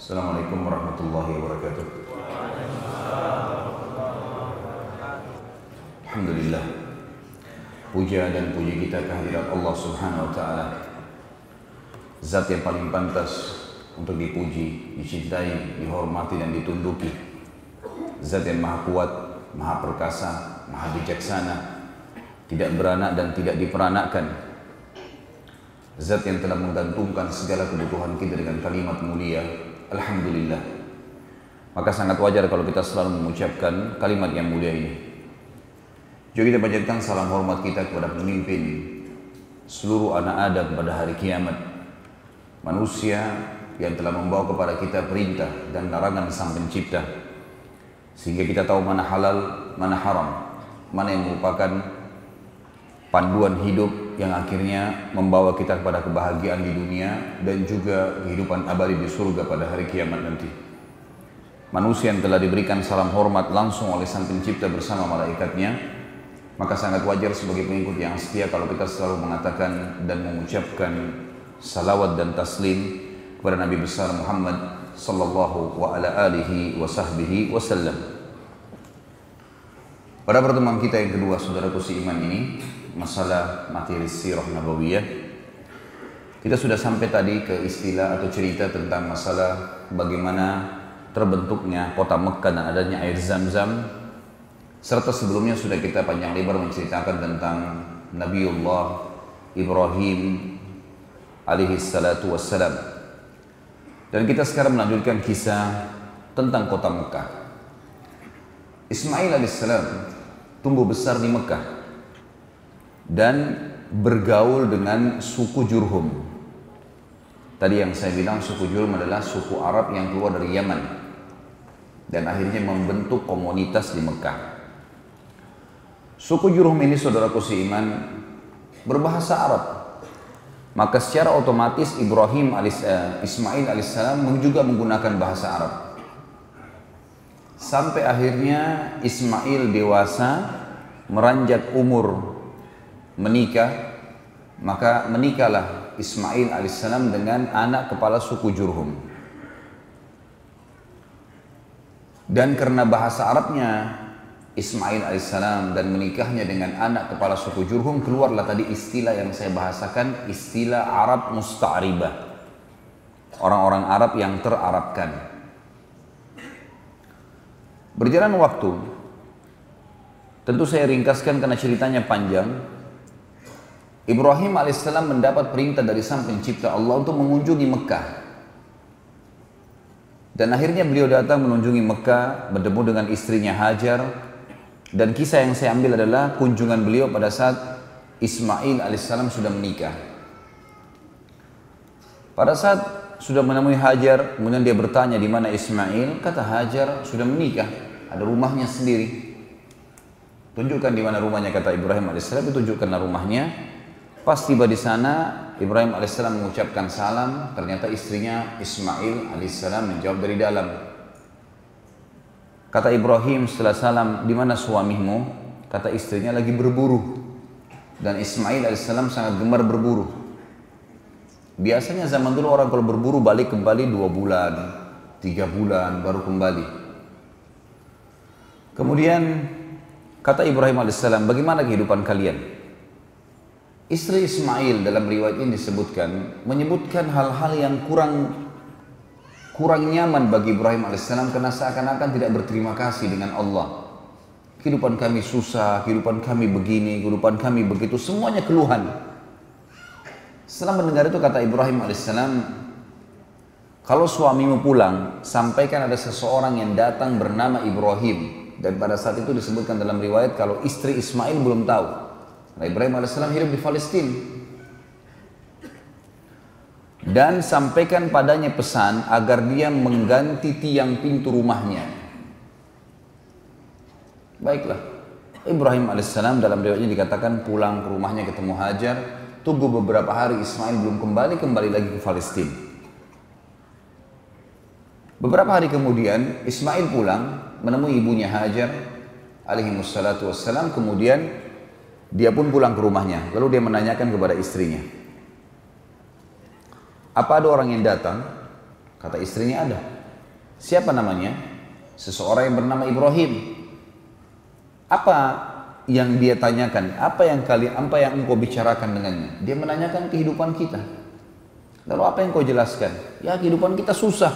Assalamualaikum warahmatullahi wabarakatuh. Alhamdulillah. Puja dan puji kita kehadirat Allah Subhanahu wa taala. Zat yang paling pantas untuk dipuji, dicintai, dihormati dan ditunduki. Zat yang maha kuat, maha perkasa, maha bijaksana, tidak beranak dan tidak diperanakkan. Zat yang telah menggantungkan segala kebutuhan kita dengan kalimat mulia, Alhamdulillah. Maka sangat wajar kalau kita selalu mengucapkan kalimat yang mulia ini. Juga kita panjatkan salam hormat kita kepada pemimpin seluruh anak Adam pada hari kiamat. Manusia yang telah membawa kepada kita perintah dan larangan sang pencipta. Sehingga kita tahu mana halal, mana haram. Mana yang merupakan panduan hidup yang akhirnya membawa kita kepada kebahagiaan di dunia dan juga kehidupan abadi di surga pada hari kiamat nanti. Manusia yang telah diberikan salam hormat langsung oleh sang pencipta bersama malaikatnya, maka sangat wajar sebagai pengikut yang setia kalau kita selalu mengatakan dan mengucapkan salawat dan taslim kepada Nabi besar Muhammad sallallahu wa ala alihi wa sahbihi wasallam. Pada pertemuan kita yang kedua, saudaraku iman ini, masalah materi sirah nabawiyah. Kita sudah sampai tadi ke istilah atau cerita tentang masalah bagaimana terbentuknya kota Mekah dan adanya air zam-zam. Serta sebelumnya sudah kita panjang lebar menceritakan tentang Nabiullah Ibrahim alaihi salatu wassalam. Dan kita sekarang melanjutkan kisah tentang kota Mekah. Ismail alaihissalam tumbuh besar di Mekah dan bergaul dengan suku Jurhum. Tadi yang saya bilang suku Jurhum adalah suku Arab yang keluar dari Yaman dan akhirnya membentuk komunitas di Mekah. Suku Jurhum ini saudaraku seiman berbahasa Arab. Maka secara otomatis Ibrahim alis, uh, Ismail alaihissalam juga menggunakan bahasa Arab. Sampai akhirnya Ismail dewasa meranjak umur menikah maka menikahlah Ismail alaihissalam dengan anak kepala suku Jurhum. Dan karena bahasa Arabnya Ismail alaihissalam dan menikahnya dengan anak kepala suku Jurhum keluarlah tadi istilah yang saya bahasakan istilah Arab musta'ribah. Orang-orang Arab yang terarabkan. Berjalan waktu tentu saya ringkaskan karena ceritanya panjang Ibrahim alaihissalam mendapat perintah dari sang pencipta Allah untuk mengunjungi Mekah. Dan akhirnya beliau datang mengunjungi Mekah, bertemu dengan istrinya Hajar. Dan kisah yang saya ambil adalah kunjungan beliau pada saat Ismail alaihissalam sudah menikah. Pada saat sudah menemui Hajar, kemudian dia bertanya di mana Ismail, kata Hajar sudah menikah, ada rumahnya sendiri. Tunjukkan di mana rumahnya kata Ibrahim alaihissalam, tunjukkanlah rumahnya. Pas tiba di sana, Ibrahim alaihissalam mengucapkan salam. Ternyata istrinya Ismail alaihissalam menjawab dari dalam. Kata Ibrahim setelah salam, di mana suamimu? Kata istrinya lagi berburu. Dan Ismail alaihissalam sangat gemar berburu. Biasanya zaman dulu orang kalau berburu balik kembali dua bulan, tiga bulan baru kembali. Kemudian kata Ibrahim alaihissalam, bagaimana kehidupan kalian? Istri Ismail dalam riwayat ini disebutkan menyebutkan hal-hal yang kurang kurang nyaman bagi Ibrahim alaihissalam karena seakan-akan tidak berterima kasih dengan Allah. Kehidupan kami susah, kehidupan kami begini, kehidupan kami begitu, semuanya keluhan. Setelah mendengar itu kata Ibrahim alaihissalam, kalau suamimu pulang, sampaikan ada seseorang yang datang bernama Ibrahim. Dan pada saat itu disebutkan dalam riwayat kalau istri Ismail belum tahu. Nah, Ibrahim AS hidup di Palestina. Dan sampaikan padanya pesan agar dia mengganti tiang pintu rumahnya. Baiklah. Ibrahim AS dalam riwayatnya dikatakan pulang ke rumahnya ketemu Hajar. Tunggu beberapa hari Ismail belum kembali, kembali lagi ke Palestina. Beberapa hari kemudian Ismail pulang menemui ibunya Hajar alaihi wassalam kemudian dia pun pulang ke rumahnya. Lalu dia menanyakan kepada istrinya. Apa ada orang yang datang? Kata istrinya ada. Siapa namanya? Seseorang yang bernama Ibrahim. Apa yang dia tanyakan? Apa yang kalian apa yang engkau bicarakan dengannya? Dia menanyakan kehidupan kita. Lalu apa yang kau jelaskan? Ya kehidupan kita susah.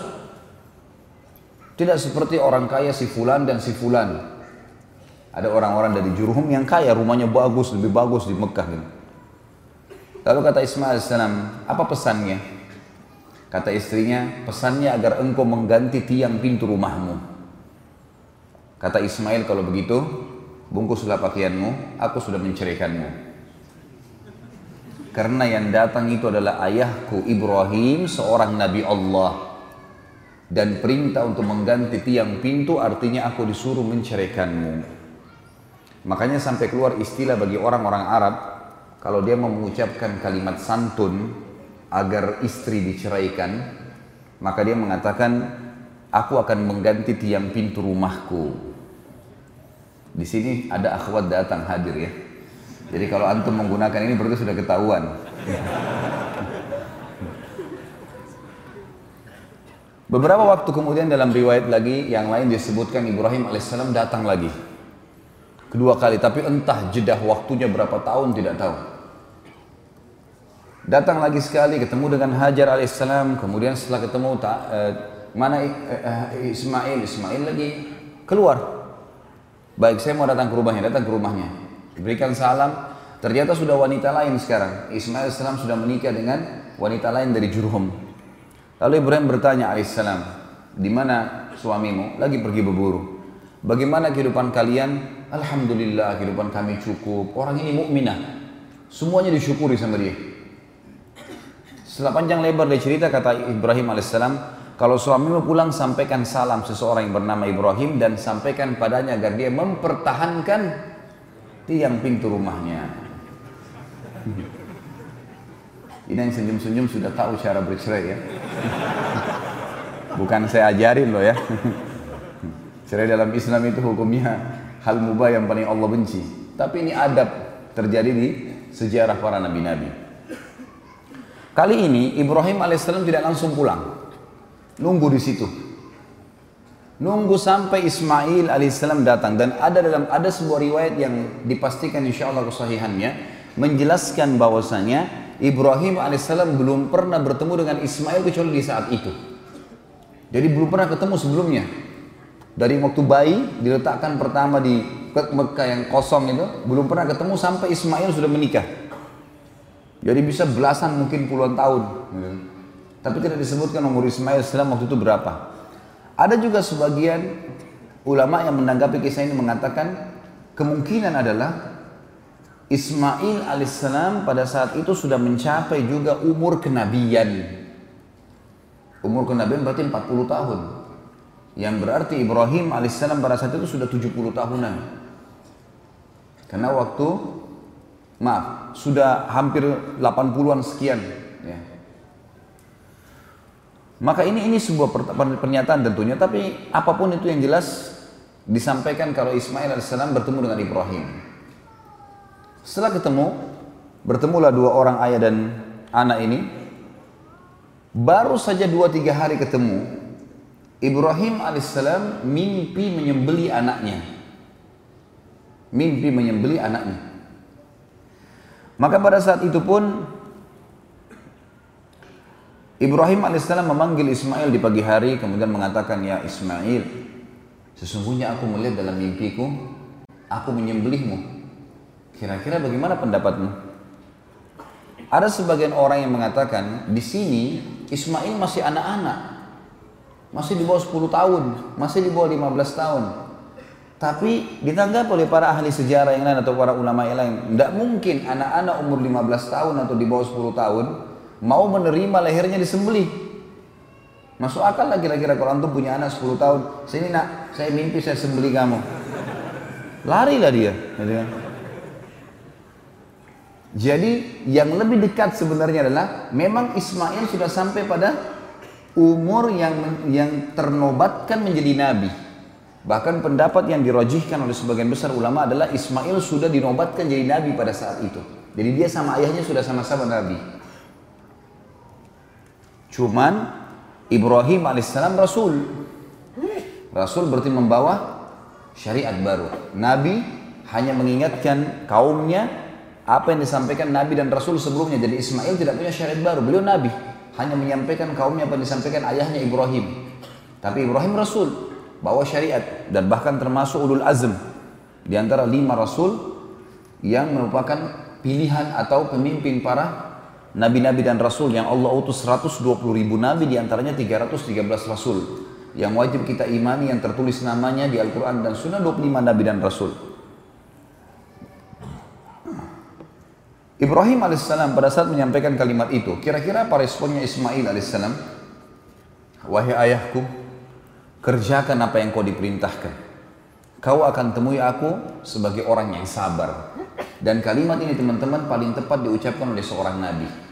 Tidak seperti orang kaya si fulan dan si fulan. Ada orang-orang dari Jurhum yang kaya, rumahnya bagus, lebih bagus di Mekah. Gitu. Lalu kata Ismail AS, apa pesannya? Kata istrinya, pesannya agar engkau mengganti tiang pintu rumahmu. Kata Ismail, kalau begitu, bungkuslah pakaianmu, aku sudah menceraikanmu. Karena yang datang itu adalah ayahku Ibrahim, seorang Nabi Allah. Dan perintah untuk mengganti tiang pintu artinya aku disuruh menceraikanmu. Makanya sampai keluar istilah bagi orang-orang Arab kalau dia mengucapkan kalimat santun agar istri diceraikan, maka dia mengatakan aku akan mengganti tiang pintu rumahku. Di sini ada akhwat datang hadir ya. Jadi kalau antum menggunakan ini berarti sudah ketahuan. Beberapa waktu kemudian dalam riwayat lagi yang lain disebutkan Ibrahim alaihissalam datang lagi kedua kali tapi entah jedah waktunya berapa tahun tidak tahu. Datang lagi sekali ketemu dengan Hajar alaihissalam. Kemudian setelah ketemu tak eh, mana eh, eh, Ismail. Ismail lagi keluar. Baik saya mau datang ke rumahnya datang ke rumahnya. Berikan salam. Ternyata sudah wanita lain sekarang. Ismail alaihissalam sudah menikah dengan wanita lain dari Jurhum. Lalu Ibrahim bertanya alaihissalam di mana suamimu? Lagi pergi berburu. Bagaimana kehidupan kalian Alhamdulillah kehidupan kami cukup. Orang ini mukminah. Semuanya disyukuri sama dia. Setelah panjang lebar dia cerita kata Ibrahim alaihissalam, kalau suamimu pulang sampaikan salam seseorang yang bernama Ibrahim dan sampaikan padanya agar dia mempertahankan tiang pintu rumahnya. Ini yang senyum-senyum sudah tahu cara bercerai ya. Bukan saya ajarin loh ya. Cerai dalam Islam itu hukumnya hal mubah yang paling Allah benci. Tapi ini adab terjadi di sejarah para nabi-nabi. Kali ini Ibrahim alaihissalam tidak langsung pulang. Nunggu di situ. Nunggu sampai Ismail alaihissalam datang dan ada dalam ada sebuah riwayat yang dipastikan insya Allah kesahihannya menjelaskan bahwasanya Ibrahim alaihissalam belum pernah bertemu dengan Ismail kecuali di saat itu. Jadi belum pernah ketemu sebelumnya. Dari waktu bayi diletakkan pertama di Mekah yang kosong itu, belum pernah ketemu sampai Ismail sudah menikah. Jadi bisa belasan mungkin puluhan tahun. Tapi tidak disebutkan umur Ismail selama waktu itu berapa. Ada juga sebagian ulama yang menanggapi kisah ini mengatakan kemungkinan adalah Ismail alaihissalam pada saat itu sudah mencapai juga umur kenabian. Umur kenabian berarti 40 tahun. Yang berarti Ibrahim alaihissalam pada saat itu sudah 70 tahunan. Karena waktu maaf, sudah hampir 80-an sekian ya. Maka ini ini sebuah pernyataan tentunya, tapi apa pun itu yang jelas disampaikan kalau Ismail alaihissalam bertemu dengan Ibrahim. Setelah ketemu, bertemulah dua orang ayah dan anak ini. Baru saja dua tiga hari ketemu, Ibrahim alaihissalam mimpi menyembeli anaknya. Mimpi menyembeli anaknya. Maka pada saat itu pun Ibrahim alaihissalam memanggil Ismail di pagi hari kemudian mengatakan ya Ismail sesungguhnya aku melihat dalam mimpiku aku menyembelihmu kira-kira bagaimana pendapatmu ada sebagian orang yang mengatakan di sini Ismail masih anak-anak masih di bawah 10 tahun, masih di bawah 15 tahun. Tapi ditanggapi oleh para ahli sejarah yang lain atau para ulama yang lain, tidak mungkin anak-anak umur 15 tahun atau di bawah 10 tahun mau menerima lehernya disembelih. Masuk akal lah kira-kira kalau antum punya anak 10 tahun, sini nak, saya mimpi saya sembelih kamu. Larilah dia. Gitu kan. Jadi yang lebih dekat sebenarnya adalah memang Ismail sudah sampai pada umur yang yang ternobatkan menjadi nabi. Bahkan pendapat yang dirojihkan oleh sebagian besar ulama adalah Ismail sudah dinobatkan jadi nabi pada saat itu. Jadi dia sama ayahnya sudah sama-sama nabi. Cuman Ibrahim alaihissalam rasul. Rasul berarti membawa syariat baru. Nabi hanya mengingatkan kaumnya apa yang disampaikan Nabi dan Rasul sebelumnya. Jadi Ismail tidak punya syariat baru. Beliau Nabi. Hanya menyampaikan kaumnya apa disampaikan ayahnya Ibrahim. Tapi Ibrahim Rasul. Bawa syariat. Dan bahkan termasuk ulul azm. Di antara lima Rasul yang merupakan pilihan atau pemimpin para nabi-nabi dan rasul yang Allah utus 120 ribu nabi di antaranya 313 rasul yang wajib kita imani yang tertulis namanya di Al-Quran dan Sunnah 25 nabi dan rasul Ibrahim alaihissalam pada saat menyampaikan kalimat itu kira-kira apa responnya Ismail alaihissalam wahai ayahku kerjakan apa yang kau diperintahkan kau akan temui aku sebagai orang yang sabar dan kalimat ini teman-teman paling tepat diucapkan oleh seorang nabi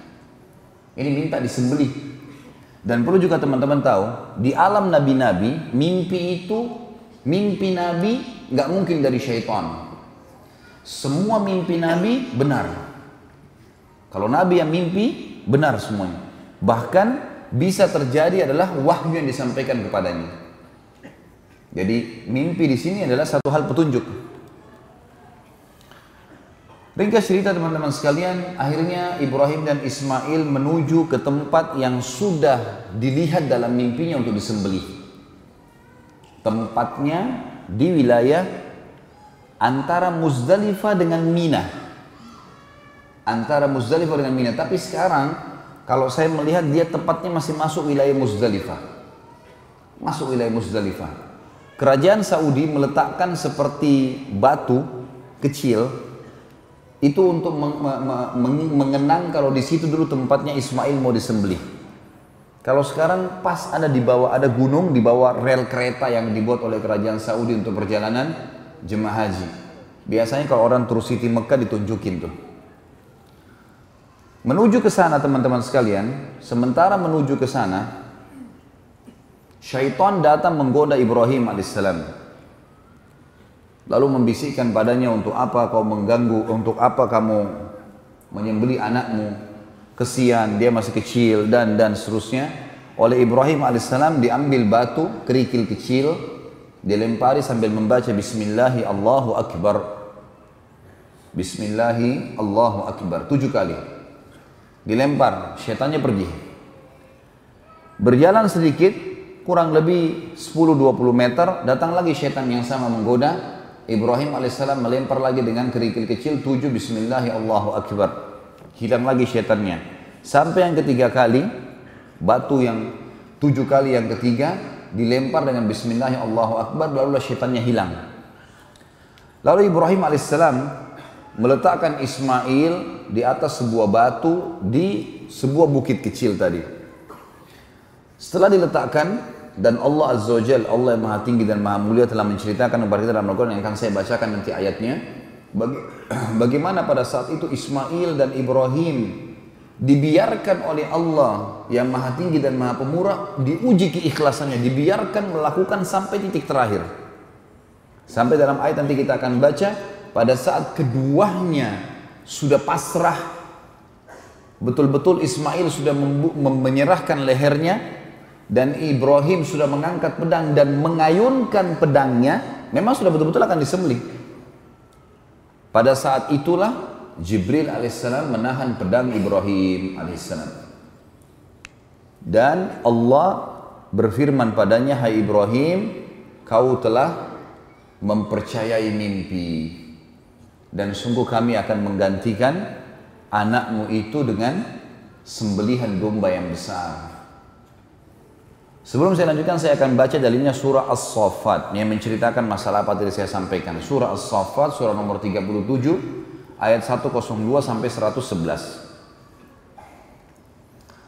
ini minta disembelih. Dan perlu juga teman-teman tahu, di alam nabi-nabi, mimpi itu, mimpi nabi nggak mungkin dari syaitan. Semua mimpi nabi benar. Kalau nabi yang mimpi, benar semuanya. Bahkan bisa terjadi adalah wahyu yang disampaikan kepadanya. Jadi mimpi di sini adalah satu hal petunjuk. Ringkas cerita teman-teman sekalian, akhirnya Ibrahim dan Ismail menuju ke tempat yang sudah dilihat dalam mimpinya untuk disembelih. Tempatnya di wilayah antara Muzdalifah dengan Mina. Antara Muzdalifah dengan Mina. Tapi sekarang kalau saya melihat dia tepatnya masih masuk wilayah Muzdalifah. Masuk wilayah Muzdalifah. Kerajaan Saudi meletakkan seperti batu kecil itu untuk mengenang kalau di situ dulu tempatnya Ismail mau disembelih. Kalau sekarang pas ada di bawah ada gunung di bawah rel kereta yang dibuat oleh kerajaan Saudi untuk perjalanan jemaah haji. Biasanya kalau orang turun Siti Mekah ditunjukin tuh. Menuju ke sana teman-teman sekalian, sementara menuju ke sana, syaitan datang menggoda Ibrahim alaihissalam. Lalu membisikkan padanya untuk apa kau mengganggu, untuk apa kamu menyembeli anakmu, kesian, dia masih kecil dan dan seterusnya. Oleh Ibrahim alaihissalam diambil batu kerikil kecil, dilempari sambil membaca Bismillahi Allahu Akbar. Bismillahi Allahu Akbar tujuh kali. Dilempar, syaitannya pergi. Berjalan sedikit, kurang lebih 10-20 meter, datang lagi syaitan yang sama menggoda, Ibrahim alaihissalam melempar lagi dengan kerikil kecil tujuh Bismillahirrahmanirrahim. Hilang lagi syaitannya. Sampai yang ketiga kali, batu yang tujuh kali yang ketiga dilempar dengan Bismillahirrahmanirrahim. Lalu syaitannya hilang. Lalu Ibrahim alaihissalam meletakkan Ismail di atas sebuah batu di sebuah bukit kecil tadi. Setelah diletakkan, dan Allah Azza wa Allah yang maha tinggi dan maha mulia telah menceritakan kepada kita dalam Al-Quran yang akan saya bacakan nanti ayatnya. Baga bagaimana pada saat itu Ismail dan Ibrahim dibiarkan oleh Allah yang maha tinggi dan maha pemurah diuji keikhlasannya dibiarkan melakukan sampai titik terakhir. Sampai dalam ayat nanti kita akan baca pada saat keduanya sudah pasrah betul-betul Ismail sudah menyerahkan lehernya dan Ibrahim sudah mengangkat pedang dan mengayunkan pedangnya, memang sudah betul-betul akan disembelih. Pada saat itulah Jibril alaihissalam menahan pedang Ibrahim alaihissalam. Dan Allah berfirman padanya, Hai Ibrahim, kau telah mempercayai mimpi. Dan sungguh kami akan menggantikan anakmu itu dengan sembelihan domba yang besar. Sebelum saya lanjutkan, saya akan baca dalilnya surah As-Saffat yang menceritakan masalah apa tadi saya sampaikan. Surah As-Saffat, surah nomor 37, ayat 102 sampai 111.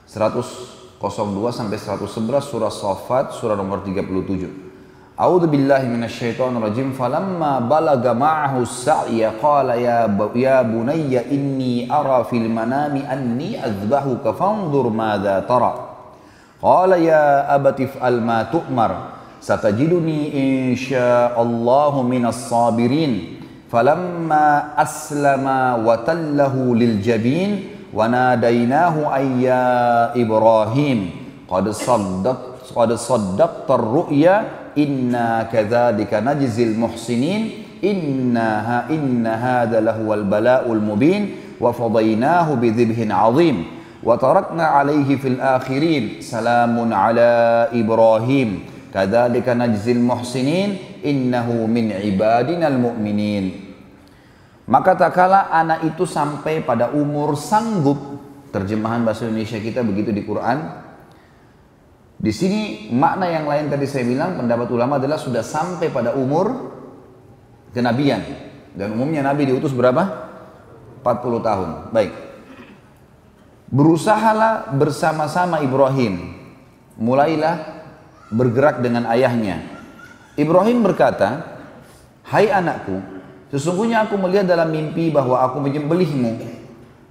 102 sampai 111 surah Saffat, surah nomor 37. أعوذ بالله من الشيطان الرجيم. فلما بلغ معه السعي قال يا يا بني إني أرى في المنام أني أذبحك فانظر ماذا ترى. قال يا أبت افعل ما تؤمر ستجدني إن شاء الله من الصابرين. فلما أسلم وتله للجبين وناديناه أن يا إبراهيم قد صدقت قد صدقت الرؤيا inna kadzalika najzil muhsinin. Inna inna hadha lahuwal bala'ul mubin. Wa fadainahu bidhibhin 'azim. Wa tarakna 'alaihi fil akhirin. Salamun 'ala ibrahim. Kadzalika najzil muhsinin. Innahu min ibadinal mu'minin. Maka tak kala anak itu sampai pada umur sanggup, terjemahan bahasa Indonesia kita begitu di Quran. Di sini makna yang lain tadi saya bilang pendapat ulama adalah sudah sampai pada umur kenabian. Dan umumnya Nabi diutus berapa? 40 tahun. Baik. Berusahalah bersama-sama Ibrahim. Mulailah bergerak dengan ayahnya. Ibrahim berkata, Hai anakku, Sesungguhnya aku melihat dalam mimpi bahwa aku menyembelihmu.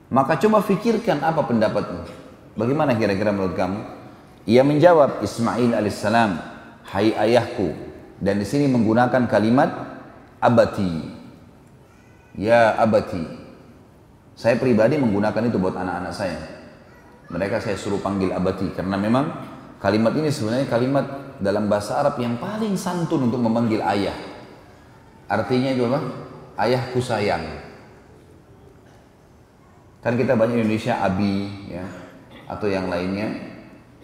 Maka coba fikirkan apa pendapatmu. Bagaimana kira-kira menurut kamu? Ia menjawab Ismail alaihissalam, Hai ayahku. Dan di sini menggunakan kalimat abati. Ya abati. Saya pribadi menggunakan itu buat anak-anak saya. Mereka saya suruh panggil abati karena memang kalimat ini sebenarnya kalimat dalam bahasa Arab yang paling santun untuk memanggil ayah. Artinya itu apa? ayahku sayang. Kan kita banyak Indonesia abi ya atau yang lainnya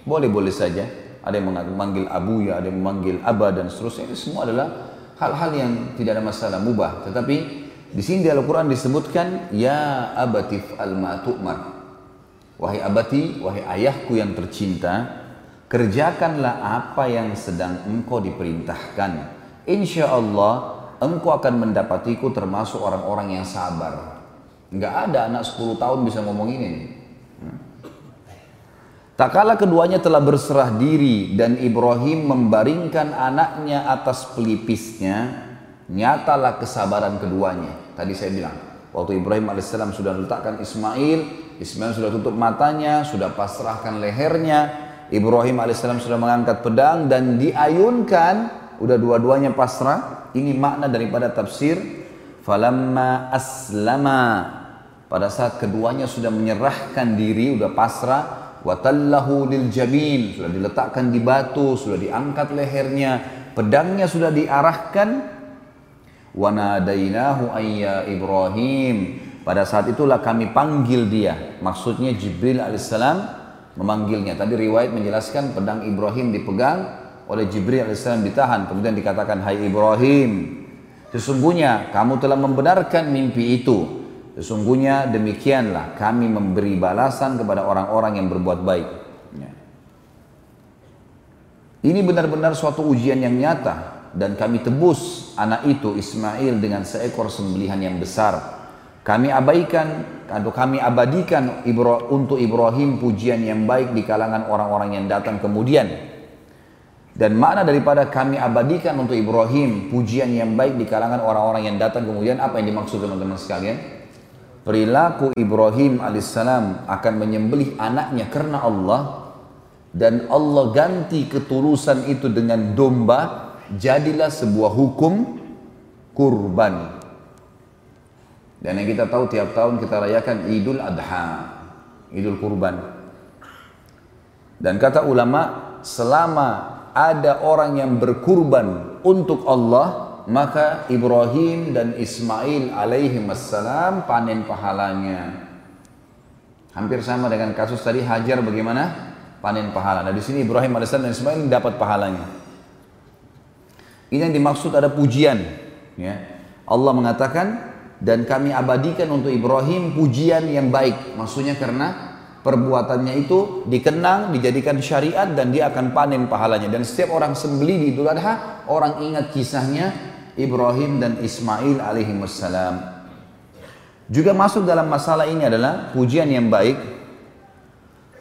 boleh-boleh saja. Ada yang memanggil abu ya, ada yang memanggil aba dan seterusnya. Ini semua adalah hal-hal yang tidak ada masalah mubah. Tetapi di sini di Al-Quran disebutkan ya abatif al matu'mar. Wahai abati, wahai ayahku yang tercinta, kerjakanlah apa yang sedang engkau diperintahkan. Insya Allah engkau akan mendapatiku termasuk orang-orang yang sabar. Enggak ada anak 10 tahun bisa ngomong ini. Tak kala keduanya telah berserah diri dan Ibrahim membaringkan anaknya atas pelipisnya, nyatalah kesabaran keduanya. Tadi saya bilang, waktu Ibrahim alaihissalam sudah letakkan Ismail, Ismail sudah tutup matanya, sudah pasrahkan lehernya, Ibrahim alaihissalam sudah mengangkat pedang dan diayunkan, udah dua-duanya pasrah, ini makna daripada tafsir falamma aslama pada saat keduanya sudah menyerahkan diri sudah pasrah watallahu lil jabin sudah diletakkan di batu sudah diangkat lehernya pedangnya sudah diarahkan. Wanadainahu ayya ibrahim. Pada saat itulah kami panggil dia. Maksudnya Jibril alaihissalam memanggilnya. Tadi riwayat menjelaskan pedang Ibrahim dipegang oleh Jibril AS ditahan. Kemudian dikatakan, Hai Ibrahim, sesungguhnya kamu telah membenarkan mimpi itu. Sesungguhnya demikianlah kami memberi balasan kepada orang-orang yang berbuat baik. Ya. Ini benar-benar suatu ujian yang nyata dan kami tebus anak itu Ismail dengan seekor sembelihan yang besar. Kami abaikan atau kami abadikan untuk Ibrahim pujian yang baik di kalangan orang-orang yang datang kemudian. Dan makna daripada kami abadikan untuk Ibrahim pujian yang baik di kalangan orang-orang yang datang kemudian apa yang dimaksud teman-teman sekalian? Perilaku Ibrahim alaihissalam akan menyembelih anaknya karena Allah dan Allah ganti ketulusan itu dengan domba jadilah sebuah hukum kurban. Dan yang kita tahu tiap tahun kita rayakan Idul Adha, Idul Kurban. Dan kata ulama selama ada orang yang berkurban untuk Allah, maka Ibrahim dan Ismail alaihi wassalam panen pahalanya. Hampir sama dengan kasus tadi Hajar bagaimana? Panen pahala. Nah di sini Ibrahim alaihissalam dan Ismail dapat pahalanya. Ini yang dimaksud ada pujian. Ya. Allah mengatakan dan kami abadikan untuk Ibrahim pujian yang baik. Maksudnya karena perbuatannya itu dikenang, dijadikan syariat dan dia akan panen pahalanya. Dan setiap orang sembeli di Idul Adha, orang ingat kisahnya Ibrahim dan Ismail alaihi wassalam. Juga masuk dalam masalah ini adalah pujian yang baik.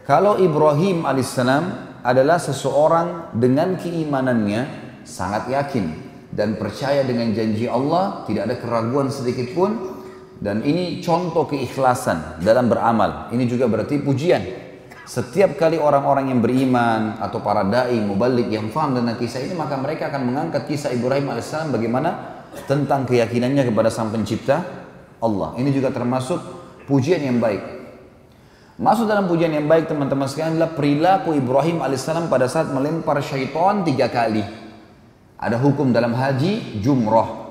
Kalau Ibrahim alaihissalam adalah seseorang dengan keimanannya sangat yakin dan percaya dengan janji Allah, tidak ada keraguan sedikit pun dan ini contoh keikhlasan dalam beramal. Ini juga berarti pujian. Setiap kali orang-orang yang beriman atau para dai, mubalik yang faham tentang kisah ini, maka mereka akan mengangkat kisah Ibrahim AS bagaimana tentang keyakinannya kepada Sang Pencipta Allah. Ini juga termasuk pujian yang baik. Masuk dalam pujian yang baik teman-teman sekalian adalah perilaku Ibrahim alaihissalam pada saat melempar syaitan tiga kali. Ada hukum dalam haji jumroh.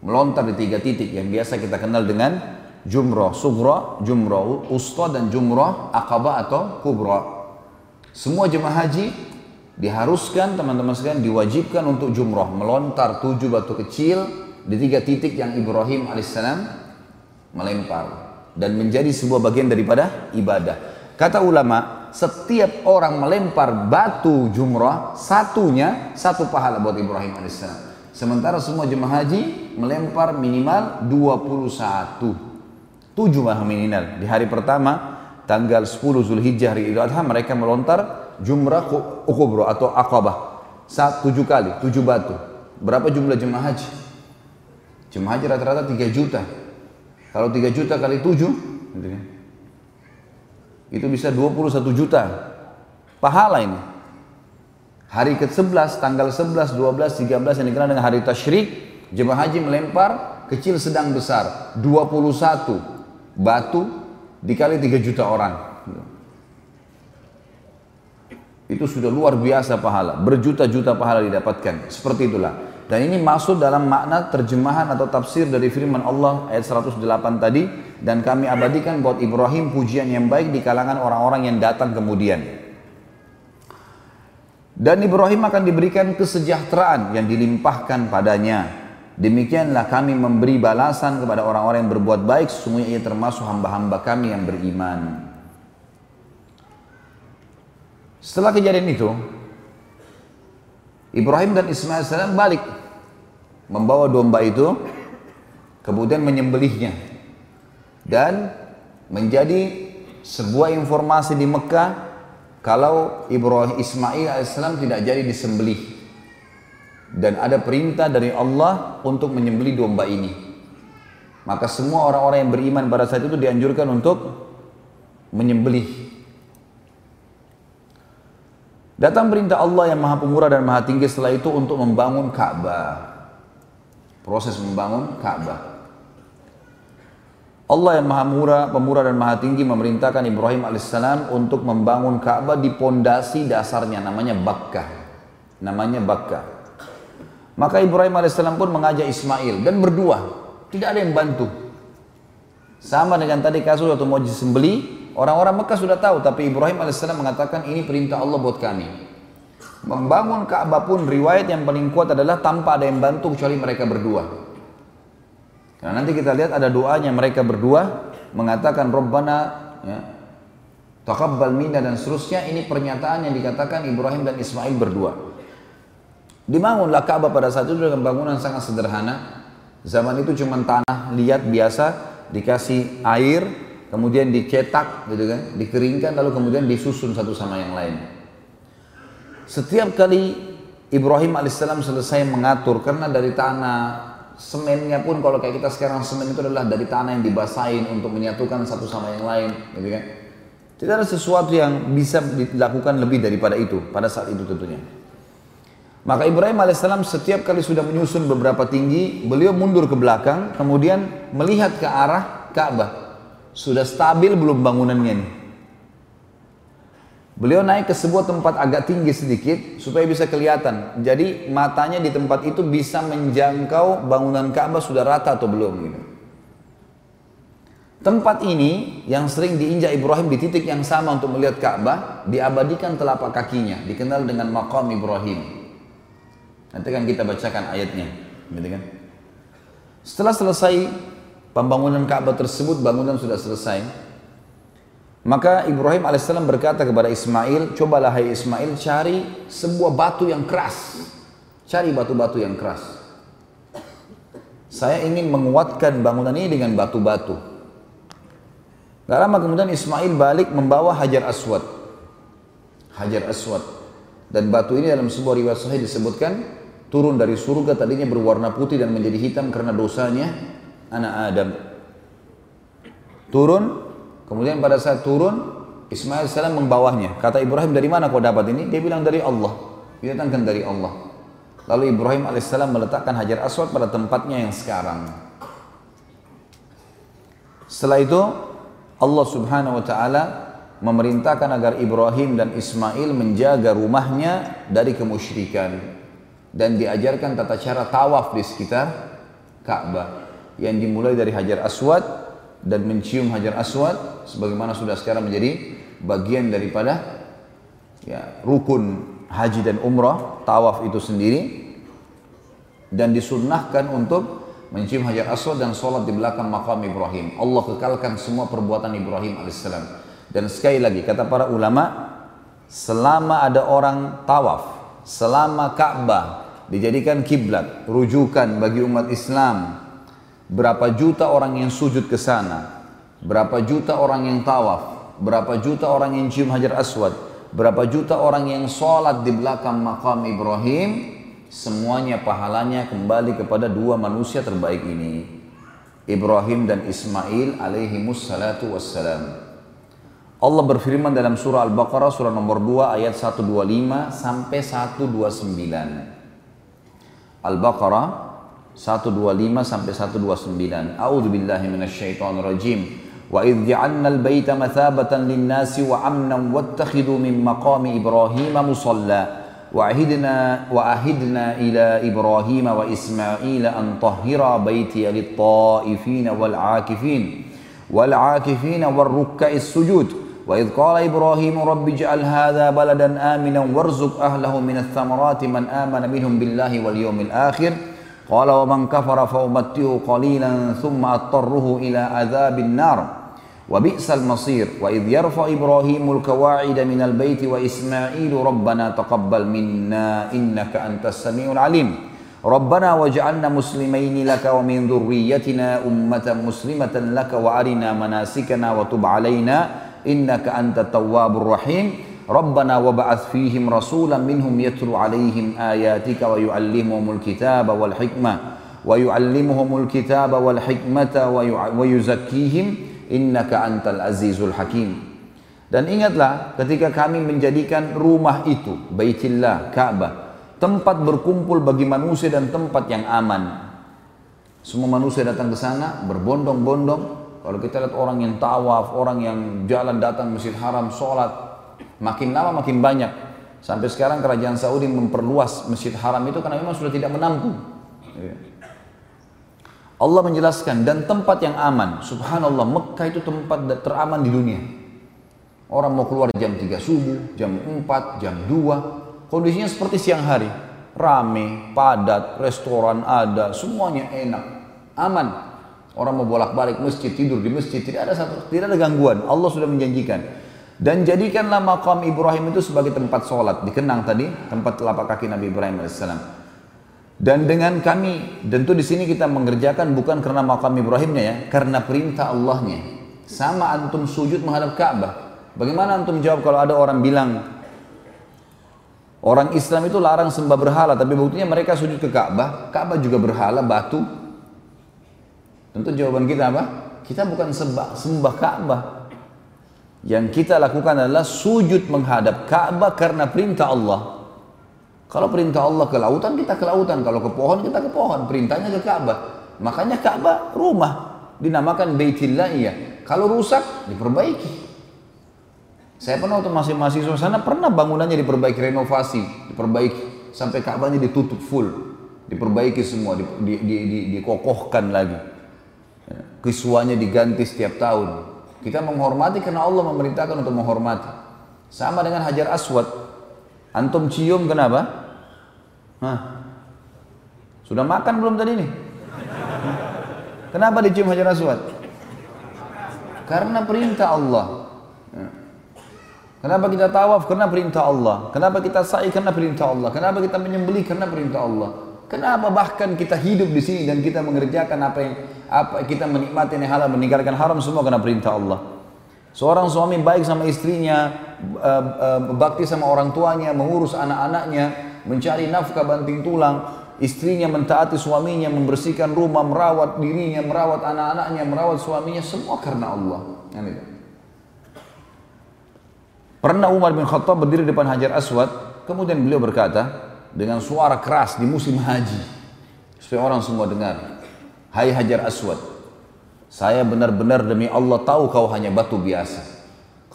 Melontar di tiga titik yang biasa kita kenal dengan jumroh. Sugra, jumroh, usta dan jumroh, akabah atau kubra. Semua jemaah haji diharuskan teman-teman sekalian diwajibkan untuk jumroh. Melontar tujuh batu kecil di tiga titik yang Ibrahim alaihissalam melempar dan menjadi sebuah bagian daripada ibadah. Kata ulama, setiap orang melempar batu jumrah, satunya satu pahala buat Ibrahim alaihissalam. Sementara semua jemaah haji melempar minimal 21. 7 maha minimal. Di hari pertama, tanggal 10 Zulhijjah hari Idul Adha, mereka melontar jumrah ukubro atau akabah. Saat tujuh kali, tujuh batu. Berapa jumlah jemaah haji? Jemaah haji rata-rata 3 juta. Kalau 3 juta kali 7, gitu kan? itu bisa 21 juta. Pahala ini. Hari ke-11, tanggal 11, 12, 13 yang dikenal dengan hari tasyrik, jemaah haji melempar kecil sedang besar 21 batu dikali 3 juta orang. Itu sudah luar biasa pahala, berjuta-juta pahala didapatkan. Seperti itulah. Dan ini masuk dalam makna terjemahan atau tafsir dari firman Allah ayat 108 tadi dan kami abadikan buat Ibrahim pujian yang baik di kalangan orang-orang yang datang kemudian. Dan Ibrahim akan diberikan kesejahteraan yang dilimpahkan padanya. Demikianlah kami memberi balasan kepada orang-orang yang berbuat baik, sesungguhnya ia termasuk hamba-hamba kami yang beriman. Setelah kejadian itu, Ibrahim dan Ismail salam balik membawa domba itu kemudian menyembelihnya dan menjadi sebuah informasi di Mekah kalau Ibrahim Ismail alaihissalam tidak jadi disembelih dan ada perintah dari Allah untuk menyembelih domba ini maka semua orang-orang yang beriman pada saat itu dianjurkan untuk menyembelih Datang perintah Allah yang maha pemurah dan maha tinggi setelah itu untuk membangun Ka'bah. Proses membangun Ka'bah. Allah yang maha murah, pemurah dan maha tinggi memerintahkan Ibrahim alaihissalam untuk membangun Ka'bah di pondasi dasarnya namanya Bakkah. Namanya Bakkah. Maka Ibrahim alaihissalam pun mengajak Ismail dan berdua. Tidak ada yang bantu. Sama dengan tadi kasus atau mau disembeli, Orang-orang Mekah sudah tahu, tapi Ibrahim alaihissalam mengatakan ini perintah Allah buat kami. Membangun Ka'bah pun riwayat yang paling kuat adalah tanpa ada yang bantu kecuali mereka berdua. Karena nanti kita lihat ada doanya mereka berdua mengatakan Rabbana ya, taqabbal minna dan seterusnya ini pernyataan yang dikatakan Ibrahim dan Ismail berdua. Dibangunlah Ka'bah pada saat itu dengan bangunan sangat sederhana. Zaman itu cuma tanah liat biasa, dikasih air, kemudian dicetak gitu kan, dikeringkan lalu kemudian disusun satu sama yang lain. Setiap kali Ibrahim alaihissalam selesai mengatur karena dari tanah semennya pun kalau kayak kita sekarang semen itu adalah dari tanah yang dibasahin untuk menyatukan satu sama yang lain, gitu kan. Tidak ada sesuatu yang bisa dilakukan lebih daripada itu pada saat itu tentunya. Maka Ibrahim alaihissalam setiap kali sudah menyusun beberapa tinggi, beliau mundur ke belakang, kemudian melihat ke arah Ka'bah. Sudah stabil belum bangunannya nih? Beliau naik ke sebuah tempat agak tinggi sedikit supaya bisa kelihatan. Jadi matanya di tempat itu bisa menjangkau bangunan Ka'bah sudah rata atau belum gitu. Tempat ini yang sering diinjak Ibrahim di titik yang sama untuk melihat Ka'bah diabadikan telapak kakinya, dikenal dengan maqam Ibrahim. Nanti kan kita bacakan ayatnya, gitu kan? Setelah selesai pembangunan Ka'bah tersebut bangunan sudah selesai. Maka Ibrahim alaihissalam berkata kepada Ismail, cobalah hai Ismail cari sebuah batu yang keras. Cari batu-batu yang keras. Saya ingin menguatkan bangunan ini dengan batu-batu. Gak lama kemudian Ismail balik membawa Hajar Aswad. Hajar Aswad. Dan batu ini dalam sebuah riwayat sahih disebutkan turun dari surga tadinya berwarna putih dan menjadi hitam karena dosanya anak Adam. Turun, kemudian pada saat turun, Ismail salam membawahnya. Kata Ibrahim, dari mana kau dapat ini? Dia bilang dari Allah. Didatangkan dari Allah. Lalu Ibrahim alaihissalam meletakkan hajar aswad pada tempatnya yang sekarang. Setelah itu Allah Subhanahu wa taala memerintahkan agar Ibrahim dan Ismail menjaga rumahnya dari kemusyrikan dan diajarkan tata cara tawaf di sekitar Ka'bah yang dimulai dari Hajar Aswad dan mencium Hajar Aswad sebagaimana sudah sekarang menjadi bagian daripada ya, rukun haji dan umrah tawaf itu sendiri dan disunnahkan untuk mencium hajar aswad dan sholat di belakang makam Ibrahim. Allah kekalkan semua perbuatan Ibrahim alaihissalam. Dan sekali lagi kata para ulama, selama ada orang tawaf, selama Ka'bah dijadikan kiblat, rujukan bagi umat Islam, berapa juta orang yang sujud ke sana, berapa juta orang yang tawaf, berapa juta orang yang cium hajar aswad, berapa juta orang yang sholat di belakang makam Ibrahim, semuanya pahalanya kembali kepada dua manusia terbaik ini. Ibrahim dan Ismail alaihi mussalatu wassalam. Allah berfirman dalam surah Al-Baqarah surah nomor 2 ayat 125 sampai 129. Al-Baqarah 125 sampai 129. A'udzu billahi minasyaitonir rajim. Wa idh ja'alna al-baita mathabatan lin-nasi wa amnan wattakhidhu min maqami Ibrahim musalla. وعهدنا وعهدنا إلى إبراهيم وإسماعيل أن طهر بيتي للطائفين والعاكفين والعاكفين والركع السجود وإذ قال إبراهيم رب اجعل هذا بلدا آمنا وارزق أهله من الثمرات من آمن منهم بالله واليوم الآخر. قال ومن كفر فأمته قليلا ثم أضطره إلى عذاب النار. وبئس المصير. وإذ يرفع إبراهيم الكواعد من البيت وإسماعيل ربنا تقبل منا إنك أنت السميع العليم. ربنا واجعلنا مسلمين لك ومن ذريتنا أمة مسلمة لك وأرنا مناسكنا وتب علينا. innaka anta tawwabur rahim. Rabbana wa ba'ats fihim rasulan minhum yatlu alaihim ayatika wa yu'allimuhumul kitaba wal hikmah wa yu'allimuhumul kitaba wal hikmata wa yuzakkihim. Innaka antal azizul hakim. Dan ingatlah ketika kami menjadikan rumah itu Baitillah Ka'bah tempat berkumpul bagi manusia dan tempat yang aman. Semua manusia datang ke sana berbondong-bondong kalau kita lihat orang yang tawaf, orang yang jalan datang Masjid Haram, sholat, makin lama makin banyak. Sampai sekarang kerajaan Saudi memperluas Masjid Haram itu karena memang sudah tidak menampung. Allah menjelaskan dan tempat yang aman. Subhanallah, Mekah itu tempat teraman di dunia. Orang mau keluar jam 3 subuh, jam 4, jam 2. Kondisinya seperti siang hari. Rame, padat, restoran ada, semuanya enak, aman. Orang mau bolak-balik masjid, tidur di masjid, tidak ada satu, tidak ada gangguan. Allah sudah menjanjikan. Dan jadikanlah makam Ibrahim itu sebagai tempat sholat. Dikenang tadi, tempat telapak kaki Nabi Ibrahim AS. Dan dengan kami, tentu di sini kita mengerjakan bukan karena makam Ibrahimnya ya, karena perintah Allahnya. Sama antum sujud menghadap Ka'bah. Bagaimana antum jawab kalau ada orang bilang orang Islam itu larang sembah berhala, tapi buktinya mereka sujud ke Ka'bah, Ka'bah juga berhala, batu. Tentu jawaban kita apa? Kita bukan sembah, sembah Ka'bah. Yang kita lakukan adalah sujud menghadap Ka'bah karena perintah Allah. Kalau perintah Allah ke lautan, kita ke lautan. Kalau ke pohon, kita ke pohon. Perintahnya ke Ka'bah. Makanya Ka'bah rumah. Dinamakan Baitillah iya. Kalau rusak, diperbaiki. Saya pernah waktu masih mahasiswa sana, pernah bangunannya diperbaiki, renovasi, diperbaiki. Sampai Ka'bahnya ditutup full. Diperbaiki semua, di, di, di, di, dikokohkan lagi. Ya, Kiswanya diganti setiap tahun. Kita menghormati karena Allah memerintahkan untuk menghormati. Sama dengan Hajar Aswad. Antum cium kenapa? Hah? Sudah makan belum tadi nih? Kenapa dicium Hajar Aswad? Karena perintah Allah. Kenapa kita tawaf? Karena perintah Allah. Kenapa kita sa'i? Karena perintah Allah. Kenapa kita menyembelih? Karena perintah Allah. Kenapa bahkan kita hidup di sini dan kita mengerjakan apa yang apa kita menikmati yang halal meninggalkan haram semua karena perintah Allah. Seorang suami baik sama istrinya, eh, eh, bakti sama orang tuanya, mengurus anak-anaknya, mencari nafkah banting tulang, istrinya mentaati suaminya, membersihkan rumah, merawat dirinya, merawat anak-anaknya, merawat suaminya, semua karena Allah. Pernah Umar bin Khattab berdiri depan Hajar Aswad, kemudian beliau berkata dengan suara keras di musim haji, supaya orang semua dengar, Hai Hajar Aswad, Saya benar-benar demi Allah tahu kau hanya batu biasa.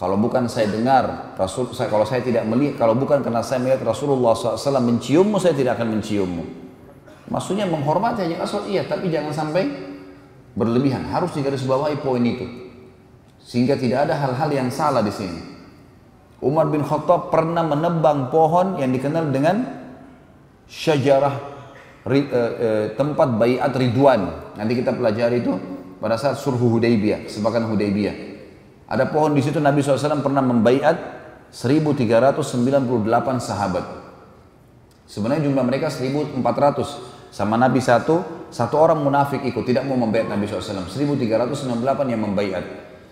Kalau bukan saya dengar, Rasul, saya, kalau saya tidak melihat, kalau bukan karena saya melihat Rasulullah SAW menciummu, saya tidak akan menciummu. Maksudnya menghormati hanya Rasul, iya, tapi jangan sampai berlebihan. Harus digarisbawahi poin itu. Sehingga tidak ada hal-hal yang salah di sini. Umar bin Khattab pernah menebang pohon yang dikenal dengan syajarah ri, e, e, tempat bayat Ridwan. Nanti kita pelajari itu pada saat surhu Hudaybiyah, kesepakatan Hudaybiyah. Ada pohon di situ Nabi SAW pernah membaiat 1398 sahabat. Sebenarnya jumlah mereka 1400 sama Nabi satu, satu orang munafik ikut tidak mau membaiat Nabi SAW. 1398 yang membaiat.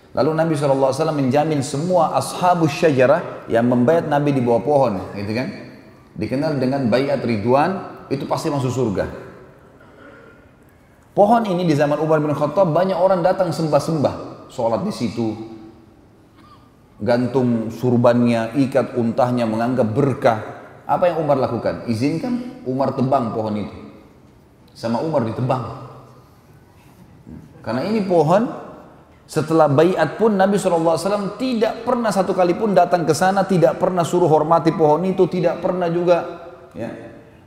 Lalu Nabi SAW menjamin semua ashabus syajarah yang membaiat Nabi di bawah pohon, gitu kan? Dikenal dengan bayat Ridwan, itu pasti masuk surga. Pohon ini di zaman Umar bin Khattab banyak orang datang sembah-sembah, sholat di situ, gantung surbannya, ikat untahnya, menganggap berkah. Apa yang Umar lakukan? Izinkan Umar tebang pohon itu. Sama Umar ditebang. Karena ini pohon setelah bayat pun Nabi SAW tidak pernah satu kali pun datang ke sana, tidak pernah suruh hormati pohon itu, tidak pernah juga ya,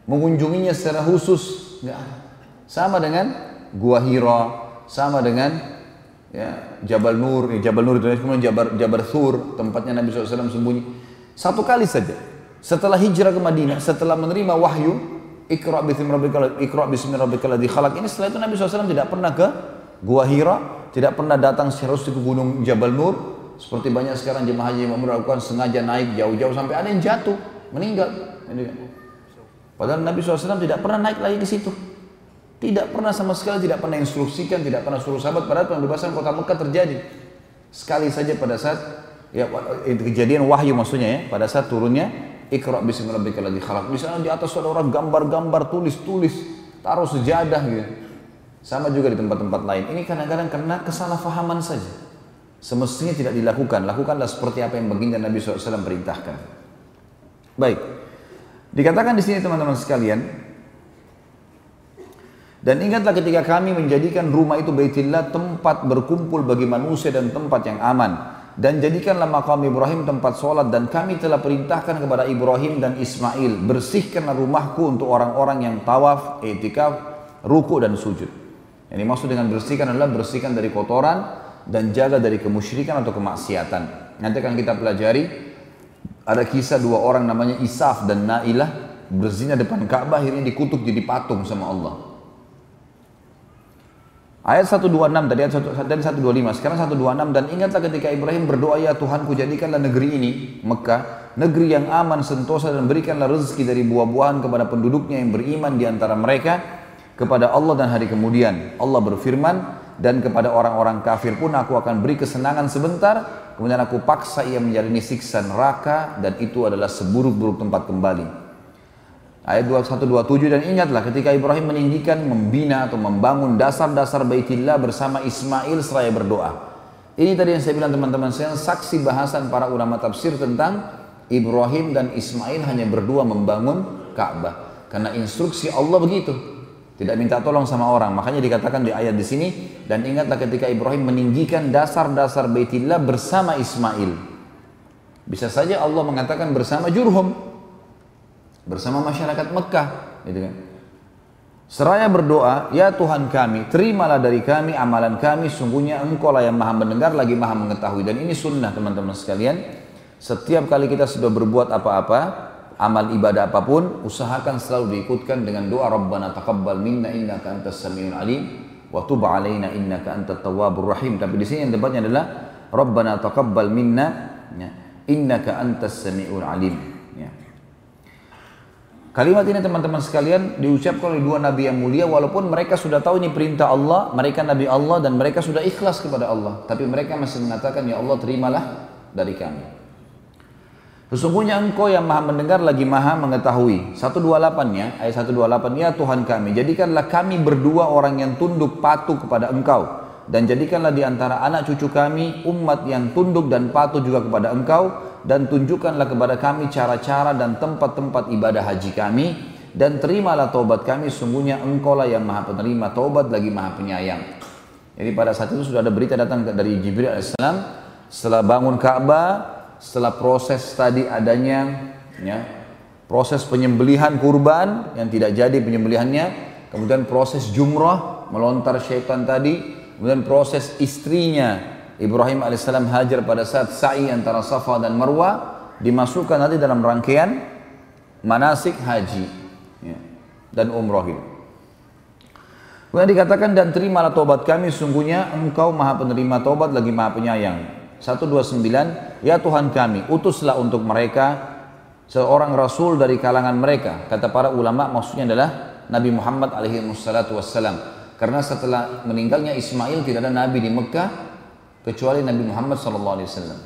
mengunjunginya secara khusus. Nggak Sama dengan Gua Hira, sama dengan ya, Jabal Nur, ya, Jabal Nur itu kemudian Jabal, Jabal Thur, tempatnya Nabi SAW sembunyi. Satu kali saja. Setelah hijrah ke Madinah, setelah menerima wahyu, Iqra bismi rabbikal Iqra khalaq. Ini setelah itu Nabi SAW tidak pernah ke Gua Hira, tidak pernah datang secara ke gunung Jabal Nur. Seperti banyak sekarang jemaah haji yang melakukan sengaja naik jauh-jauh sampai ada yang jatuh meninggal. Padahal Nabi SAW tidak pernah naik lagi ke situ. Tidak pernah sama sekali tidak pernah instruksikan tidak pernah suruh sahabat. Padahal pembebasan kota Mekah terjadi. Sekali saja pada saat ya kejadian wahyu maksudnya ya. Pada saat turunnya Iqra bismi rabbikal ladzi khalaq. Misalnya di atas ada orang gambar-gambar tulis-tulis taruh sejadah gitu sama juga di tempat-tempat lain. Ini kadang-kadang karena kesalahpahaman saja. Semestinya tidak dilakukan. Lakukanlah seperti apa yang baginda Nabi SAW perintahkan. Baik. Dikatakan di sini teman-teman sekalian. Dan ingatlah ketika kami menjadikan rumah itu Baitillah tempat berkumpul bagi manusia dan tempat yang aman. Dan jadikanlah makam Ibrahim tempat sholat dan kami telah perintahkan kepada Ibrahim dan Ismail bersihkanlah rumahku untuk orang-orang yang tawaf, etikaf, ruku dan sujud. Yang dimaksud dengan bersihkan adalah bersihkan dari kotoran dan jaga dari kemusyrikan atau kemaksiatan. Nanti akan kita pelajari ada kisah dua orang namanya Isaf dan Nailah berzina depan Ka'bah akhirnya dikutuk jadi patung sama Allah. Ayat 126 tadi ayat 1, tadi 125 sekarang 126 dan ingatlah ketika Ibrahim berdoa ya Tuhanku jadikanlah negeri ini Mekah negeri yang aman sentosa dan berikanlah rezeki dari buah-buahan kepada penduduknya yang beriman di antara mereka kepada Allah dan hari kemudian. Allah berfirman, dan kepada orang-orang kafir pun aku akan beri kesenangan sebentar, kemudian aku paksa ia menjalani siksa neraka dan itu adalah seburuk-buruk tempat kembali. Ayat 2127 dan ingatlah ketika Ibrahim meninggikan, membina atau membangun dasar-dasar baitillah bersama Ismail seraya berdoa. Ini tadi yang saya bilang teman-teman saya saksi bahasan para ulama tafsir tentang Ibrahim dan Ismail hanya berdua membangun Ka'bah. Karena instruksi Allah begitu. Tidak minta tolong sama orang. Makanya dikatakan di ayat di sini dan ingatlah ketika Ibrahim meninggikan dasar-dasar Baitillah bersama Ismail. Bisa saja Allah mengatakan bersama Jurhum. Bersama masyarakat Mekah, gitu kan. Seraya berdoa, ya Tuhan kami, terimalah dari kami amalan kami, sungguhnya engkau lah yang maha mendengar lagi maha mengetahui. Dan ini sunnah teman-teman sekalian. Setiap kali kita sudah berbuat apa-apa, amal ibadah apa pun usahakan selalu diikutkan dengan doa Rabbana taqabbal minna innaka antas samiul alim wa tub alaina innaka antat tawwabur rahim tapi di sini yang debatnya adalah Rabbana taqabbal minna ya, innaka antas samiul alim ya. Kalimat ini teman-teman sekalian diucapkan oleh dua nabi yang mulia walaupun mereka sudah tahu ini perintah Allah, mereka nabi Allah dan mereka sudah ikhlas kepada Allah, tapi mereka masih mengatakan ya Allah terimalah dari kami. Sesungguhnya engkau yang maha mendengar lagi maha mengetahui. 128 ya, ayat 128 ya Tuhan kami, jadikanlah kami berdua orang yang tunduk patuh kepada engkau. Dan jadikanlah di antara anak cucu kami umat yang tunduk dan patuh juga kepada engkau. Dan tunjukkanlah kepada kami cara-cara dan tempat-tempat ibadah haji kami. Dan terimalah taubat kami, sungguhnya engkau lah yang maha penerima taubat lagi maha penyayang. Jadi pada saat itu sudah ada berita datang dari Jibril alaihissalam setelah bangun Ka'bah, setelah proses tadi adanya ya, proses penyembelihan kurban yang tidak jadi penyembelihannya, kemudian proses jumrah melontar syaitan tadi, kemudian proses istrinya Ibrahim alaihissalam hajar pada saat sa'i antara Safa dan Marwah dimasukkan nanti dalam rangkaian manasik haji ya, dan umroh itu. Kemudian dikatakan dan terimalah tobat kami sungguhnya engkau maha penerima tobat lagi maha penyayang. 129 Ya Tuhan kami utuslah untuk mereka seorang rasul dari kalangan mereka. Kata para ulama maksudnya adalah Nabi Muhammad alaihi wassalam. Karena setelah meninggalnya Ismail tidak ada nabi di Mekah kecuali Nabi Muhammad sallallahu alaihi wasallam.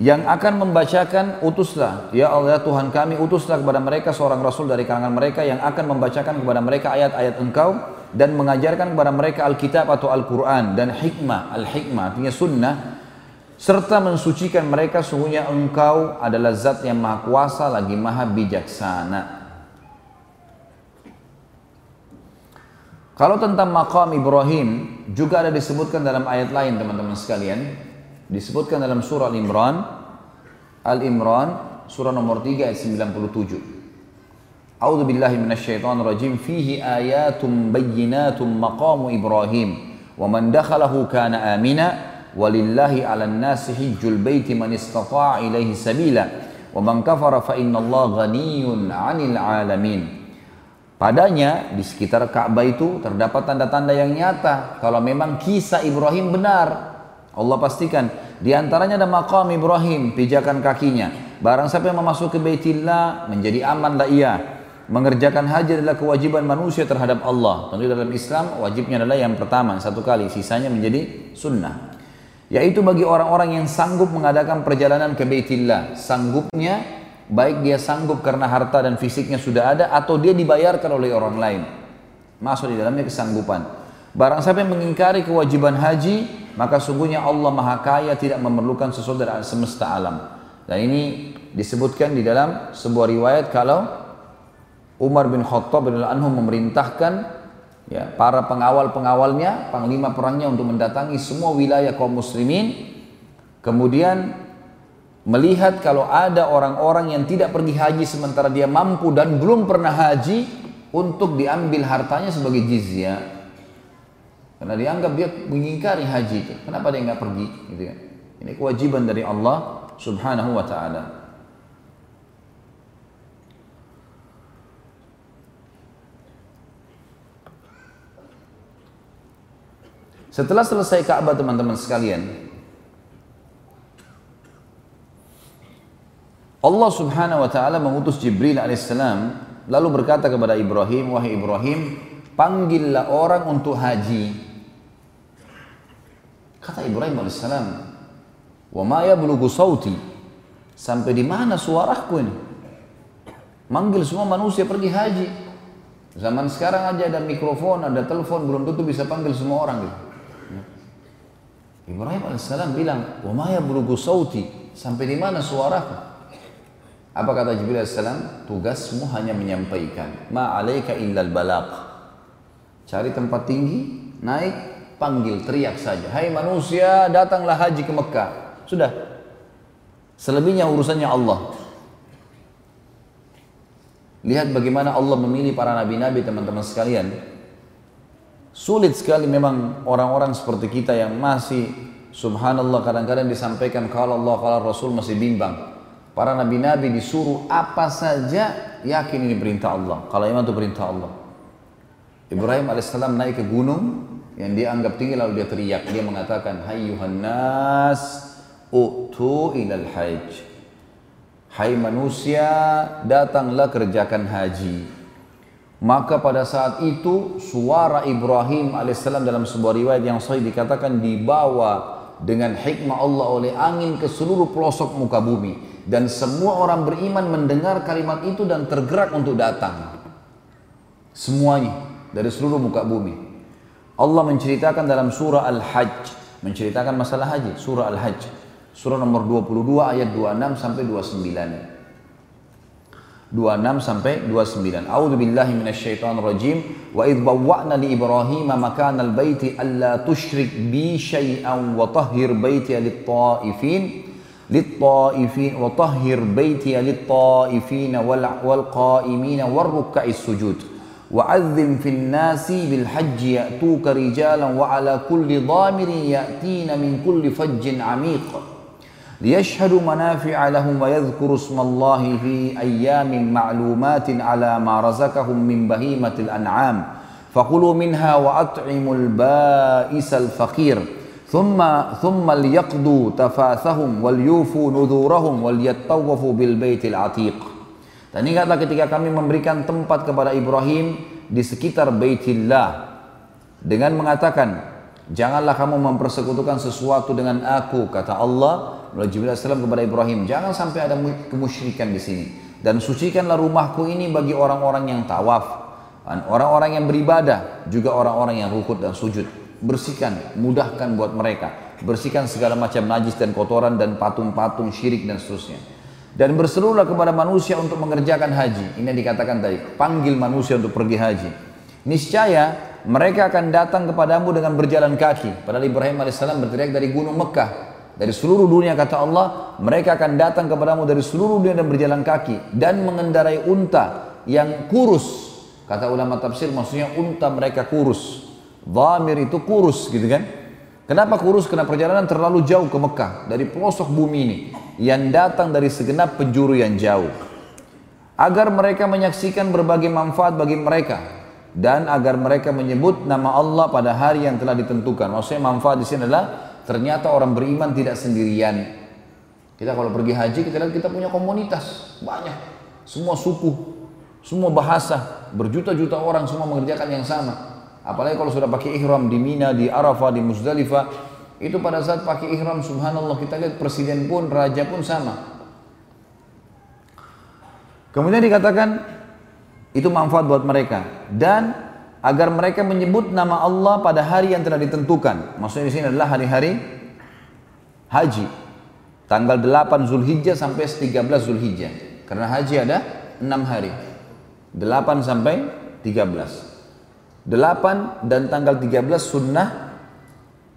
yang akan membacakan utuslah ya Allah ya Tuhan kami utuslah kepada mereka seorang rasul dari kalangan mereka yang akan membacakan kepada mereka ayat-ayat engkau dan mengajarkan kepada mereka Alkitab atau Al-Quran dan hikmah. Al-hikmah artinya sunnah. Serta mensucikan mereka sungguhnya engkau adalah zat yang maha kuasa lagi maha bijaksana. Kalau tentang maqam Ibrahim juga ada disebutkan dalam ayat lain teman-teman sekalian. Disebutkan dalam surah Al-Imran. Al-Imran surah nomor 3 ayat 97 A'udzu billahi minasyaitonir rajim. Fihi ayatum bayyinatum maqamu Ibrahim. Wa man dakhalahu kana amina. Walillahi 'alan nasi hajjul baiti man istata'a ilaihi sabila. Wa man kafara fa innallaha ghaniyyun 'anil 'alamin. Padanya di sekitar Ka'bah itu terdapat tanda-tanda yang nyata. Kalau memang kisah Ibrahim benar Allah pastikan di antaranya ada maqam Ibrahim, pijakan kakinya. Barang siapa yang memasuki Baitillah menjadi aman lah ia. Mengerjakan haji adalah kewajiban manusia terhadap Allah. Tentu dalam Islam wajibnya adalah yang pertama satu kali, sisanya menjadi sunnah. Yaitu bagi orang-orang yang sanggup mengadakan perjalanan ke Baitillah, sanggupnya baik dia sanggup karena harta dan fisiknya sudah ada atau dia dibayarkan oleh orang lain. Masuk di dalamnya kesanggupan. Barang siapa yang mengingkari kewajiban haji, maka sungguhnya Allah Maha Kaya tidak memerlukan sesuatu dari semesta alam. Dan ini disebutkan di dalam sebuah riwayat kalau Umar bin Khattab bin anhu memerintahkan ya, para pengawal-pengawalnya, panglima perangnya untuk mendatangi semua wilayah kaum muslimin kemudian melihat kalau ada orang-orang yang tidak pergi haji sementara dia mampu dan belum pernah haji untuk diambil hartanya sebagai jizyah karena dianggap dia mengingkari haji itu. Kenapa dia nggak pergi? Gitu ya. Ini kewajiban dari Allah Subhanahu wa taala. Setelah selesai Ka'bah teman-teman sekalian, Allah Subhanahu wa taala mengutus Jibril alaihissalam lalu berkata kepada Ibrahim, "Wahai Ibrahim, panggillah orang untuk haji." Kata Ibrahim alaihissalam, "Wa ma yablughu sauti?" Sampai di mana suaraku ini? Manggil semua manusia pergi haji. Zaman sekarang aja ada mikrofon, ada telepon, belum tentu bisa panggil semua orang gitu. Ibrahim alaihissalam bilang, "Wa ma yablughu sauti?" Sampai di mana suaraku? Apa kata Jibril alaihissalam? Tugasmu hanya menyampaikan. Ma alaika illal balaq. Cari tempat tinggi, naik, panggil, teriak saja. Hai manusia, datanglah haji ke Mekah. Sudah. Selebihnya urusannya Allah. Lihat bagaimana Allah memilih para nabi-nabi teman-teman sekalian. Sulit sekali memang orang-orang seperti kita yang masih subhanallah kadang-kadang disampaikan kalau Allah kalau Rasul masih bimbang. Para nabi-nabi disuruh apa saja yakin ini perintah Allah. Kalau memang itu perintah Allah. Ibrahim alaihissalam naik ke gunung yang dia anggap tinggi lalu dia teriak dia mengatakan hayyuhan nas utu ilal hajj hai manusia datanglah kerjakan haji maka pada saat itu suara Ibrahim alaihissalam dalam sebuah riwayat yang sahih dikatakan dibawa dengan hikmah Allah oleh angin ke seluruh pelosok muka bumi. Dan semua orang beriman mendengar kalimat itu dan tergerak untuk datang. Semuanya dari seluruh muka bumi. Allah menceritakan dalam surah Al-Hajj, menceritakan masalah haji, surah Al-Hajj, surah nomor 22 ayat 26 sampai 29. 26 sampai 29. A'udzu billahi minasyaitonir rajim. Wa idh bawwa'na li Ibrahim makanal baiti alla tusyrik bi syai'an wa tahhir baiti lit-ta'ifin lit-ta'ifin wa tahhir baiti lit-ta'ifin wal wal qa'imin war ruk'is sujud. وعذم في الناس بالحج يأتوك رجالا وعلى كل ضامر يأتين من كل فج عميق ليشهدوا منافع لهم ويذكروا اسم الله في أيام معلومات على ما رزقهم من بهيمة الأنعام فقلوا منها وأطعموا البائس الفقير ثم ثم ليقضوا تفاثهم وليوفوا نذورهم وليطوفوا بالبيت العتيق Dan ingatlah ketika kami memberikan tempat kepada Ibrahim di sekitar Baitillah dengan mengatakan, Janganlah kamu mempersekutukan sesuatu dengan aku, kata Allah, melalui Jibril AS kepada Ibrahim, jangan sampai ada kemusyrikan di sini. Dan sucikanlah rumahku ini bagi orang-orang yang tawaf, orang-orang yang beribadah, juga orang-orang yang rukut dan sujud. Bersihkan, mudahkan buat mereka. Bersihkan segala macam najis dan kotoran dan patung-patung syirik dan seterusnya. Dan berserulah kepada manusia untuk mengerjakan haji. Ini yang dikatakan tadi, panggil manusia untuk pergi haji. Niscaya mereka akan datang kepadamu dengan berjalan kaki. Padahal Ibrahim AS berteriak dari gunung Mekah. Dari seluruh dunia kata Allah, mereka akan datang kepadamu dari seluruh dunia dan berjalan kaki dan mengendarai unta yang kurus. Kata ulama tafsir maksudnya unta mereka kurus. Dhamir itu kurus gitu kan. Kenapa kurus? Karena perjalanan terlalu jauh ke Mekah dari pelosok bumi ini yang datang dari segenap penjuru yang jauh. Agar mereka menyaksikan berbagai manfaat bagi mereka dan agar mereka menyebut nama Allah pada hari yang telah ditentukan. Maksudnya manfaat di sini adalah Ternyata orang beriman tidak sendirian. Kita kalau pergi haji kita lihat kita punya komunitas banyak, semua suku, semua bahasa, berjuta-juta orang semua mengerjakan yang sama. Apalagi kalau sudah pakai ihram di Mina, di Arafah, di Muzdalifah, itu pada saat pakai ihram subhanallah kita lihat presiden pun, raja pun sama. Kemudian dikatakan itu manfaat buat mereka dan agar mereka menyebut nama Allah pada hari yang telah ditentukan. Maksudnya di sini adalah hari-hari haji. Tanggal 8 Zulhijjah sampai 13 Zulhijjah. Karena haji ada 6 hari. 8 sampai 13. 8 dan tanggal 13 sunnah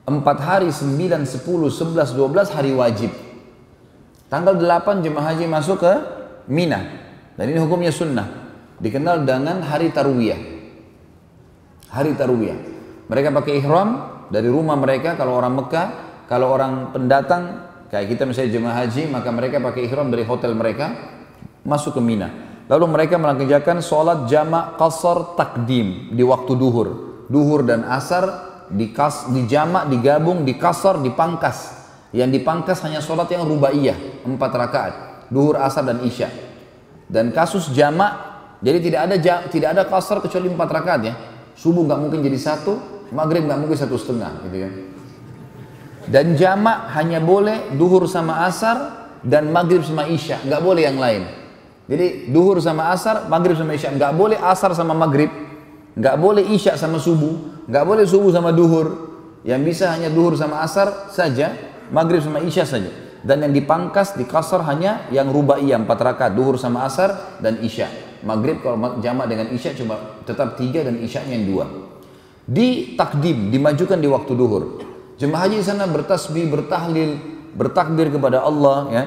4 hari 9, 10, 11, 12 hari wajib. Tanggal 8 jemaah haji masuk ke Mina. Dan ini hukumnya sunnah. Dikenal dengan hari tarwiyah hari tarwiyah. Mereka pakai ihram dari rumah mereka kalau orang Mekah, kalau orang pendatang kayak kita misalnya jemaah haji, maka mereka pakai ihram dari hotel mereka masuk ke Mina. Lalu mereka mengerjakan sholat jamak qasar takdim di waktu duhur. Duhur dan asar di kas, di jamak digabung, di kasar, dipangkas. Yang dipangkas hanya sholat yang rubaiyah, empat rakaat. Duhur, asar, dan isya. Dan kasus jamak, jadi tidak ada tidak ada kasar kecuali empat rakaat ya. Subuh nggak mungkin jadi satu, maghrib nggak mungkin satu setengah, gitu kan. Dan jamak hanya boleh duhur sama asar dan maghrib sama isya, nggak boleh yang lain. Jadi duhur sama asar, maghrib sama isya, nggak boleh asar sama maghrib, nggak boleh isya sama subuh, nggak boleh subuh sama duhur. Yang bisa hanya duhur sama asar saja, maghrib sama isya saja. Dan yang dipangkas di kasar hanya yang rubaiyah empat rakaat, duhur sama asar dan isya maghrib kalau jamak dengan isya cuma tetap tiga dan isyanya yang dua. Di takdim, dimajukan di waktu duhur. Jemaah haji di sana bertasbih, bertahlil, bertakbir kepada Allah ya.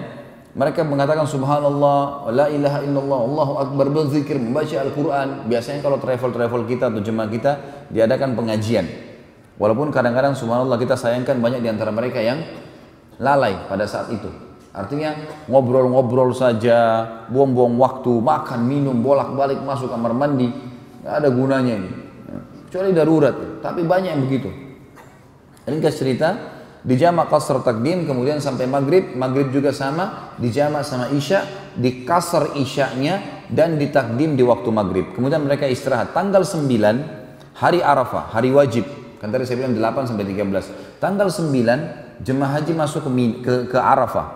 Mereka mengatakan subhanallah, la ilaha illallah, Allahu akbar, berzikir, membaca Al-Quran. Biasanya kalau travel-travel kita atau jemaah kita diadakan pengajian. Walaupun kadang-kadang subhanallah kita sayangkan banyak di antara mereka yang lalai pada saat itu. Artinya ngobrol-ngobrol saja, buang-buang waktu, makan, minum, bolak-balik masuk kamar mandi, nggak ada gunanya ini. Kecuali darurat, tapi banyak yang begitu. Ringkas cerita, di jamak kasar takdim, kemudian sampai maghrib, maghrib juga sama, di jamak sama isya, di kasar isyanya, dan di takdim di waktu maghrib. Kemudian mereka istirahat. Tanggal 9, hari Arafah, hari wajib. Kan tadi saya bilang 8 sampai 13. Tanggal 9, jemaah haji masuk ke, ke, ke Arafah.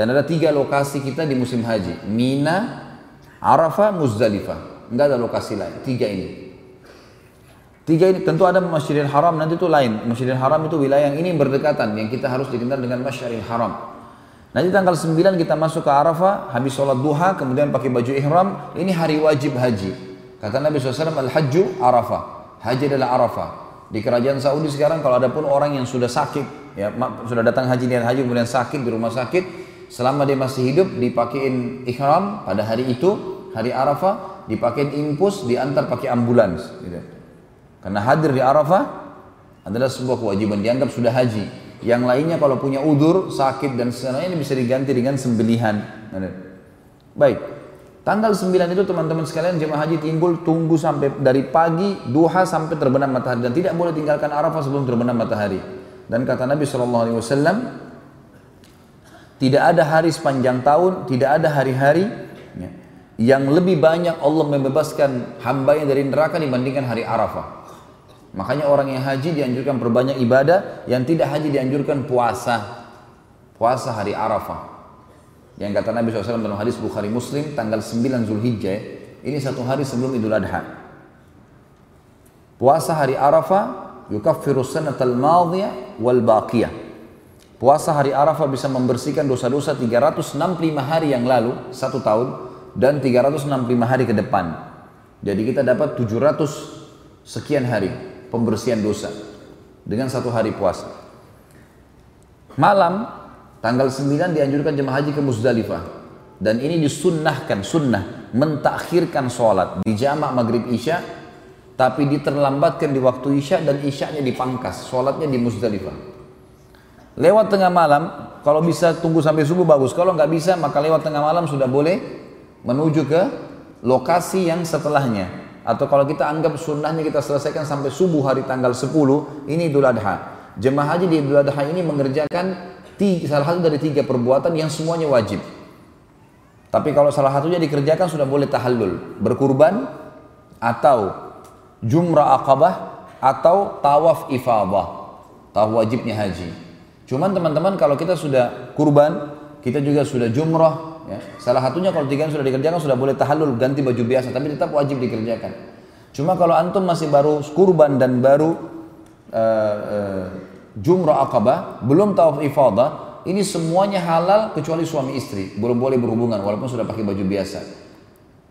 Dan ada tiga lokasi kita di musim haji. Mina, Arafah, Muzdalifah. Enggak ada lokasi lain. Tiga ini. Tiga ini tentu ada Masjidil Haram nanti itu lain. Masjidil Haram itu wilayah yang ini berdekatan yang kita harus dikenal dengan Masjidil Haram. Nanti tanggal 9 kita masuk ke Arafah, habis sholat duha, kemudian pakai baju ihram, ini hari wajib haji. Kata Nabi SAW, Al-Hajju Arafah. Haji adalah Arafah. Di kerajaan Saudi sekarang kalau ada pun orang yang sudah sakit, ya sudah datang haji niat haji kemudian sakit di rumah sakit, selama dia masih hidup dipakein ihram pada hari itu, hari Arafah, dipakein impus, diantar pakai ambulans. Gitu. Karena hadir di Arafah adalah sebuah kewajiban, dianggap sudah haji. Yang lainnya kalau punya udur, sakit dan sebagainya ini bisa diganti dengan sembelihan. Baik. Tanggal 9 itu teman-teman sekalian jemaah haji timbul tunggu sampai dari pagi duha sampai terbenam matahari dan tidak boleh tinggalkan Arafah sebelum terbenam matahari. Dan kata Nabi SAW, tidak ada hari sepanjang tahun, tidak ada hari-hari ya, yang lebih banyak Allah membebaskan hamba yang dari neraka dibandingkan hari Arafah. Makanya orang yang haji dianjurkan berbanyak ibadah, yang tidak haji dianjurkan puasa. Puasa hari Arafah. Yang kata Nabi SAW dalam hadis Bukhari Muslim, tanggal 9 Zulhijjah, ini satu hari sebelum Idul Adha. Puasa hari Arafah, yukaffiru sanatal madhiyah wal baqiyah. Puasa hari Arafah bisa membersihkan dosa-dosa 365 hari yang lalu, satu tahun, dan 365 hari ke depan. Jadi kita dapat 700 sekian hari pembersihan dosa dengan satu hari puasa. Malam tanggal 9 dianjurkan jemaah haji ke Muzdalifah dan ini disunnahkan sunnah mentakhirkan sholat di jamak maghrib isya tapi diterlambatkan di waktu isya dan isyanya dipangkas sholatnya di Muzdalifah lewat tengah malam kalau bisa tunggu sampai subuh bagus. Kalau nggak bisa maka lewat tengah malam sudah boleh menuju ke lokasi yang setelahnya. Atau kalau kita anggap sunnahnya kita selesaikan sampai subuh hari tanggal 10 ini Idul Adha. Jemaah haji di Idul Adha ini mengerjakan tiga, salah satu dari tiga perbuatan yang semuanya wajib. Tapi kalau salah satunya dikerjakan sudah boleh tahallul. Berkurban atau jumrah akabah atau tawaf ifadah. Tawaf wajibnya haji cuman teman-teman kalau kita sudah kurban kita juga sudah jumrah Ya. Salah satunya kalau tiga sudah dikerjakan sudah boleh tahallul ganti baju biasa, tapi tetap wajib dikerjakan. Cuma kalau antum masih baru kurban dan baru uh, uh, jumrah akabah, belum tawaf ifadah, ini semuanya halal kecuali suami istri, belum boleh berhubungan walaupun sudah pakai baju biasa.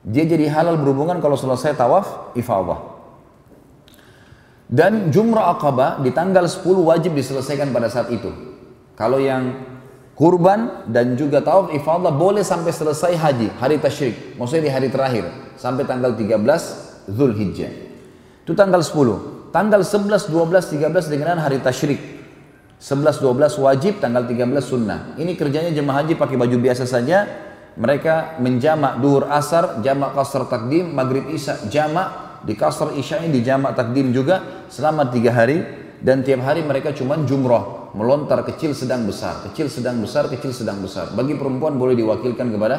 Dia jadi halal berhubungan kalau selesai tawaf ifadah. Dan jumrah akabah di tanggal 10 wajib diselesaikan pada saat itu. Kalau yang kurban dan juga tawaf ifadah boleh sampai selesai haji, hari tasyrik. Maksudnya di hari terakhir, sampai tanggal 13 Zulhijjah. Itu tanggal 10. Tanggal 11, 12, 13 dengan hari tasyrik. 11, 12 wajib, tanggal 13 sunnah. Ini kerjanya jemaah haji pakai baju biasa saja. Mereka menjamak duhur asar, jamak kasar takdim, maghrib isya, jamak di kasar isya ini di jamak takdim juga selama tiga hari dan tiap hari mereka cuma jumroh melontar kecil sedang besar, kecil sedang besar, kecil sedang besar. Bagi perempuan boleh diwakilkan kepada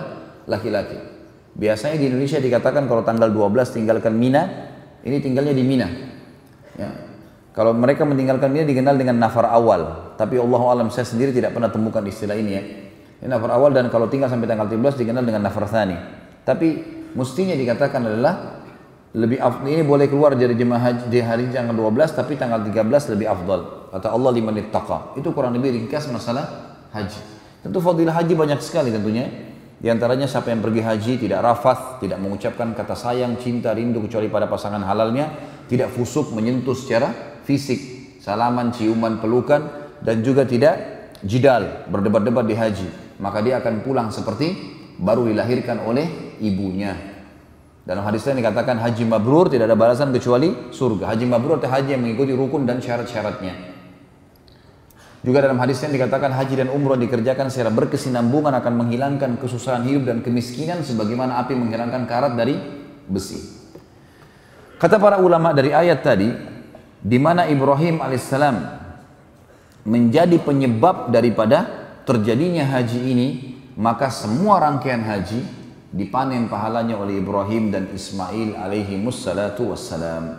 laki-laki. Biasanya di Indonesia dikatakan kalau tanggal 12 tinggalkan Mina, ini tinggalnya di Mina. Ya. Kalau mereka meninggalkan Mina dikenal dengan nafar awal. Tapi Allah alam saya sendiri tidak pernah temukan istilah ini ya. Ini nafar awal dan kalau tinggal sampai tanggal 13 dikenal dengan nafar thani. Tapi mestinya dikatakan adalah lebih ini boleh keluar dari jemaah haji di hari tanggal 12 tapi tanggal 13 lebih afdal. Kata Allah lima ittaqa. Itu kurang lebih ringkas masalah haji. Tentu fadilah haji banyak sekali tentunya. Di antaranya siapa yang pergi haji tidak rafath, tidak mengucapkan kata sayang, cinta, rindu kecuali pada pasangan halalnya, tidak fusuk menyentuh secara fisik, salaman, ciuman, pelukan dan juga tidak jidal, berdebat-debat di haji. Maka dia akan pulang seperti baru dilahirkan oleh ibunya. Dalam hadis lain dikatakan haji mabrur tidak ada balasan kecuali surga. Haji mabrur itu haji yang mengikuti rukun dan syarat-syaratnya. Juga dalam hadis yang dikatakan haji dan umroh dikerjakan secara berkesinambungan akan menghilangkan kesusahan hidup dan kemiskinan sebagaimana api menghilangkan karat dari besi. Kata para ulama dari ayat tadi, di mana Ibrahim alaihissalam menjadi penyebab daripada terjadinya haji ini, maka semua rangkaian haji dipanen pahalanya oleh Ibrahim dan Ismail alaihi wassalam.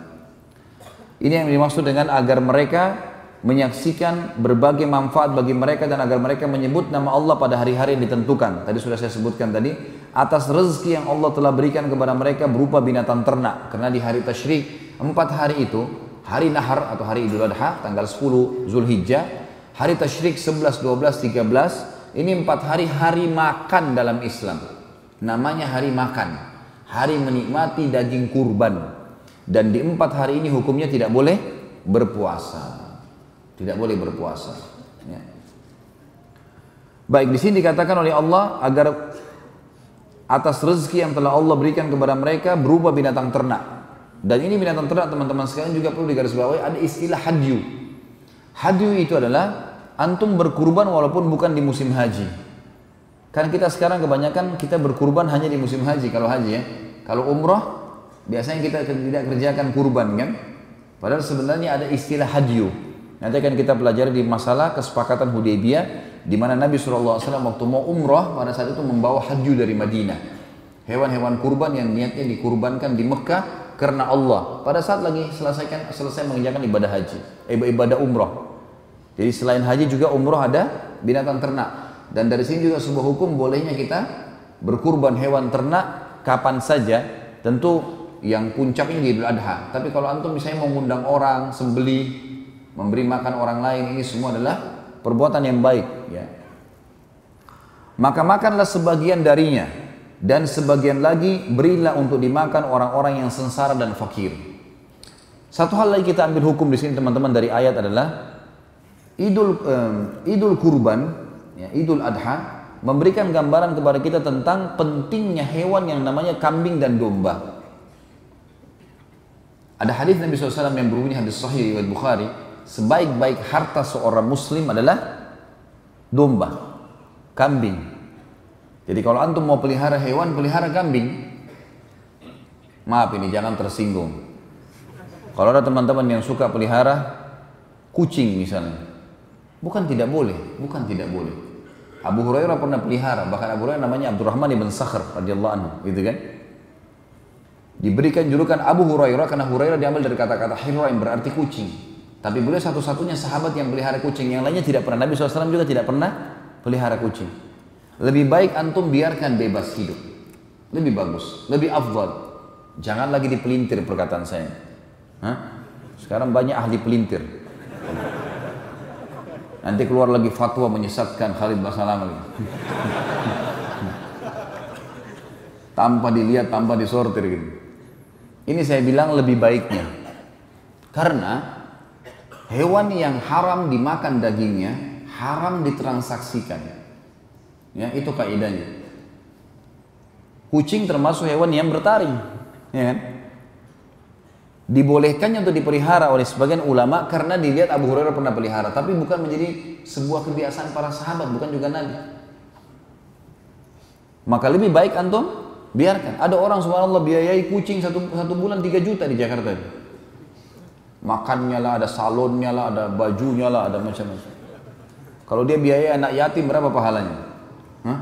Ini yang dimaksud dengan agar mereka menyaksikan berbagai manfaat bagi mereka dan agar mereka menyebut nama Allah pada hari-hari yang ditentukan. Tadi sudah saya sebutkan tadi, atas rezeki yang Allah telah berikan kepada mereka berupa binatang ternak. Karena di hari tasyrik, empat hari itu, hari nahar atau hari idul adha, tanggal 10 Zulhijjah, hari tasyrik 11, 12, 13, Ini empat hari hari makan dalam Islam. Namanya hari makan. Hari menikmati daging kurban. Dan di empat hari ini hukumnya tidak boleh berpuasa. Tidak boleh berpuasa. Ya. Baik di sini dikatakan oleh Allah agar atas rezeki yang telah Allah berikan kepada mereka berubah binatang ternak. Dan ini binatang ternak teman-teman sekalian juga perlu digarisbawahi ada istilah hadyu. Hadyu itu adalah antum berkurban walaupun bukan di musim haji. Kan kita sekarang kebanyakan kita berkurban hanya di musim haji kalau haji ya. Kalau umroh biasanya kita tidak kerjakan kurban kan. Padahal sebenarnya ada istilah hadyu. Nanti akan kita pelajari di masalah kesepakatan Hudaybiyah di mana Nabi SAW waktu mau umroh pada saat itu membawa hadyu dari Madinah. Hewan-hewan kurban yang niatnya dikurbankan di Mekah karena Allah. Pada saat lagi selesaikan selesai mengerjakan ibadah haji, eh, ibadah umroh. Jadi selain haji juga umroh ada binatang ternak. Dan dari sini juga sebuah hukum bolehnya kita berkurban hewan ternak kapan saja. Tentu yang puncaknya di Idul Adha. Tapi kalau antum misalnya mengundang orang, sembeli, memberi makan orang lain, ini semua adalah perbuatan yang baik. Ya. Maka makanlah sebagian darinya dan sebagian lagi berilah untuk dimakan orang-orang yang sengsara dan fakir. Satu hal lagi kita ambil hukum di sini teman-teman dari ayat adalah Idul um, Idul Kurban, ya, Idul Adha memberikan gambaran kepada kita tentang pentingnya hewan yang namanya kambing dan domba. Ada hadis Nabi SAW yang berbunyi hadis Sahih riwayat Bukhari, sebaik-baik harta seorang Muslim adalah domba, kambing. Jadi kalau antum mau pelihara hewan, pelihara kambing. Maaf ini jangan tersinggung. Kalau ada teman-teman yang suka pelihara kucing misalnya, Bukan tidak boleh, bukan tidak boleh. Abu Hurairah pernah pelihara, bahkan Abu Hurairah namanya Abdurrahman ibn Sakhr radhiyallahu anhu, gitu kan? Diberikan julukan Abu Hurairah karena Hurairah diambil dari kata-kata Hira yang berarti kucing. Tapi beliau satu-satunya sahabat yang pelihara kucing, yang lainnya tidak pernah. Nabi SAW juga tidak pernah pelihara kucing. Lebih baik antum biarkan bebas hidup. Lebih bagus, lebih afdal. Jangan lagi dipelintir perkataan saya. Hah? Sekarang banyak ahli pelintir. Nanti keluar lagi fatwa menyesatkan Khalid Basalam lagi. tanpa dilihat, tanpa disortir gitu. Ini saya bilang lebih baiknya. Karena hewan yang haram dimakan dagingnya, haram ditransaksikan. Ya, itu kaidahnya. Kucing termasuk hewan yang bertaring, ya kan? Dibolehkannya untuk dipelihara oleh sebagian ulama karena dilihat Abu Hurairah pernah pelihara tapi bukan menjadi sebuah kebiasaan para sahabat bukan juga Nabi. Maka lebih baik antum biarkan. Ada orang subhanallah biayai kucing satu, satu bulan 3 juta di Jakarta makannya lah ada salonnya lah ada bajunya lah ada macam-macam. Kalau dia biaya anak yatim berapa pahalanya? Hah?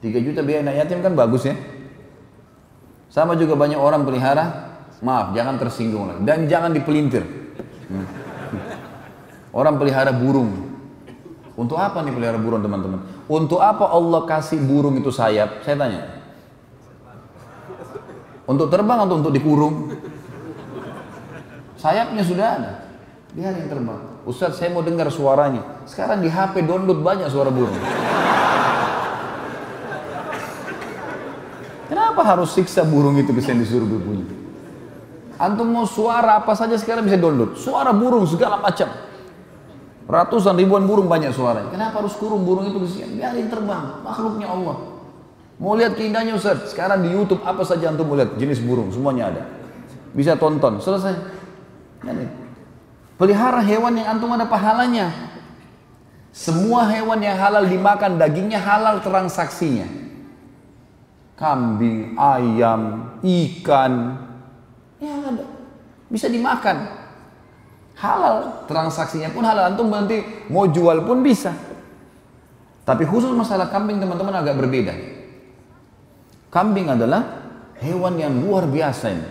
3 juta biaya anak yatim kan bagus ya. Sama juga banyak orang pelihara Maaf, jangan tersinggung lagi. Dan jangan dipelintir. Hmm. Orang pelihara burung. Untuk apa nih pelihara burung teman-teman? Untuk apa Allah kasih burung itu sayap? Saya tanya. Untuk terbang atau untuk dikurung? Sayapnya sudah ada. Biarin terbang. Ustaz saya mau dengar suaranya. Sekarang di HP download banyak suara burung. Kenapa harus siksa burung itu bisa disuruh berbunyi? Antum mau suara apa saja sekarang bisa download. Suara burung segala macam. Ratusan ribuan burung banyak suaranya. Kenapa harus kurung burung itu kesian? Biarin terbang, makhluknya Allah. Mau lihat keindahannya Ustaz? Sekarang di YouTube apa saja antum mau lihat jenis burung, semuanya ada. Bisa tonton, selesai. Ini. Pelihara hewan yang antum ada pahalanya. Semua hewan yang halal dimakan dagingnya halal transaksinya. Kambing, ayam, ikan. Bisa dimakan. Halal. Transaksinya pun halal. Antum nanti mau jual pun bisa. Tapi khusus masalah kambing teman-teman agak berbeda. Kambing adalah hewan yang luar biasa ini.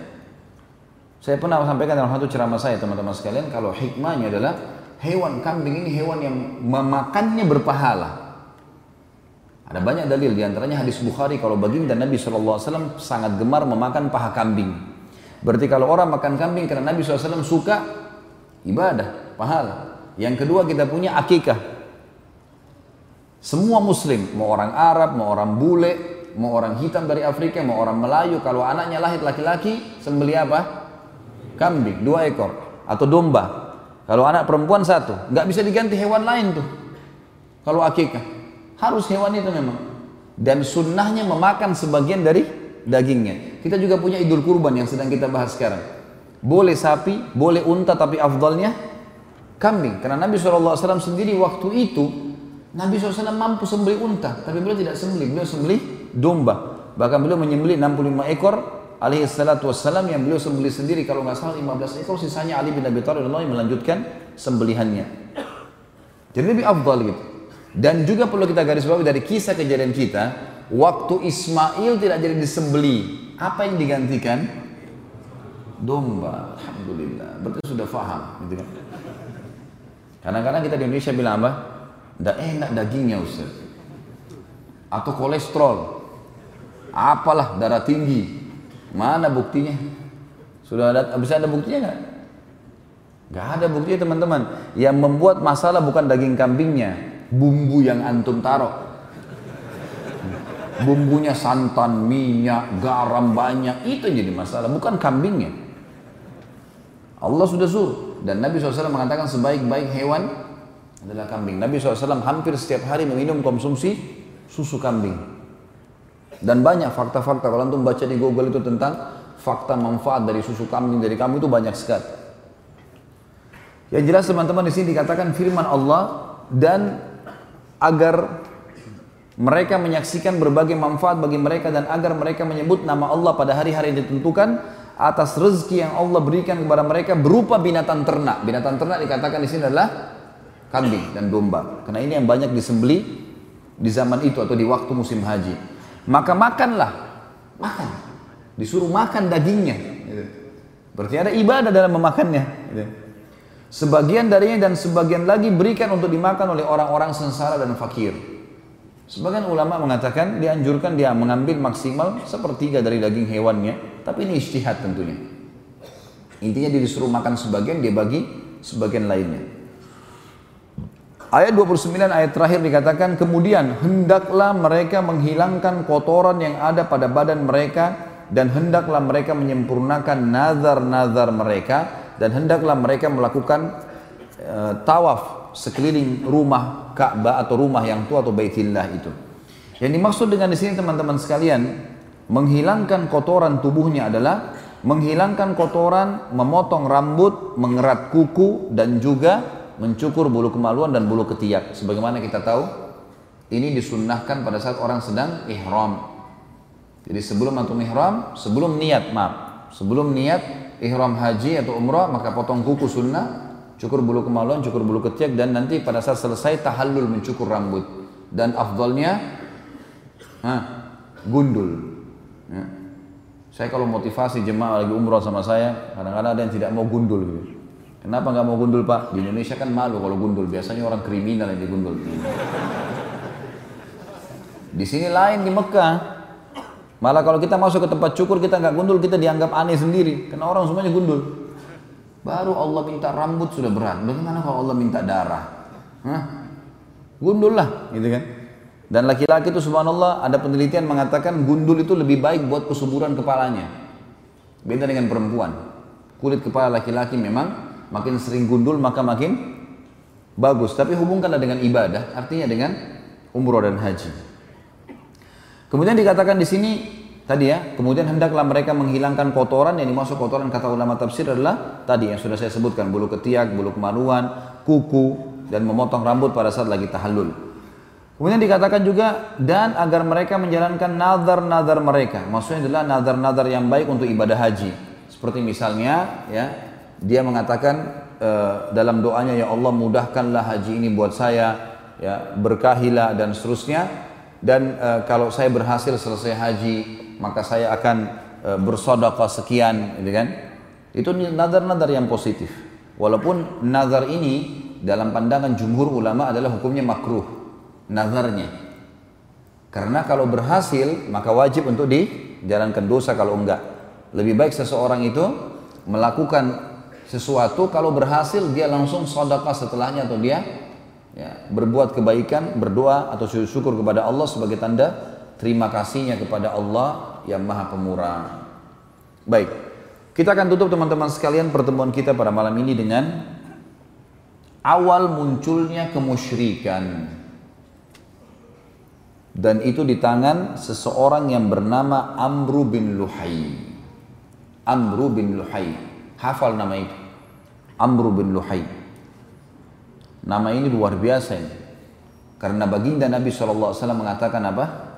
Saya pernah sampaikan dalam satu ceramah saya teman-teman sekalian kalau hikmahnya adalah hewan kambing ini hewan yang memakannya berpahala. Ada banyak dalil di antaranya hadis Bukhari kalau baginda Nabi SAW sangat gemar memakan paha kambing. Berarti kalau orang makan kambing karena Nabi SAW suka ibadah, pahala. Yang kedua kita punya akikah. Semua muslim, mau orang Arab, mau orang bule, mau orang hitam dari Afrika, mau orang Melayu, kalau anaknya lahir laki-laki, sembeli apa? Kambing, dua ekor. Atau domba. Kalau anak perempuan satu. Nggak bisa diganti hewan lain tuh. Kalau akikah. Harus hewan itu memang. Dan sunnahnya memakan sebagian dari dagingnya. Kita juga punya idul kurban yang sedang kita bahas sekarang. Boleh sapi, boleh unta, tapi afdalnya kambing. Karena Nabi SAW sendiri waktu itu Nabi SAW mampu sembelih unta, tapi beliau tidak sembelih, beliau sembelih domba. Bahkan beliau menyembelih 65 ekor alaihi salatu wassalam yang beliau sembelih sendiri kalau nggak salah 15 ekor sisanya Ali bin Abi Thalib yang melanjutkan sembelihannya. Jadi lebih afdal gitu. Dan juga perlu kita garis bawahi dari kisah kejadian kita, waktu Ismail tidak jadi disembeli, apa yang digantikan? Domba. Alhamdulillah. Berarti sudah faham, gitu kan? Kadang-kadang kita di Indonesia bilang apa? Tidak enak dagingnya Ustaz. Atau kolesterol. Apalah darah tinggi. Mana buktinya? Sudah ada, bisa ada buktinya nggak? Gak ada buktinya teman-teman. Yang membuat masalah bukan daging kambingnya, bumbu yang antum taruh. Bumbunya santan, minyak, garam banyak, itu jadi masalah, bukan kambingnya. Allah sudah suruh dan Nabi SAW mengatakan sebaik-baik hewan adalah kambing. Nabi SAW hampir setiap hari meminum konsumsi susu kambing. Dan banyak fakta-fakta kalau antum baca di Google itu tentang fakta manfaat dari susu kambing dari kambing itu banyak sekali. Yang jelas teman-teman di sini dikatakan firman Allah dan agar mereka menyaksikan berbagai manfaat bagi mereka dan agar mereka menyebut nama Allah pada hari-hari yang ditentukan atas rezeki yang Allah berikan kepada mereka berupa binatang ternak. Binatang ternak dikatakan di sini adalah kambing dan domba. Karena ini yang banyak disembeli di zaman itu atau di waktu musim haji. Maka makanlah, makan. Disuruh makan dagingnya. Gitu. Berarti ada ibadah dalam memakannya. Gitu. Sebagian darinya dan sebagian lagi berikan untuk dimakan oleh orang-orang sengsara dan fakir. Sebagian ulama mengatakan dianjurkan dia mengambil maksimal sepertiga dari daging hewannya, tapi ini istihad tentunya. Intinya dia disuruh makan sebagian, dia bagi sebagian lainnya. Ayat 29 ayat terakhir dikatakan kemudian hendaklah mereka menghilangkan kotoran yang ada pada badan mereka dan hendaklah mereka menyempurnakan nazar-nazar mereka dan hendaklah mereka melakukan uh, tawaf sekeliling rumah Ka'bah atau rumah yang tua atau Baitillah itu. Yang dimaksud dengan di sini teman-teman sekalian menghilangkan kotoran tubuhnya adalah menghilangkan kotoran, memotong rambut, mengerat kuku dan juga mencukur bulu kemaluan dan bulu ketiak. Sebagaimana kita tahu, ini disunnahkan pada saat orang sedang ihram. Jadi sebelum antum ihram, sebelum niat, maaf, sebelum niat ihram haji atau umrah, maka potong kuku sunnah, cukur bulu kemaluan, cukur bulu ketiak, dan nanti pada saat selesai tahallul mencukur rambut. Dan afdalnya, ha, gundul. Ya. Saya kalau motivasi jemaah lagi umrah sama saya, kadang-kadang ada yang tidak mau gundul gitu. Kenapa nggak mau gundul pak? Di Indonesia kan malu kalau gundul. Biasanya orang kriminal yang digundul. Di sini lain di Mekah. Malah kalau kita masuk ke tempat cukur kita nggak gundul kita dianggap aneh sendiri. Karena orang semuanya gundul. Baru Allah minta rambut sudah berat. Bagaimana kalau Allah minta darah? Hah? Gundul lah, gitu kan? Dan laki-laki itu subhanallah ada penelitian mengatakan gundul itu lebih baik buat kesuburan kepalanya. Beda dengan perempuan. Kulit kepala laki-laki memang makin sering gundul maka makin bagus. Tapi hubungkanlah dengan ibadah, artinya dengan umroh dan haji. Kemudian dikatakan di sini tadi ya, kemudian hendaklah mereka menghilangkan kotoran yang dimaksud kotoran kata ulama tafsir adalah tadi yang sudah saya sebutkan bulu ketiak, bulu kemaluan, kuku dan memotong rambut pada saat lagi tahallul. Kemudian dikatakan juga dan agar mereka menjalankan nazar-nazar mereka. Maksudnya adalah nazar-nazar yang baik untuk ibadah haji. Seperti misalnya ya dia mengatakan uh, dalam doanya ya Allah mudahkanlah haji ini buat saya ya berkahilah dan seterusnya dan uh, kalau saya berhasil selesai haji maka saya akan uh, bersedekah sekian gitu kan? Itu nazar-nazar yang positif. Walaupun nazar ini dalam pandangan jumhur ulama adalah hukumnya makruh nazarnya. Karena kalau berhasil maka wajib untuk dijalankan dosa kalau enggak. Lebih baik seseorang itu melakukan sesuatu kalau berhasil dia langsung sedekah setelahnya atau dia Ya, berbuat kebaikan, berdoa atau syukur kepada Allah sebagai tanda terima kasihnya kepada Allah yang maha pemurah. Baik, kita akan tutup teman-teman sekalian pertemuan kita pada malam ini dengan awal munculnya kemusyrikan. Dan itu di tangan seseorang yang bernama Amru bin Luhai. Amru bin Luhai. Hafal nama itu. Amru bin Luhai. Nama ini luar biasa ini. Karena baginda Nabi SAW mengatakan apa?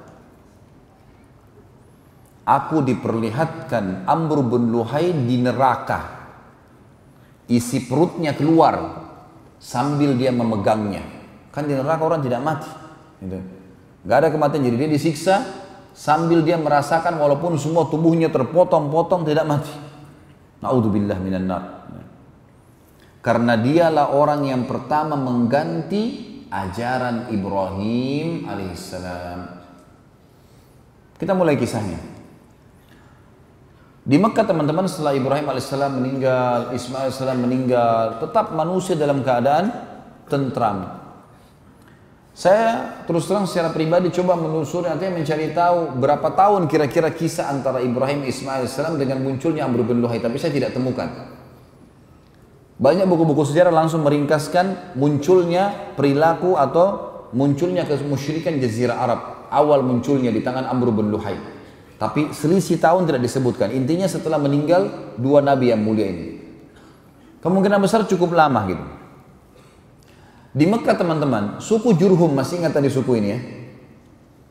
Aku diperlihatkan Amr bin Luhai di neraka. Isi perutnya keluar sambil dia memegangnya. Kan di neraka orang tidak mati. Gitu. Gak ada kematian, jadi dia disiksa sambil dia merasakan walaupun semua tubuhnya terpotong-potong tidak mati. Naudzubillah minan. Karena dialah orang yang pertama mengganti ajaran Ibrahim alaihissalam. Kita mulai kisahnya. Di Mekah teman-teman setelah Ibrahim alaihissalam meninggal, Ismail alaihissalam meninggal, tetap manusia dalam keadaan tentram. Saya terus terang secara pribadi coba menelusuri artinya mencari tahu berapa tahun kira-kira kisah antara Ibrahim Ismail alaihissalam dengan munculnya Amr bin Luhai, tapi saya tidak temukan. Banyak buku-buku sejarah langsung meringkaskan munculnya perilaku atau munculnya kemusyrikan Jazirah Arab. Awal munculnya di tangan Amr bin Luhai. Tapi selisih tahun tidak disebutkan. Intinya setelah meninggal dua nabi yang mulia ini. Kemungkinan besar cukup lama gitu. Di Mekah teman-teman, suku Jurhum masih ingat tadi suku ini ya?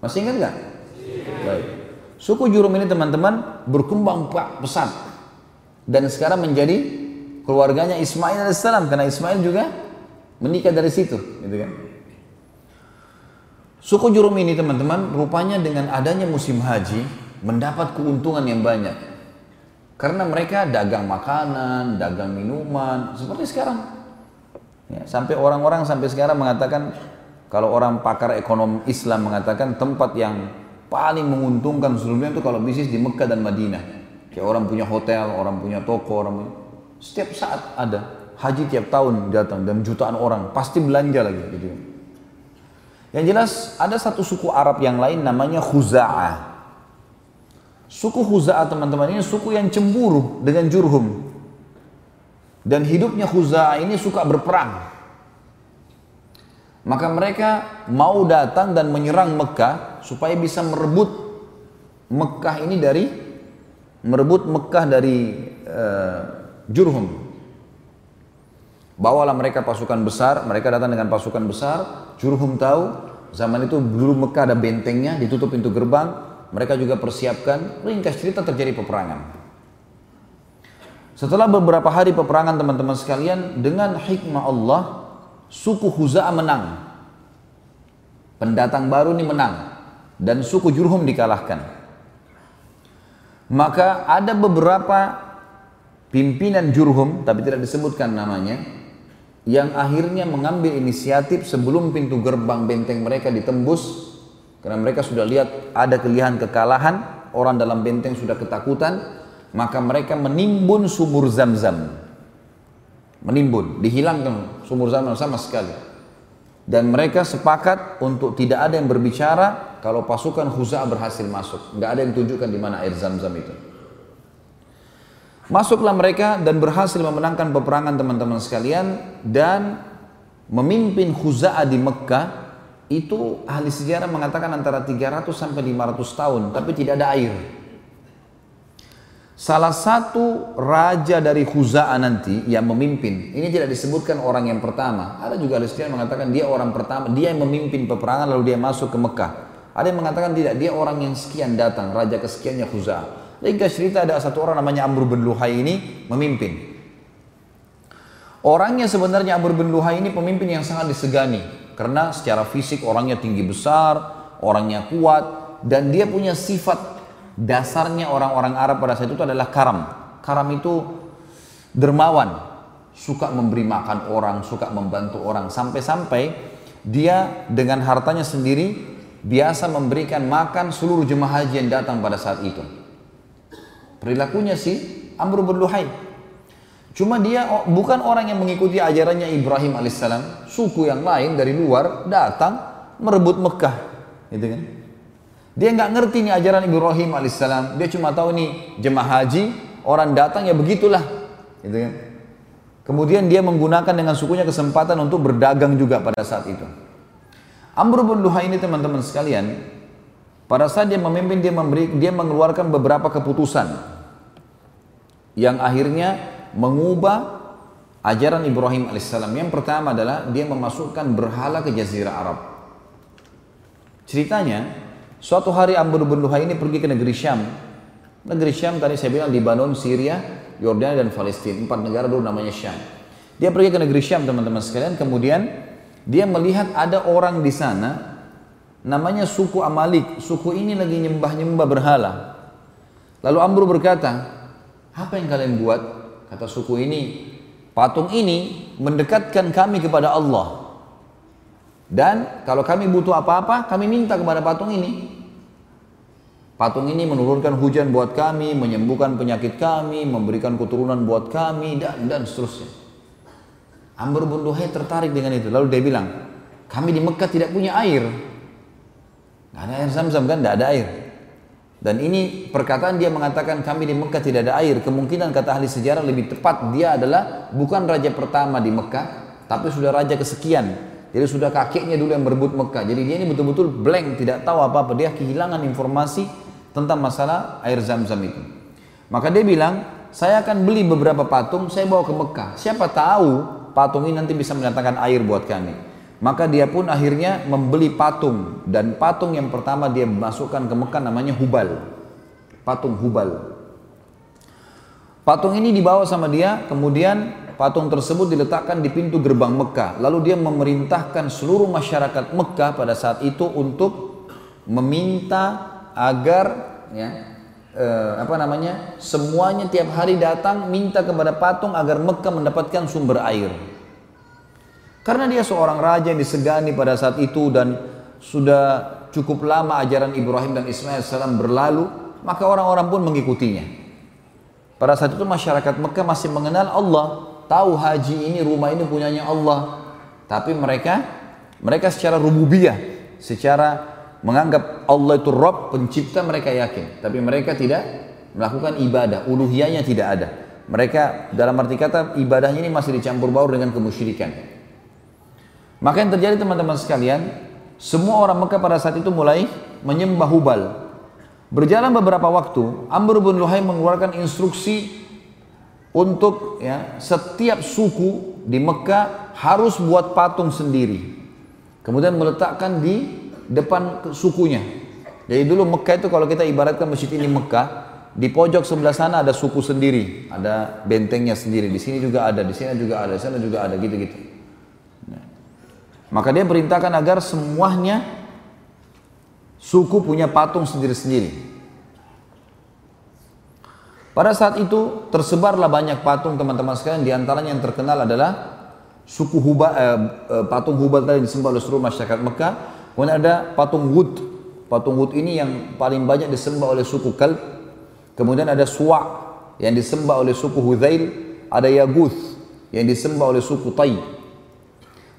Masih ingat nggak? Baik. Suku Jurhum ini teman-teman berkembang pesat dan sekarang menjadi keluarganya Ismail alaihissalam karena Ismail juga menikah dari situ, gitu kan. Suku Jurum ini teman-teman rupanya dengan adanya musim haji mendapat keuntungan yang banyak. Karena mereka dagang makanan, dagang minuman, seperti sekarang. Ya, sampai orang-orang sampai sekarang mengatakan kalau orang pakar ekonomi Islam mengatakan tempat yang paling menguntungkan seluruhnya itu kalau bisnis di Mekah dan Madinah. Kayak orang punya hotel, orang punya toko, orang punya setiap saat ada haji tiap tahun datang dan jutaan orang pasti belanja lagi gitu. Yang jelas ada satu suku Arab yang lain namanya Khuza'ah. Suku Khuza'ah teman-teman ini suku yang cemburu dengan Jurhum. Dan hidupnya Khuza'ah ini suka berperang. Maka mereka mau datang dan menyerang Mekah supaya bisa merebut Mekah ini dari merebut Mekah dari uh, Jurhum. Bawalah mereka pasukan besar, mereka datang dengan pasukan besar, Jurhum tahu, zaman itu dulu Mekah ada bentengnya, ditutup pintu gerbang, mereka juga persiapkan, ringkas cerita terjadi peperangan. Setelah beberapa hari peperangan teman-teman sekalian, dengan hikmah Allah, suku Huza'ah menang. Pendatang baru ini menang. Dan suku Jurhum dikalahkan. Maka ada beberapa pimpinan Jurhum, tapi tidak disebutkan namanya, yang akhirnya mengambil inisiatif sebelum pintu gerbang benteng mereka ditembus, karena mereka sudah lihat ada kelihan kekalahan, orang dalam benteng sudah ketakutan, maka mereka menimbun sumur zam-zam. Menimbun, dihilangkan sumur zam-zam sama sekali. Dan mereka sepakat untuk tidak ada yang berbicara kalau pasukan Huza berhasil masuk. Nggak ada yang tunjukkan di mana air zam-zam itu. Masuklah mereka dan berhasil memenangkan peperangan teman-teman sekalian dan memimpin Khuza'ah di Mekah itu ahli sejarah mengatakan antara 300 sampai 500 tahun tapi tidak ada air. Salah satu raja dari Khuza'ah nanti yang memimpin, ini tidak disebutkan orang yang pertama. Ada juga ahli sejarah mengatakan dia orang pertama, dia yang memimpin peperangan lalu dia masuk ke Mekah. Ada yang mengatakan tidak, dia orang yang sekian datang, raja kesekiannya Khuza'ah. Ringkas cerita ada satu orang namanya Amr bin Luhai ini memimpin. Orangnya sebenarnya Amr bin Luhai ini pemimpin yang sangat disegani. Karena secara fisik orangnya tinggi besar, orangnya kuat, dan dia punya sifat dasarnya orang-orang Arab pada saat itu adalah karam. Karam itu dermawan, suka memberi makan orang, suka membantu orang. Sampai-sampai dia dengan hartanya sendiri biasa memberikan makan seluruh jemaah haji yang datang pada saat itu. Perilakunya si Amr bin Luhai. Cuma dia bukan orang yang mengikuti ajarannya Ibrahim alaihissalam. Suku yang lain dari luar datang merebut Mekah. Gitu kan? Dia nggak ngerti nih ajaran Ibrahim alaihissalam. Dia cuma tahu nih jemaah haji, orang datang ya begitulah. Gitu kan? Kemudian dia menggunakan dengan sukunya kesempatan untuk berdagang juga pada saat itu. Amr bin Luhai ini teman-teman sekalian, pada saat dia memimpin dia memberi dia mengeluarkan beberapa keputusan yang akhirnya mengubah ajaran Ibrahim alaihissalam. Yang pertama adalah dia memasukkan berhala ke Jazirah Arab. Ceritanya, suatu hari Amr bin Luhai ini pergi ke negeri Syam. Negeri Syam tadi saya bilang Libanon, Syria, Yordania dan Palestina. Empat negara dulu namanya Syam. Dia pergi ke negeri Syam teman-teman sekalian. Kemudian dia melihat ada orang di sana namanya suku Amalik. Suku ini lagi nyembah-nyembah berhala. Lalu Amr berkata, apa yang kalian buat? Kata suku ini, patung ini mendekatkan kami kepada Allah. Dan kalau kami butuh apa-apa, kami minta kepada patung ini. Patung ini menurunkan hujan buat kami, menyembuhkan penyakit kami, memberikan keturunan buat kami, dan dan seterusnya. Amr bin Luhai tertarik dengan itu. Lalu dia bilang, kami di Mekah tidak punya air. Gak ada air zam-zam kan, tidak ada air. Dan ini perkataan dia mengatakan kami di Mekah tidak ada air. Kemungkinan kata ahli sejarah lebih tepat dia adalah bukan raja pertama di Mekah, tapi sudah raja kesekian. Jadi sudah kakeknya dulu yang berebut Mekah. Jadi dia ini betul-betul blank, tidak tahu apa-apa. Dia kehilangan informasi tentang masalah air zam-zam itu. Maka dia bilang, saya akan beli beberapa patung, saya bawa ke Mekah. Siapa tahu patung ini nanti bisa mendatangkan air buat kami. Maka dia pun akhirnya membeli patung dan patung yang pertama dia masukkan ke Mekah namanya Hubal. Patung Hubal. Patung ini dibawa sama dia, kemudian patung tersebut diletakkan di pintu gerbang Mekah. Lalu dia memerintahkan seluruh masyarakat Mekah pada saat itu untuk meminta agar ya eh, apa namanya semuanya tiap hari datang minta kepada patung agar Mekah mendapatkan sumber air. Karena dia seorang raja yang disegani pada saat itu dan sudah cukup lama ajaran Ibrahim dan Ismail salam berlalu, maka orang-orang pun mengikutinya. Pada saat itu masyarakat Mekah masih mengenal Allah, tahu haji ini rumah ini punyanya Allah. Tapi mereka mereka secara rububiyah, secara menganggap Allah itu Rob, pencipta mereka yakin. Tapi mereka tidak melakukan ibadah, uluhiyahnya tidak ada. Mereka dalam arti kata ibadahnya ini masih dicampur baur dengan kemusyrikan. Maka yang terjadi teman-teman sekalian, semua orang Mekah pada saat itu mulai menyembah Hubal. Berjalan beberapa waktu, Amr bin Luhai mengeluarkan instruksi untuk ya setiap suku di Mekah harus buat patung sendiri. Kemudian meletakkan di depan sukunya. Jadi dulu Mekah itu kalau kita ibaratkan masjid ini Mekah, di pojok sebelah sana ada suku sendiri, ada bentengnya sendiri. Di sini juga ada, di sini juga ada, di sana juga ada, gitu-gitu. Maka dia perintahkan agar semuanya suku punya patung sendiri-sendiri. Pada saat itu tersebarlah banyak patung teman-teman sekalian. Di antaranya yang terkenal adalah suku Hubal, eh, eh, patung Hubal tadi disembah oleh seluruh masyarakat Mekah. Kemudian ada patung Wud. Patung Wud ini yang paling banyak disembah oleh suku Kalb. Kemudian ada Suwa yang disembah oleh suku Hudzail. Ada Yaguth yang disembah oleh suku Tai.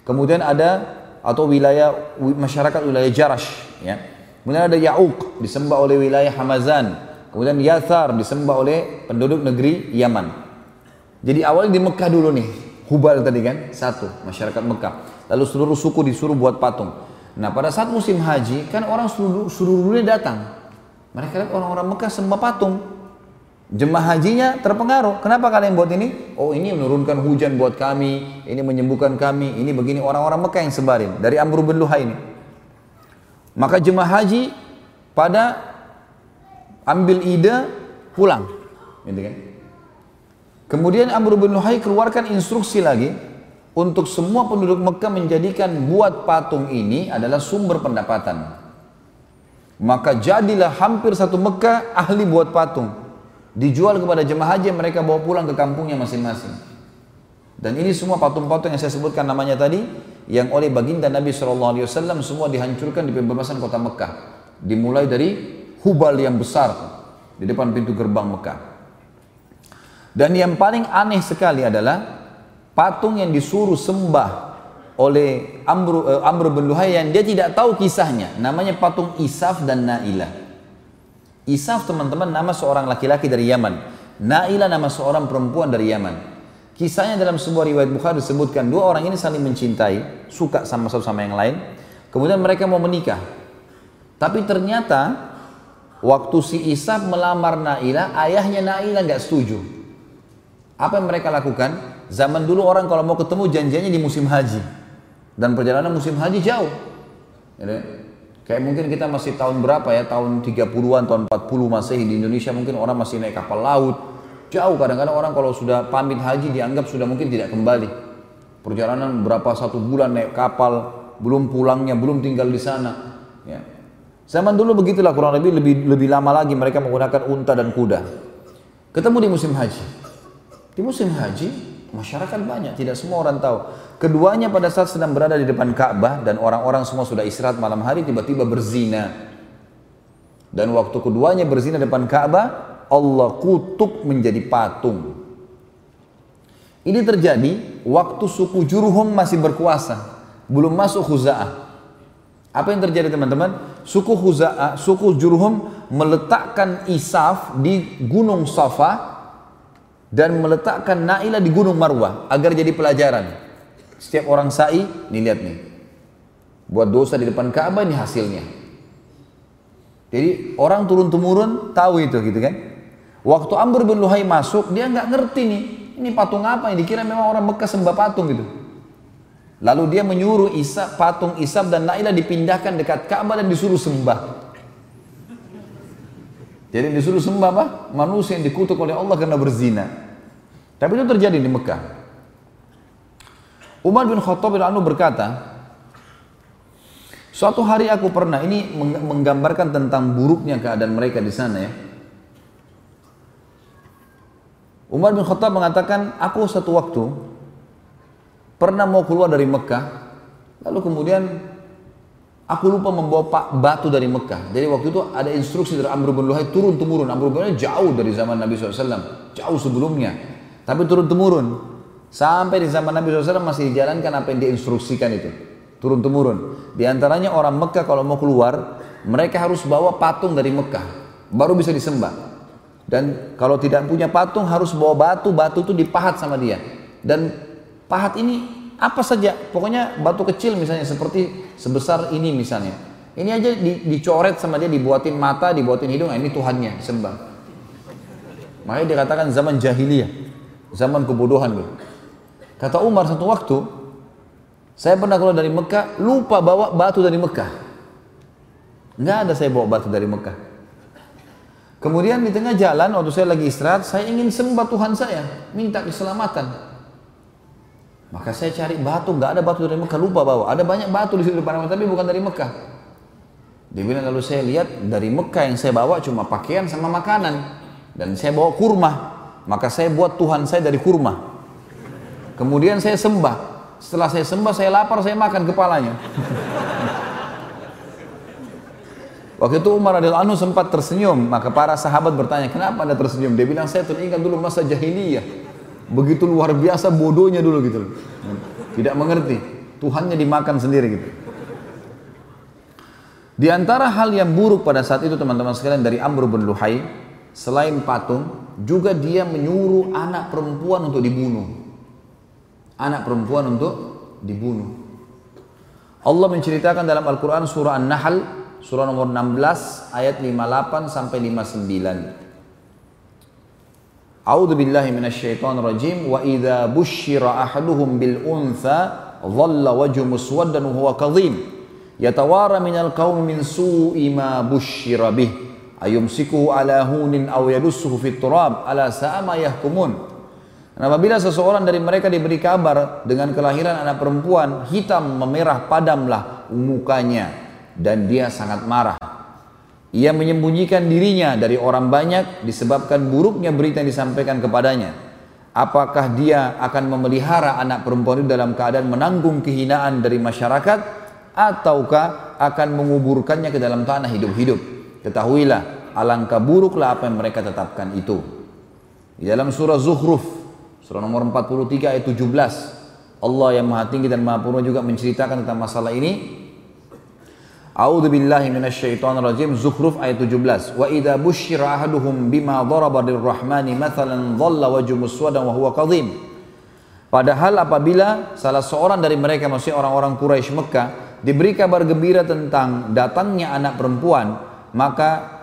Kemudian ada atau wilayah masyarakat wilayah Jarash ya. Kemudian ada Ya'uq disembah oleh wilayah Hamazan. Kemudian Yathar disembah oleh penduduk negeri Yaman. Jadi awalnya di Mekah dulu nih, Hubal tadi kan, satu masyarakat Mekah. Lalu seluruh suku disuruh buat patung. Nah pada saat musim haji kan orang seluruh, seluruh dunia datang. Mereka lihat orang-orang Mekah sembah patung. Jemaah hajinya terpengaruh. Kenapa kalian buat ini? Oh ini menurunkan hujan buat kami, ini menyembuhkan kami, ini begini orang-orang Mekah yang sebarin dari Amr bin Luhai ini. Maka jemaah haji pada ambil ide pulang, gitu kan? Kemudian Amr bin Luhai keluarkan instruksi lagi untuk semua penduduk Mekah menjadikan buat patung ini adalah sumber pendapatan. Maka jadilah hampir satu Mekah ahli buat patung dijual kepada jemaah haji mereka bawa pulang ke kampungnya masing-masing. Dan ini semua patung-patung yang saya sebutkan namanya tadi yang oleh baginda Nabi SAW semua dihancurkan di pembebasan kota Mekah. Dimulai dari Hubal yang besar di depan pintu gerbang Mekah. Dan yang paling aneh sekali adalah patung yang disuruh sembah oleh Amr, uh, Amr bin Luhai yang dia tidak tahu kisahnya. Namanya patung Isaf dan Nailah. Isaf teman-teman nama seorang laki-laki dari Yaman. Nailah nama seorang perempuan dari Yaman. Kisahnya dalam sebuah riwayat Bukhari disebutkan dua orang ini saling mencintai, suka sama satu sama yang lain. Kemudian mereka mau menikah. Tapi ternyata waktu si Isaf melamar Nailah, ayahnya Nailah nggak setuju. Apa yang mereka lakukan? Zaman dulu orang kalau mau ketemu janjiannya di musim haji. Dan perjalanan musim haji jauh. Ya, kayak mungkin kita masih tahun berapa ya, tahun 30-an, tahun 40 Masehi di Indonesia mungkin orang masih naik kapal laut. Jauh kadang-kadang orang kalau sudah pamit haji dianggap sudah mungkin tidak kembali. Perjalanan berapa satu bulan naik kapal, belum pulangnya, belum tinggal di sana. Ya. Zaman dulu begitulah kurang lebih lebih lebih lama lagi mereka menggunakan unta dan kuda. Ketemu di musim haji. Di musim haji masyarakat banyak, tidak semua orang tahu. Keduanya pada saat sedang berada di depan Ka'bah dan orang-orang semua sudah istirahat malam hari tiba-tiba berzina. Dan waktu keduanya berzina depan Ka'bah, Allah kutuk menjadi patung. Ini terjadi waktu suku Jurhum masih berkuasa, belum masuk Khuza'ah. Apa yang terjadi teman-teman? Suku Khuza'ah, suku Jurhum meletakkan Isaf di Gunung Safa dan meletakkan Naila di Gunung Marwah agar jadi pelajaran. Setiap orang sa'i, nih lihat nih. Buat dosa di depan Ka'bah ini hasilnya. Jadi orang turun temurun tahu itu gitu kan. Waktu Amr bin Luhai masuk, dia nggak ngerti nih. Ini patung apa ini? Dikira memang orang Mekah sembah patung gitu. Lalu dia menyuruh Isa, patung Isab dan Nailah dipindahkan dekat Ka'bah dan disuruh sembah. Jadi disuruh sembah apa? Manusia yang dikutuk oleh Allah karena berzina. Tapi itu terjadi di Mekah. Umar bin Khattab bin Anu berkata, suatu hari aku pernah, ini menggambarkan tentang buruknya keadaan mereka di sana ya. Umar bin Khattab mengatakan, aku satu waktu pernah mau keluar dari Mekah, lalu kemudian aku lupa membawa pak batu dari Mekah. Jadi waktu itu ada instruksi dari Amr bin Luhai turun temurun. Amr bin Luhai jauh dari zaman Nabi SAW, jauh sebelumnya. Tapi turun temurun. Sampai di zaman Nabi SAW masih dijalankan apa yang diinstruksikan itu. Turun temurun. Di antaranya orang Mekah kalau mau keluar, mereka harus bawa patung dari Mekah. Baru bisa disembah. Dan kalau tidak punya patung harus bawa batu, batu itu dipahat sama dia. Dan pahat ini apa saja, pokoknya batu kecil misalnya seperti sebesar ini misalnya. Ini aja dicoret sama dia, dibuatin mata, dibuatin hidung, nah ini Tuhannya, sembah. Makanya dikatakan zaman jahiliyah, zaman kebodohan. Gitu. Kata Umar satu waktu, saya pernah keluar dari Mekah, lupa bawa batu dari Mekah. Nggak ada saya bawa batu dari Mekah. Kemudian di tengah jalan, waktu saya lagi istirahat, saya ingin sembah Tuhan saya, minta keselamatan. Maka saya cari batu, nggak ada batu dari Mekah, lupa bawa. Ada banyak batu di situ depan tapi bukan dari Mekah. Dia bilang lalu saya lihat dari Mekah yang saya bawa cuma pakaian sama makanan. Dan saya bawa kurma. Maka saya buat Tuhan saya dari kurma. Kemudian saya sembah. Setelah saya sembah, saya lapar, saya makan kepalanya. Waktu itu Umar radhiyallahu anhu sempat tersenyum, maka para sahabat bertanya, "Kenapa Anda tersenyum?" Dia bilang, "Saya teringat dulu masa jahiliyah. Begitu luar biasa bodohnya dulu gitu Tidak mengerti. Tuhannya dimakan sendiri gitu. Di antara hal yang buruk pada saat itu teman-teman sekalian dari Amr bin Luhai, selain patung, juga dia menyuruh anak perempuan untuk dibunuh anak perempuan untuk dibunuh. Allah menceritakan dalam Al-Quran surah An-Nahl surah nomor 16 ayat 58 sampai 59. A'udzu billahi minasyaitonir rajim. Wa idza busyira ahaduhum bil untha dhalla wajhu muswaddan wa huwa kadhim. Yatawara minal qaumi min su'i ma busyira bih. Ayumsikuhu ala hunin aw yadussuhu fit turab. Ala sa'a ma yahkumun. Dan apabila seseorang dari mereka diberi kabar dengan kelahiran anak perempuan, hitam memerah padamlah mukanya dan dia sangat marah. Ia menyembunyikan dirinya dari orang banyak disebabkan buruknya berita yang disampaikan kepadanya. Apakah dia akan memelihara anak perempuan itu dalam keadaan menanggung kehinaan dari masyarakat ataukah akan menguburkannya ke dalam tanah hidup-hidup? Ketahuilah, alangkah buruklah apa yang mereka tetapkan itu. Di dalam surah Zuhruf, surah nomor 43 ayat 17, Allah yang maha tinggi dan maha purna juga menceritakan tentang masalah ini. A'udzu billahi minasyaitonir rajim Zukhruf ayat 17. Wa idza busyira ahaduhum bima daraba lirrahmani mathalan dhalla wajhu muswadan wa huwa kadhim. Padahal apabila salah seorang dari mereka maksudnya orang-orang Quraisy Mekah diberi kabar gembira tentang datangnya anak perempuan, maka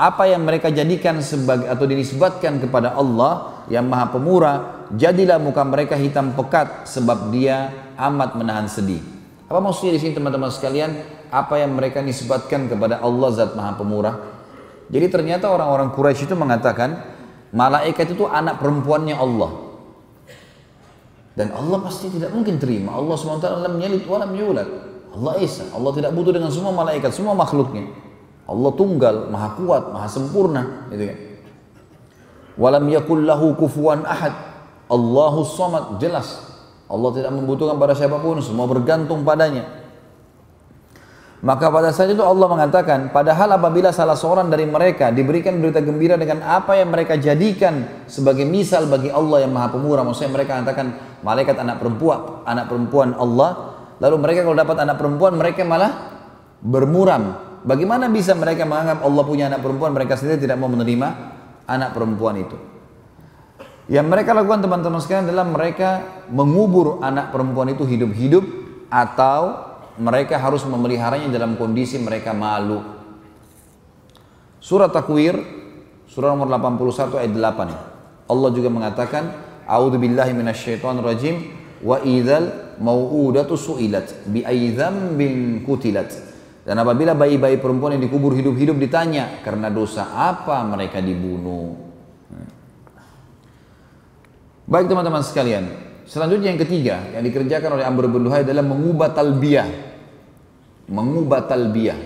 apa yang mereka jadikan sebagai atau dinisbatkan kepada Allah yang Maha Pemurah, jadilah muka mereka hitam pekat sebab Dia amat menahan sedih. Apa maksudnya di sini teman-teman sekalian? Apa yang mereka nisbatkan kepada Allah Zat Maha Pemurah? Jadi ternyata orang-orang Quraisy itu mengatakan malaikat itu anak perempuannya Allah. Dan Allah pasti tidak mungkin terima. Allah SWT lam yalid wa lam yulad. Allah Esa. Allah tidak butuh dengan semua malaikat, semua makhluknya. Allah tunggal, maha kuat, maha sempurna. Gitu kan. Walam yakul lahu kufuwan ahad. Allahu samad. Jelas. Allah tidak membutuhkan pada siapa pun, semua bergantung padanya. Maka pada saat itu Allah mengatakan, padahal apabila salah seorang dari mereka diberikan berita gembira dengan apa yang mereka jadikan sebagai misal bagi Allah yang Maha Pemurah, maksudnya mereka mengatakan malaikat anak perempuan, anak perempuan Allah, lalu mereka kalau dapat anak perempuan mereka malah bermuram. Bagaimana bisa mereka menganggap Allah punya anak perempuan, mereka sendiri tidak mau menerima anak perempuan itu? Yang mereka lakukan teman-teman sekalian adalah mereka mengubur anak perempuan itu hidup-hidup atau mereka harus memeliharanya dalam kondisi mereka malu. Surah Takwir, surah nomor 81 ayat 8. Allah juga mengatakan, A'udzu billahi minasyaitonir rajim wa idzal mau'udatu su'ilat bi bin kutilat. Dan apabila bayi-bayi perempuan yang dikubur hidup-hidup ditanya karena dosa apa mereka dibunuh. Baik teman-teman sekalian, selanjutnya yang ketiga yang dikerjakan oleh Amr bin Luhai adalah mengubah talbiyah. Mengubah talbiyah.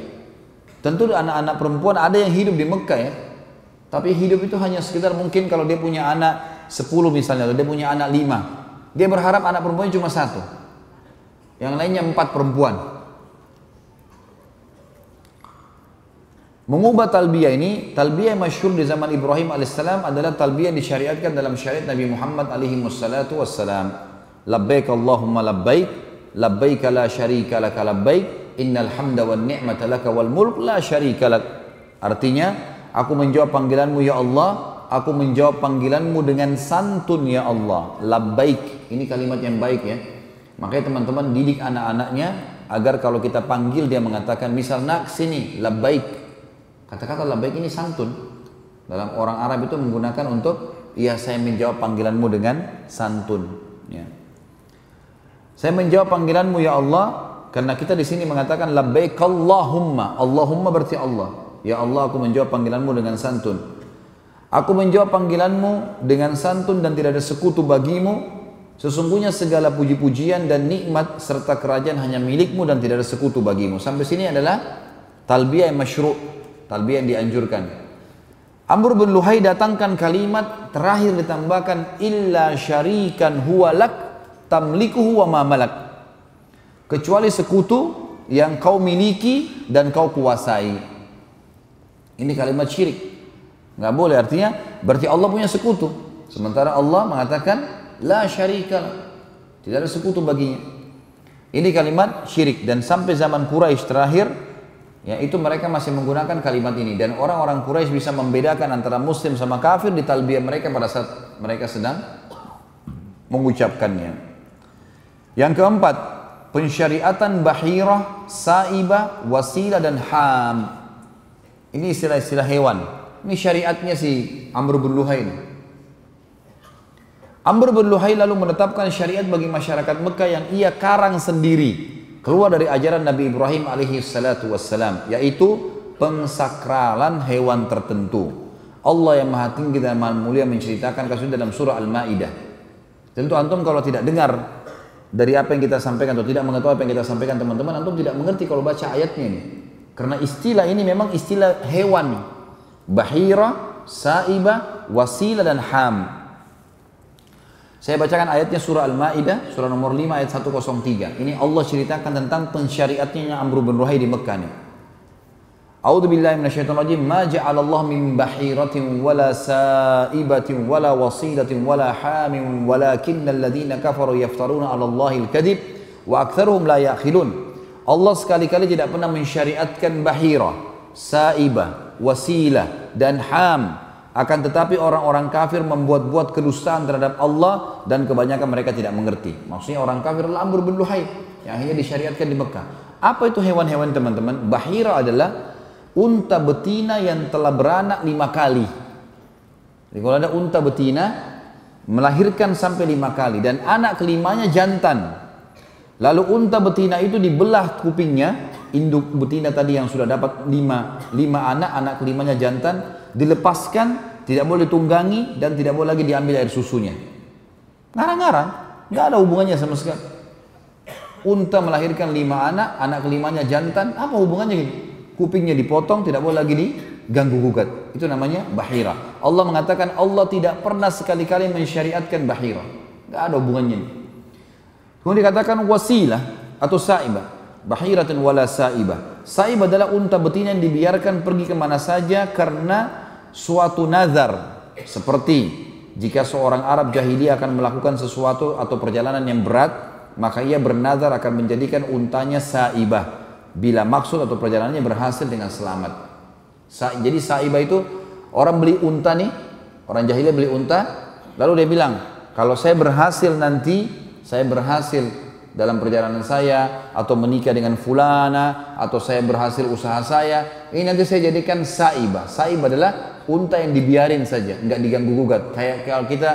Tentu anak-anak perempuan ada yang hidup di Mekah ya. Tapi hidup itu hanya sekitar mungkin kalau dia punya anak 10 misalnya, atau dia punya anak 5. Dia berharap anak perempuannya cuma satu. Yang lainnya empat perempuan. Mengubah talbiyah ini, talbiyah yang masyhur di zaman Ibrahim alaihissalam adalah talbiyah yang disyariatkan dalam syariat Nabi Muhammad alaihi wassalatu wassalam. Labbaik Allahumma labbaik, labbaik la syarika laka labbaik, innal hamda wan ni'mata laka wal mulk la syarika lak. Artinya, aku menjawab panggilanmu ya Allah, aku menjawab panggilanmu dengan santun ya Allah. Labbaik, ini kalimat yang baik ya. Makanya teman-teman didik anak-anaknya agar kalau kita panggil dia mengatakan misal nak sini labbaik Kata-kata labbaik ini santun. Dalam orang Arab itu menggunakan untuk iya saya menjawab panggilanmu dengan santun. Ya. Saya menjawab panggilanmu ya Allah karena kita di sini mengatakan labbaik Allahumma. Allahumma berarti Allah. Ya Allah aku menjawab panggilanmu dengan santun. Aku menjawab panggilanmu dengan santun dan tidak ada sekutu bagimu. Sesungguhnya segala puji-pujian dan nikmat serta kerajaan hanya milikmu dan tidak ada sekutu bagimu. Sampai sini adalah talbiyah yang masyru' Talbiyah dianjurkan. Amr bin Luhai datangkan kalimat terakhir ditambahkan illa syarikan huwa lak tamlikuhu wa ma. Kecuali sekutu yang kau miliki dan kau kuasai. Ini kalimat syirik. Nggak boleh artinya berarti Allah punya sekutu. Sementara Allah mengatakan la syarika Tidak ada sekutu baginya. Ini kalimat syirik dan sampai zaman Quraisy terakhir Ya, itu mereka masih menggunakan kalimat ini dan orang-orang Quraisy bisa membedakan antara muslim sama kafir di talbiyah mereka pada saat mereka sedang mengucapkannya. Yang keempat, pensyariatan bahirah, saibah, wasilah dan ham. Ini istilah-istilah hewan. Ini syariatnya si Amr bin Luhai. Amr bin Luhai lalu menetapkan syariat bagi masyarakat Mekah yang ia karang sendiri keluar dari ajaran Nabi Ibrahim alaihi salatu wassalam yaitu pengsakralan hewan tertentu. Allah yang maha tinggi dan maha mulia menceritakan kasus dalam surah Al-Ma'idah. Tentu antum kalau tidak dengar dari apa yang kita sampaikan atau tidak mengetahui apa yang kita sampaikan teman-teman, antum tidak mengerti kalau baca ayatnya ini. Karena istilah ini memang istilah hewan. Bahira, sa'iba, wasila dan ham. Saya bacakan ayatnya surah Al-Maidah, surah nomor 5 ayat 103. Ini Allah ceritakan tentang pensyariatnya Amr bin Ruhai di Mekah nih. A'udzu billahi minasyaitonir rajim. Ma ja'alallahu min bahiratin wala sa'ibatin wala wasilatin wala hamin walakinnal ladzina kafaru yaftaruna 'ala Allahil kadhib wa aktsaruhum la ya'qilun. Allah sekali-kali tidak pernah mensyariatkan bahira, sa'ibah, wasilah dan ham. Akan tetapi orang-orang kafir membuat-buat kedustaan terhadap Allah dan kebanyakan mereka tidak mengerti. Maksudnya orang kafir lamur berluhai yang akhirnya disyariatkan di Mekah. Apa itu hewan-hewan teman-teman? Bahira adalah unta betina yang telah beranak lima kali. Jadi kalau ada unta betina melahirkan sampai lima kali dan anak kelimanya jantan. Lalu unta betina itu dibelah kupingnya, induk betina tadi yang sudah dapat lima, lima anak, anak kelimanya jantan, dilepaskan, tidak boleh tunggangi dan tidak boleh lagi diambil air susunya. Ngarang-ngarang, nggak ada hubungannya sama sekali. Unta melahirkan lima anak, anak kelimanya jantan, apa hubungannya gitu? kupingnya dipotong, tidak boleh lagi diganggu gugat. Itu namanya bahira. Allah mengatakan Allah tidak pernah sekali-kali mensyariatkan bahira. Tidak ada hubungannya. Kemudian dikatakan wasilah atau saibah. Bahiratun wala saibah. Saibah adalah unta betina yang dibiarkan pergi ke mana saja karena suatu nazar. Seperti jika seorang Arab jahiliyah akan melakukan sesuatu atau perjalanan yang berat, maka ia bernazar akan menjadikan untanya saibah bila maksud atau perjalanannya berhasil dengan selamat. Sa jadi saibah itu orang beli unta nih, orang jahiliyah beli unta, lalu dia bilang, kalau saya berhasil nanti, saya berhasil dalam perjalanan saya atau menikah dengan fulana atau saya berhasil usaha saya, ini nanti saya jadikan saibah. Saibah adalah unta yang dibiarin saja, nggak diganggu gugat. Kayak kalau kita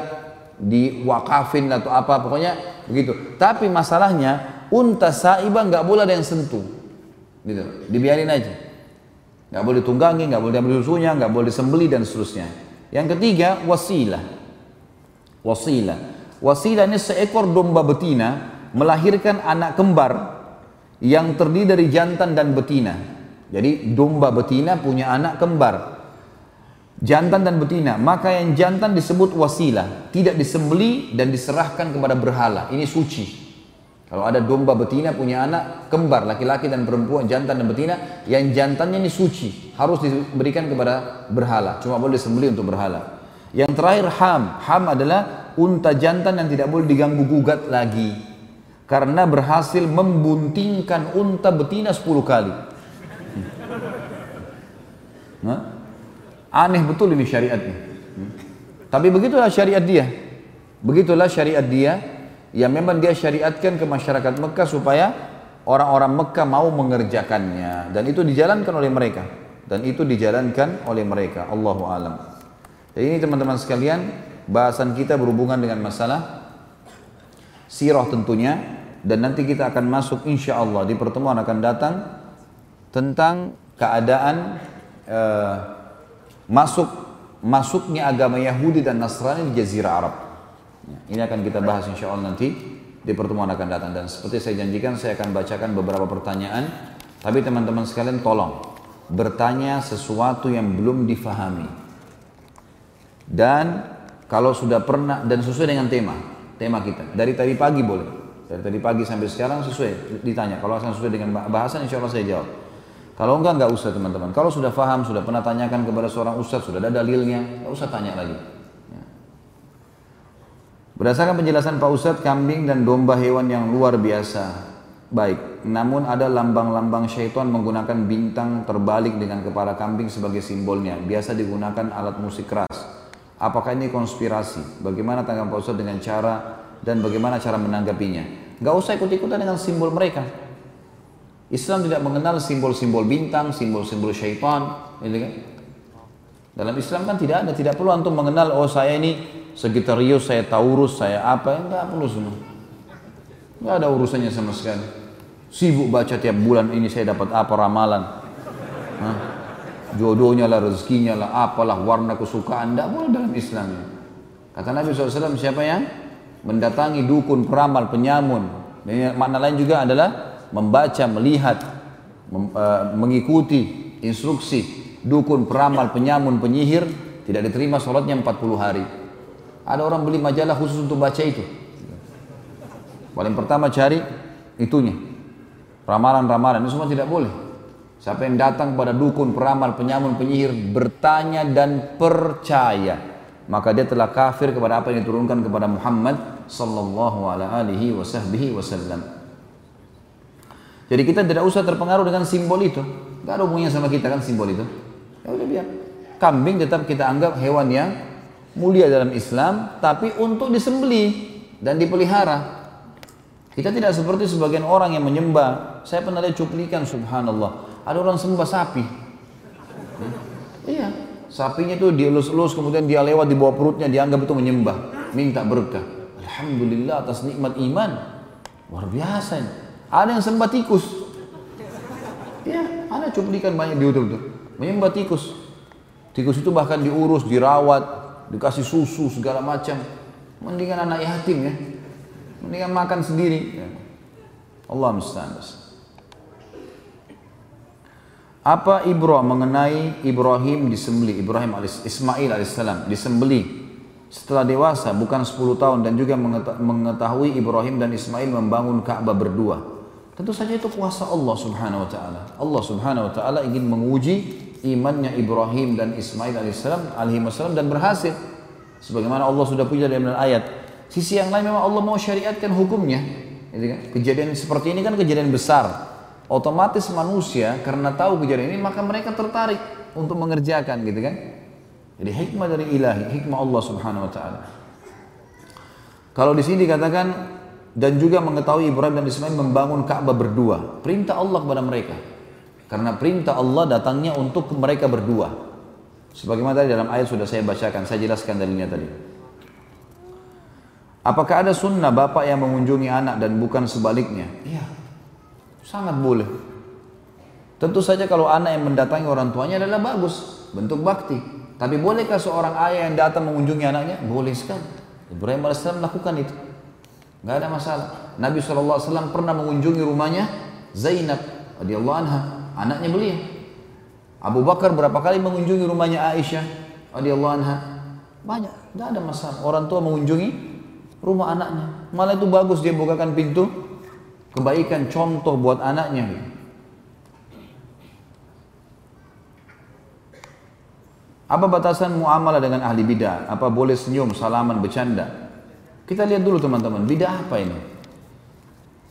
diwakafin atau apa, pokoknya begitu. Tapi masalahnya unta saibah nggak boleh ada yang sentuh gitu dibiarin aja nggak boleh tunggangi nggak boleh ambil susunya nggak boleh disembeli dan seterusnya yang ketiga wasilah wasilah wasilah ini seekor domba betina melahirkan anak kembar yang terdiri dari jantan dan betina. Jadi domba betina punya anak kembar. Jantan dan betina. Maka yang jantan disebut wasilah. Tidak disembeli dan diserahkan kepada berhala. Ini suci. Kalau ada domba betina punya anak kembar laki-laki dan perempuan jantan dan betina yang jantannya ini suci harus diberikan kepada berhala. Cuma boleh disembelih untuk berhala. Yang terakhir ham. Ham adalah unta jantan yang tidak boleh diganggu gugat lagi karena berhasil membuntingkan unta betina 10 kali. Nah, aneh betul ini syariatnya. Hmm. Tapi begitulah syariat dia. Begitulah syariat dia yang memang dia syariatkan ke masyarakat Mekah supaya orang-orang Mekah mau mengerjakannya dan itu dijalankan oleh mereka dan itu dijalankan oleh mereka Allahu alam. Jadi ini teman-teman sekalian bahasan kita berhubungan dengan masalah sirah tentunya. Dan nanti kita akan masuk insya Allah di pertemuan akan datang tentang keadaan uh, masuk masuknya agama Yahudi dan Nasrani di Jazirah Arab. Ya, ini akan kita bahas insya Allah nanti di pertemuan akan datang. Dan seperti saya janjikan saya akan bacakan beberapa pertanyaan. Tapi teman-teman sekalian tolong bertanya sesuatu yang belum difahami. Dan kalau sudah pernah dan sesuai dengan tema tema kita. Dari tadi pagi boleh. Dari tadi pagi sampai sekarang sesuai ditanya. Kalau sesuai dengan bahasan insya Allah saya jawab. Kalau enggak enggak usah teman-teman. Kalau sudah faham sudah pernah tanyakan kepada seorang ustadz sudah ada dalilnya enggak usah tanya lagi. Berdasarkan penjelasan Pak Ustadz, kambing dan domba hewan yang luar biasa. Baik, namun ada lambang-lambang syaitan menggunakan bintang terbalik dengan kepala kambing sebagai simbolnya. Biasa digunakan alat musik keras. Apakah ini konspirasi? Bagaimana tanggapan Pak Ustadz dengan cara dan bagaimana cara menanggapinya? Gak usah ikut-ikutan dengan simbol mereka. Islam tidak mengenal simbol-simbol bintang, simbol-simbol syaitan. Gitu kan? Dalam Islam kan tidak ada, tidak perlu antum mengenal, oh saya ini Sagittarius, saya Taurus, saya apa, enggak perlu semua. Enggak ada urusannya sama sekali. Sibuk baca tiap bulan ini saya dapat apa ramalan. Hah? Jodohnya lah, rezekinya lah, apalah, warna kesukaan, enggak boleh dalam Islam. Kata Nabi SAW, siapa yang mendatangi dukun, peramal, penyamun. Dan makna lain juga adalah membaca, melihat, mem, uh, mengikuti instruksi dukun, peramal, penyamun, penyihir, tidak diterima sholatnya 40 hari. Ada orang beli majalah khusus untuk baca itu. Paling pertama cari itunya. Ramalan-ramalan, ini semua tidak boleh. Siapa yang datang pada dukun, peramal, penyamun, penyihir, bertanya dan percaya, maka dia telah kafir kepada apa yang diturunkan kepada Muhammad sallallahu alaihi wasallam. Jadi kita tidak usah terpengaruh dengan simbol itu. Gak ada hubungannya sama kita kan simbol itu. Ya udah biar. Kambing tetap kita anggap hewan yang mulia dalam Islam, tapi untuk disembeli dan dipelihara. Kita tidak seperti sebagian orang yang menyembah. Saya pernah lihat cuplikan, subhanallah ada orang sembah sapi. Iya, sapinya itu dielus-elus kemudian dia lewat di bawah perutnya dianggap itu menyembah, minta berkah. Alhamdulillah atas nikmat iman. Luar biasa ini. Ada yang sembah tikus. Ya, ada cuplikan banyak di YouTube tuh. Menyembah tikus. Tikus itu bahkan diurus, dirawat, dikasih susu segala macam. Mendingan anak yatim ya. Mendingan makan sendiri. Allah musta'an. Apa ibrah mengenai Ibrahim disembeli, Ibrahim alis, Ismail alaihissalam disembeli setelah dewasa bukan 10 tahun dan juga mengetahui Ibrahim dan Ismail membangun Ka'bah berdua. Tentu saja itu kuasa Allah Subhanahu wa taala. Allah Subhanahu wa taala ingin menguji imannya Ibrahim dan Ismail alaihissalam alaihi dan berhasil. Sebagaimana Allah sudah punya dalam ayat. Sisi yang lain memang Allah mau syariatkan hukumnya. Kan? Kejadian seperti ini kan kejadian besar otomatis manusia karena tahu kejadian ini maka mereka tertarik untuk mengerjakan gitu kan? Jadi hikmah dari ilahi hikmah Allah subhanahu wa ta'ala. Kalau di sini dikatakan dan juga mengetahui Ibrahim dan Ismail membangun Ka'bah berdua. Perintah Allah kepada mereka. Karena perintah Allah datangnya untuk mereka berdua. Sebagaimana tadi dalam ayat sudah saya bacakan saya jelaskan dalilnya tadi. Apakah ada sunnah bapak yang mengunjungi anak dan bukan sebaliknya? Iya Sangat boleh. Tentu saja kalau anak yang mendatangi orang tuanya adalah bagus, bentuk bakti. Tapi bolehkah seorang ayah yang datang mengunjungi anaknya? Boleh sekali. Ibrahim AS melakukan itu. Gak ada masalah. Nabi SAW pernah mengunjungi rumahnya Zainab radhiyallahu anha, anaknya beliau. Abu Bakar berapa kali mengunjungi rumahnya Aisyah radhiyallahu anha? Banyak, tidak ada masalah. Orang tua mengunjungi rumah anaknya. Malah itu bagus dia bukakan pintu, kebaikan contoh buat anaknya. Apa batasan muamalah dengan ahli bidah? Apa boleh senyum, salaman, bercanda? Kita lihat dulu teman-teman, bidah apa ini?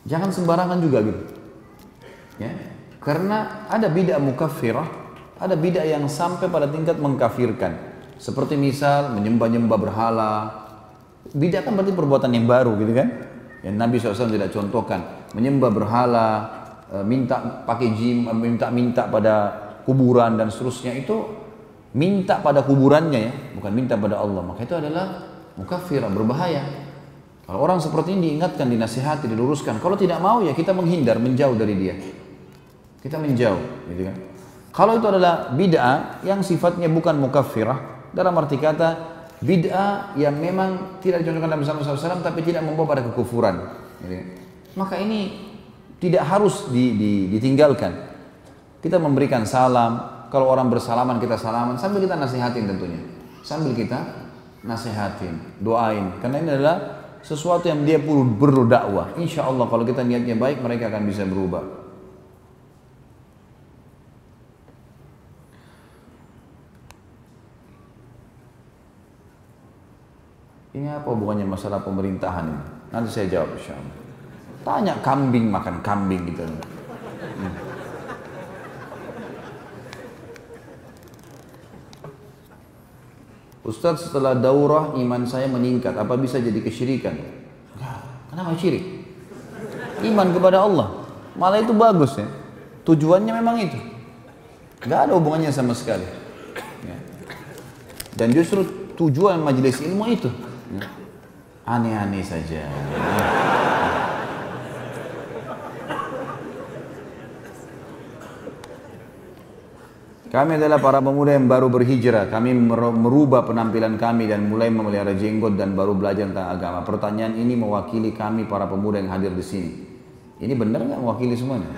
Jangan sembarangan juga gitu. Ya. Karena ada bidah mukaffirah, ada bidah yang sampai pada tingkat mengkafirkan. Seperti misal menyembah-nyembah berhala. Bidah kan berarti perbuatan yang baru gitu kan? Yang Nabi SAW tidak contohkan menyembah berhala, e, minta pakai jim, e, minta-minta pada kuburan dan seterusnya itu minta pada kuburannya ya, bukan minta pada Allah. Maka itu adalah mukafir, berbahaya. Kalau orang seperti ini diingatkan, dinasihati, diluruskan. Kalau tidak mau ya kita menghindar, menjauh dari dia. Kita menjauh, gitu kan. Kalau itu adalah bid'ah yang sifatnya bukan mukafirah, dalam arti kata bid'ah yang memang tidak dicontohkan dalam Muhammad SAW tapi tidak membawa pada kekufuran. Gitu kan maka ini tidak harus di, di, ditinggalkan. Kita memberikan salam, kalau orang bersalaman kita salaman sambil kita nasihatin tentunya. Sambil kita nasihatin, doain. Karena ini adalah sesuatu yang dia perlu perlu dakwah. Insya Allah kalau kita niatnya baik mereka akan bisa berubah. Ini apa hubungannya masalah pemerintahan ini? Nanti saya jawab insya Allah. Tanya kambing makan kambing gitu. Hmm. Ustadz setelah daurah iman saya meningkat, apa bisa jadi kesyirikan? kenapa syirik? Iman kepada Allah. Malah itu bagus ya. Tujuannya memang itu. Gak ada hubungannya sama sekali. Ya. Dan justru tujuan majelis ilmu itu. Ya. Aneh-aneh saja. Kami adalah para pemuda yang baru berhijrah. Kami merubah penampilan kami dan mulai memelihara jenggot dan baru belajar tentang agama. Pertanyaan ini mewakili kami para pemuda yang hadir di sini. Ini benar nggak mewakili semuanya?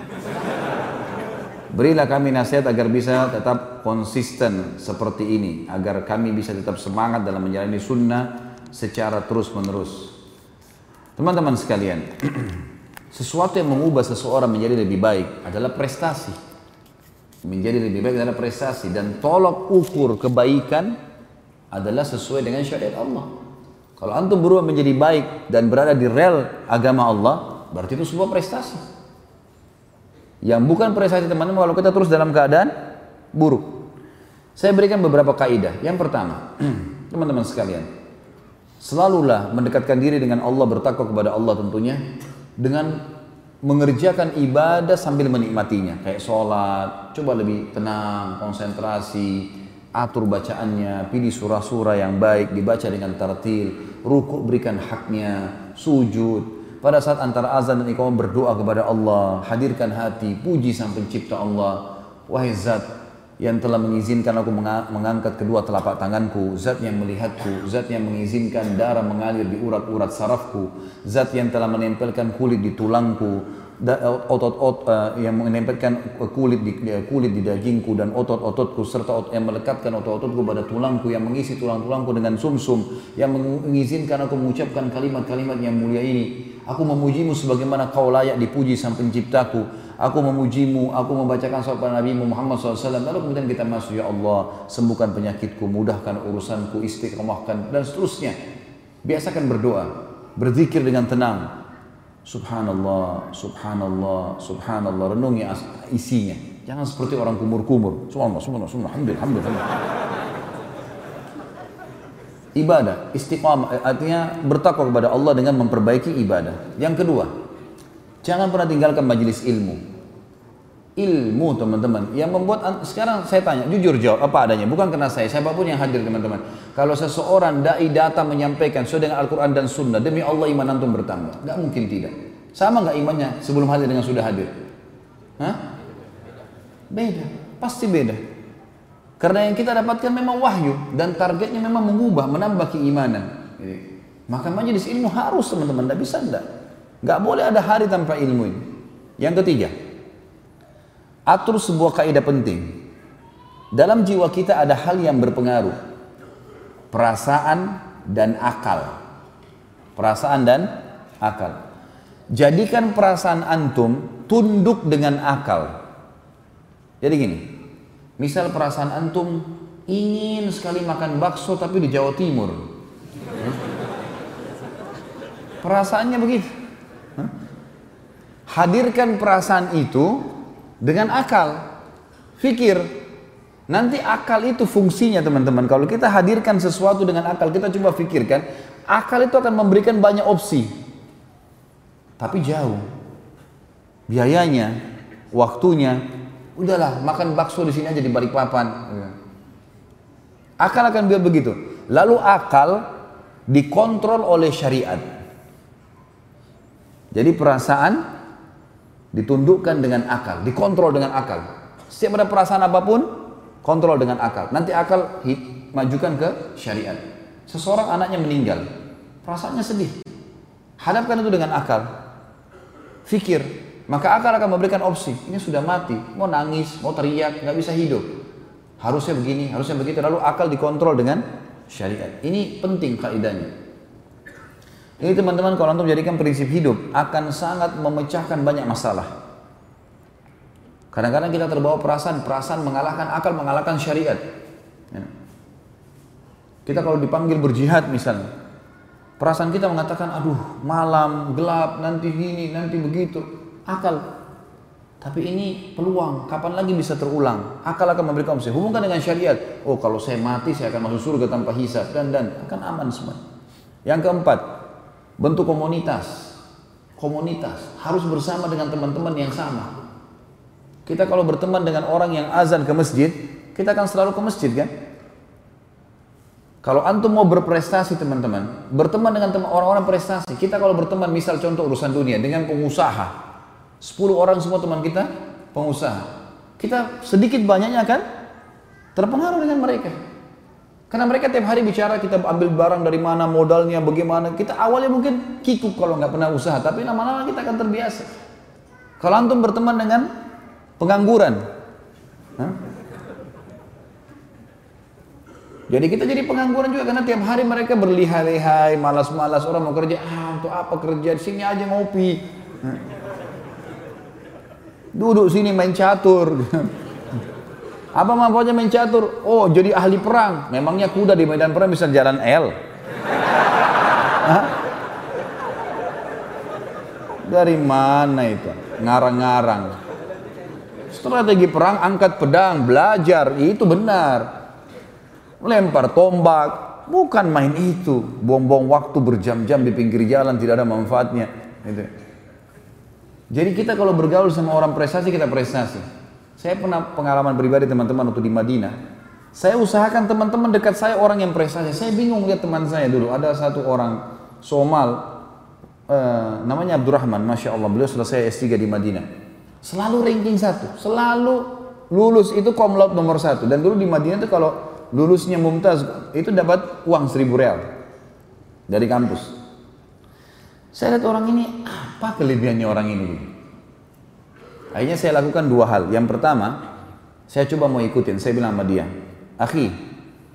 Berilah kami nasihat agar bisa tetap konsisten seperti ini. Agar kami bisa tetap semangat dalam menjalani sunnah secara terus menerus. Teman-teman sekalian, sesuatu yang mengubah seseorang menjadi lebih baik adalah prestasi. Menjadi lebih baik adalah prestasi dan tolok ukur kebaikan adalah sesuai dengan syariat Allah. Kalau antum berubah menjadi baik dan berada di rel agama Allah, berarti itu sebuah prestasi. Yang bukan prestasi teman-teman kalau kita terus dalam keadaan buruk. Saya berikan beberapa kaidah. Yang pertama, teman-teman sekalian, selalulah mendekatkan diri dengan Allah, bertakwa kepada Allah tentunya dengan mengerjakan ibadah sambil menikmatinya. Kayak sholat coba lebih tenang konsentrasi atur bacaannya pilih surah-surah yang baik dibaca dengan tartil ruku berikan haknya sujud. Pada saat antara azan dan iqamah berdoa kepada Allah hadirkan hati puji sang pencipta Allah. Wahai zat yang telah mengizinkan aku mengangkat kedua telapak tanganku, zat yang melihatku, zat yang mengizinkan darah mengalir di urat-urat sarafku, zat yang telah menempelkan kulit di tulangku, otot-otot uh, yang menempelkan kulit di kulit di dagingku dan otot-ototku serta ot, yang melekatkan otot-ototku pada tulangku yang mengisi tulang-tulangku dengan sumsum -sum, yang mengizinkan aku mengucapkan kalimat-kalimat yang mulia ini. Aku memujimu sebagaimana kau layak dipuji sang penciptaku aku memujimu aku membacakan sahabat Nabi Muhammad SAW lalu kemudian kita masuk ya Allah sembuhkan penyakitku mudahkan urusanku istiqomahkan dan seterusnya biasakan berdoa berzikir dengan tenang Subhanallah, subhanallah, subhanallah. Renungi isinya. Jangan seperti orang kumur-kumur. Subhanallah, subhanallah, subhanallah, alhamdulillah, alhamdulillah. Ibadah, istiqamah, eh, artinya bertakwa kepada Allah dengan memperbaiki ibadah. Yang kedua, jangan pernah tinggalkan majelis ilmu. Ilmu teman-teman, yang membuat, sekarang saya tanya, jujur jawab, apa adanya, bukan karena saya, siapa pun yang hadir teman-teman. Kalau seseorang dai data menyampaikan sesuai dengan Al-Quran dan Sunnah, demi Allah iman antum bertambah. Gak mungkin tidak. Sama gak imannya sebelum hadir dengan sudah hadir? Hah? Beda, pasti beda. Karena yang kita dapatkan memang wahyu dan targetnya memang mengubah, menambah keimanan. maka majelis ilmu harus teman-teman, tidak bisa tidak. Gak boleh ada hari tanpa ilmu ini. Yang ketiga, atur sebuah kaidah penting. Dalam jiwa kita ada hal yang berpengaruh perasaan dan akal. Perasaan dan akal. Jadikan perasaan antum tunduk dengan akal. Jadi gini, misal perasaan antum ingin sekali makan bakso tapi di Jawa Timur. Perasaannya begitu. Hadirkan perasaan itu dengan akal. Fikir, Nanti akal itu fungsinya teman-teman. Kalau kita hadirkan sesuatu dengan akal, kita coba pikirkan, akal itu akan memberikan banyak opsi. Tapi jauh. Biayanya, waktunya, udahlah makan bakso di sini aja di balik papan. Akal akan biar begitu. Lalu akal dikontrol oleh syariat. Jadi perasaan ditundukkan dengan akal, dikontrol dengan akal. Setiap ada perasaan apa pun, Kontrol dengan akal. Nanti akal hit, majukan ke syariat. Seseorang anaknya meninggal, perasaannya sedih. Hadapkan itu dengan akal. Fikir, maka akal akan memberikan opsi. Ini sudah mati, mau nangis, mau teriak, nggak bisa hidup. Harusnya begini, harusnya begitu. Lalu akal dikontrol dengan syariat. Ini penting kaidahnya. Ini teman-teman kalau untuk menjadikan prinsip hidup akan sangat memecahkan banyak masalah. Kadang-kadang kita terbawa perasaan, perasaan mengalahkan akal, mengalahkan syariat. Ya. Kita kalau dipanggil berjihad misalnya, perasaan kita mengatakan, aduh malam, gelap, nanti gini, nanti begitu. Akal. Tapi ini peluang, kapan lagi bisa terulang? Akal akan memberikan opsi. Hubungkan dengan syariat. Oh kalau saya mati, saya akan masuk surga tanpa hisap. Dan, dan, akan aman semua. Yang keempat, bentuk komunitas. Komunitas harus bersama dengan teman-teman yang sama. Kita kalau berteman dengan orang yang azan ke masjid, kita akan selalu ke masjid kan? Kalau antum mau berprestasi teman-teman, berteman dengan orang-orang prestasi. Kita kalau berteman misal contoh urusan dunia dengan pengusaha, 10 orang semua teman kita pengusaha. Kita sedikit banyaknya kan terpengaruh dengan mereka. Karena mereka tiap hari bicara kita ambil barang dari mana, modalnya bagaimana. Kita awalnya mungkin kikuk kalau nggak pernah usaha, tapi lama-lama kita akan terbiasa. Kalau antum berteman dengan Pengangguran. Hah? Jadi kita jadi pengangguran juga karena tiap hari mereka berlihai-lihai, malas-malas orang mau kerja, ah untuk apa kerja di sini aja ngopi. Duduk sini main catur. Apa manfaatnya main catur? Oh, jadi ahli perang. Memangnya kuda di medan perang bisa jalan L? Dari mana itu? Ngarang-ngarang. Strategi perang angkat pedang, belajar, itu benar. Lempar tombak, bukan main itu. Buang-buang waktu berjam-jam di pinggir jalan tidak ada manfaatnya. Jadi kita kalau bergaul sama orang prestasi kita prestasi. Saya pernah pengalaman pribadi teman-teman waktu di Madinah. Saya usahakan teman-teman dekat saya orang yang prestasi. Saya bingung lihat teman saya dulu. Ada satu orang Somal, eh, namanya Abdurrahman, masya Allah. Beliau selesai S3 di Madinah. Selalu ranking satu, selalu lulus itu komlot nomor satu. Dan dulu di Madinah itu kalau lulusnya mumtaz itu dapat uang seribu real dari kampus. Saya lihat orang ini apa kelebihannya orang ini? Akhirnya saya lakukan dua hal. Yang pertama, saya coba mau ikutin. Saya bilang sama dia, Akhi,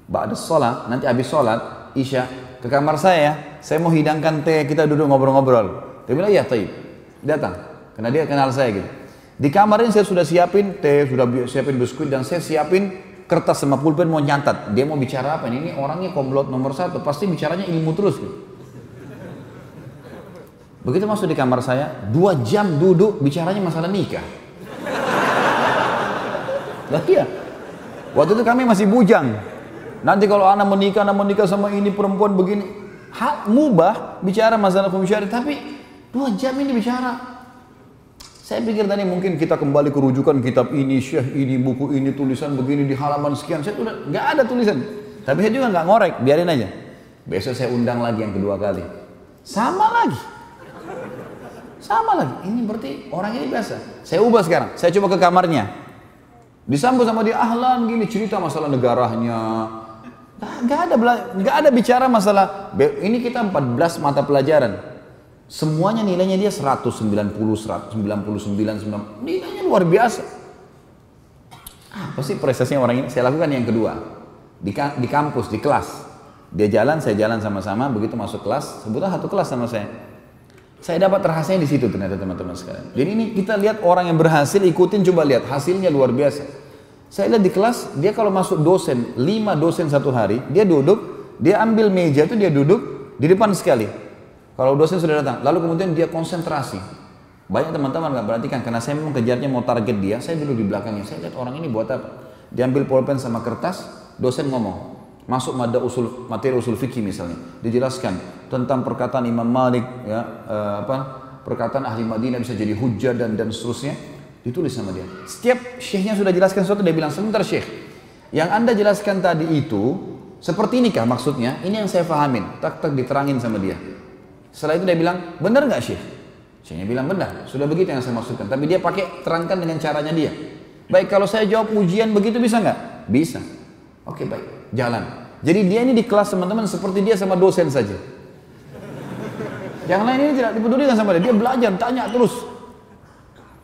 ba'da sholat, nanti habis sholat, Isya, ke kamar saya, saya mau hidangkan teh, kita duduk ngobrol-ngobrol. Dia bilang, iya, taib. Datang. Karena dia kenal saya gitu. Di kamar ini saya sudah siapin teh, sudah siapin biskuit, dan saya siapin kertas sama pulpen mau nyatat. Dia mau bicara apa? Ini orangnya komplot nomor satu, pasti bicaranya ilmu terus. Gitu. Begitu masuk di kamar saya, dua jam duduk bicaranya masalah nikah. Lah iya. Waktu itu kami masih bujang. Nanti kalau anak menikah, anak menikah sama ini perempuan begini, hak mubah bicara masalah syari, tapi dua jam ini bicara. Saya pikir tadi mungkin kita kembali ke rujukan kitab ini, syekh ini, buku ini, tulisan begini di halaman sekian. Saya udah nggak ada tulisan. Tapi saya juga nggak ngorek, biarin aja. Besok saya undang lagi yang kedua kali. Sama lagi. Sama lagi. Ini berarti orang ini biasa. Saya ubah sekarang. Saya coba ke kamarnya. Disambut sama dia ahlan gini cerita masalah negaranya. Gak ada gak ada bicara masalah. Ini kita 14 mata pelajaran. Semuanya nilainya dia 190, 199, 90. Nilainya luar biasa. Apa sih prestasinya orang ini? Saya lakukan yang kedua. Di, di kampus, di kelas. Dia jalan, saya jalan sama-sama. Begitu masuk kelas, sebutlah satu kelas sama saya saya dapat rahasianya di situ ternyata teman-teman sekalian. Jadi ini kita lihat orang yang berhasil ikutin coba lihat hasilnya luar biasa. Saya lihat di kelas dia kalau masuk dosen lima dosen satu hari dia duduk dia ambil meja itu dia duduk di depan sekali. Kalau dosen sudah datang lalu kemudian dia konsentrasi. Banyak teman-teman nggak perhatikan karena saya memang kejarnya mau target dia saya duduk di belakangnya saya lihat orang ini buat apa. Diambil pulpen sama kertas dosen ngomong masuk mada usul materi usul fikih misalnya. Dijelaskan tentang perkataan Imam Malik ya uh, apa perkataan ahli Madinah bisa jadi hujah dan dan seterusnya. Ditulis sama dia. Setiap syekhnya sudah jelaskan sesuatu dia bilang sebentar syekh. Yang anda jelaskan tadi itu seperti inikah maksudnya? Ini yang saya fahamin. Tak tak diterangin sama dia. Setelah itu dia bilang benar nggak syekh? Syekhnya bilang benar. Sudah begitu yang saya maksudkan. Tapi dia pakai terangkan dengan caranya dia. Baik kalau saya jawab ujian begitu bisa nggak? Bisa. Oke baik. Jalan. Jadi dia ini di kelas teman-teman seperti dia sama dosen saja. Yang lain ini tidak dipedulikan sama dia, dia belajar, tanya terus.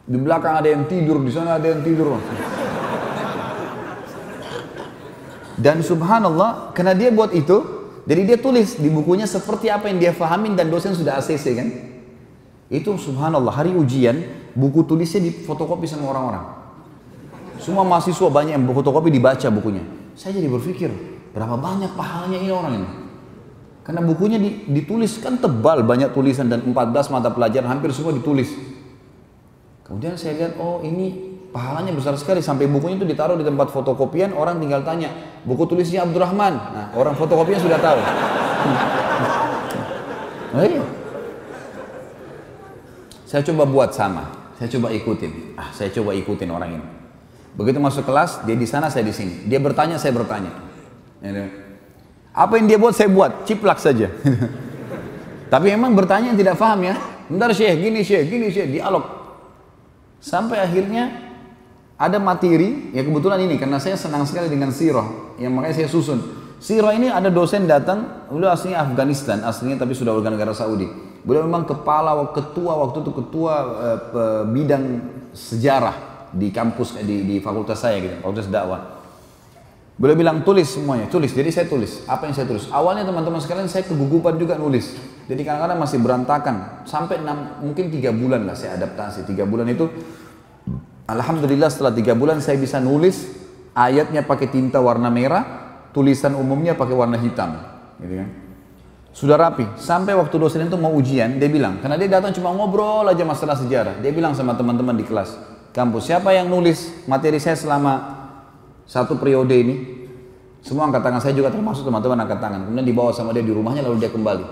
Di belakang ada yang tidur, di sana ada yang tidur. Dan subhanallah, karena dia buat itu, jadi dia tulis di bukunya seperti apa yang dia fahamin dan dosen sudah ACC kan. Itu subhanallah, hari ujian, buku tulisnya difotokopi sama orang-orang. Semua mahasiswa banyak yang fotokopi dibaca bukunya. Saya jadi berpikir, berapa banyak pahalanya ini orang ini. Karena bukunya ditulis kan tebal, banyak tulisan dan 14 mata pelajaran hampir semua ditulis. Kemudian saya lihat, oh ini pahalanya besar sekali sampai bukunya itu ditaruh di tempat fotokopian, orang tinggal tanya, buku tulisnya Abdurrahman. Nah, orang fotokopian sudah tahu. Nah, iya. Saya coba buat sama, saya coba ikutin. Ah, saya coba ikutin orang ini. Begitu masuk kelas, dia di sana, saya di sini. Dia bertanya, saya bertanya. Ya, Apa yang dia buat, saya buat. Ciplak saja. Tapi emang bertanya yang tidak paham ya. Bentar syekh, gini syekh, gini syekh, dialog. Sampai akhirnya ada materi, ya kebetulan ini, karena saya senang sekali dengan sirah, yang makanya saya susun. Sirah ini ada dosen datang, beliau aslinya Afghanistan, aslinya tapi sudah warga negara Saudi. Beliau memang kepala, ketua waktu itu ketua uh, bidang sejarah di kampus di, di fakultas saya gitu, fakultas dakwah. Beliau bilang tulis semuanya, tulis. Jadi saya tulis. Apa yang saya tulis? Awalnya teman-teman sekalian saya kegugupan juga nulis. Jadi kadang-kadang masih berantakan. Sampai 6, mungkin tiga bulan lah saya adaptasi. Tiga bulan itu, Alhamdulillah setelah tiga bulan saya bisa nulis ayatnya pakai tinta warna merah, tulisan umumnya pakai warna hitam. Gitu kan. Sudah rapi. Sampai waktu dosen itu mau ujian, dia bilang, karena dia datang cuma ngobrol aja masalah sejarah. Dia bilang sama teman-teman di kelas, kampus, siapa yang nulis materi saya selama satu periode ini? Semua angkat tangan saya juga termasuk teman-teman angkat tangan. Kemudian dibawa sama dia di rumahnya lalu dia kembali.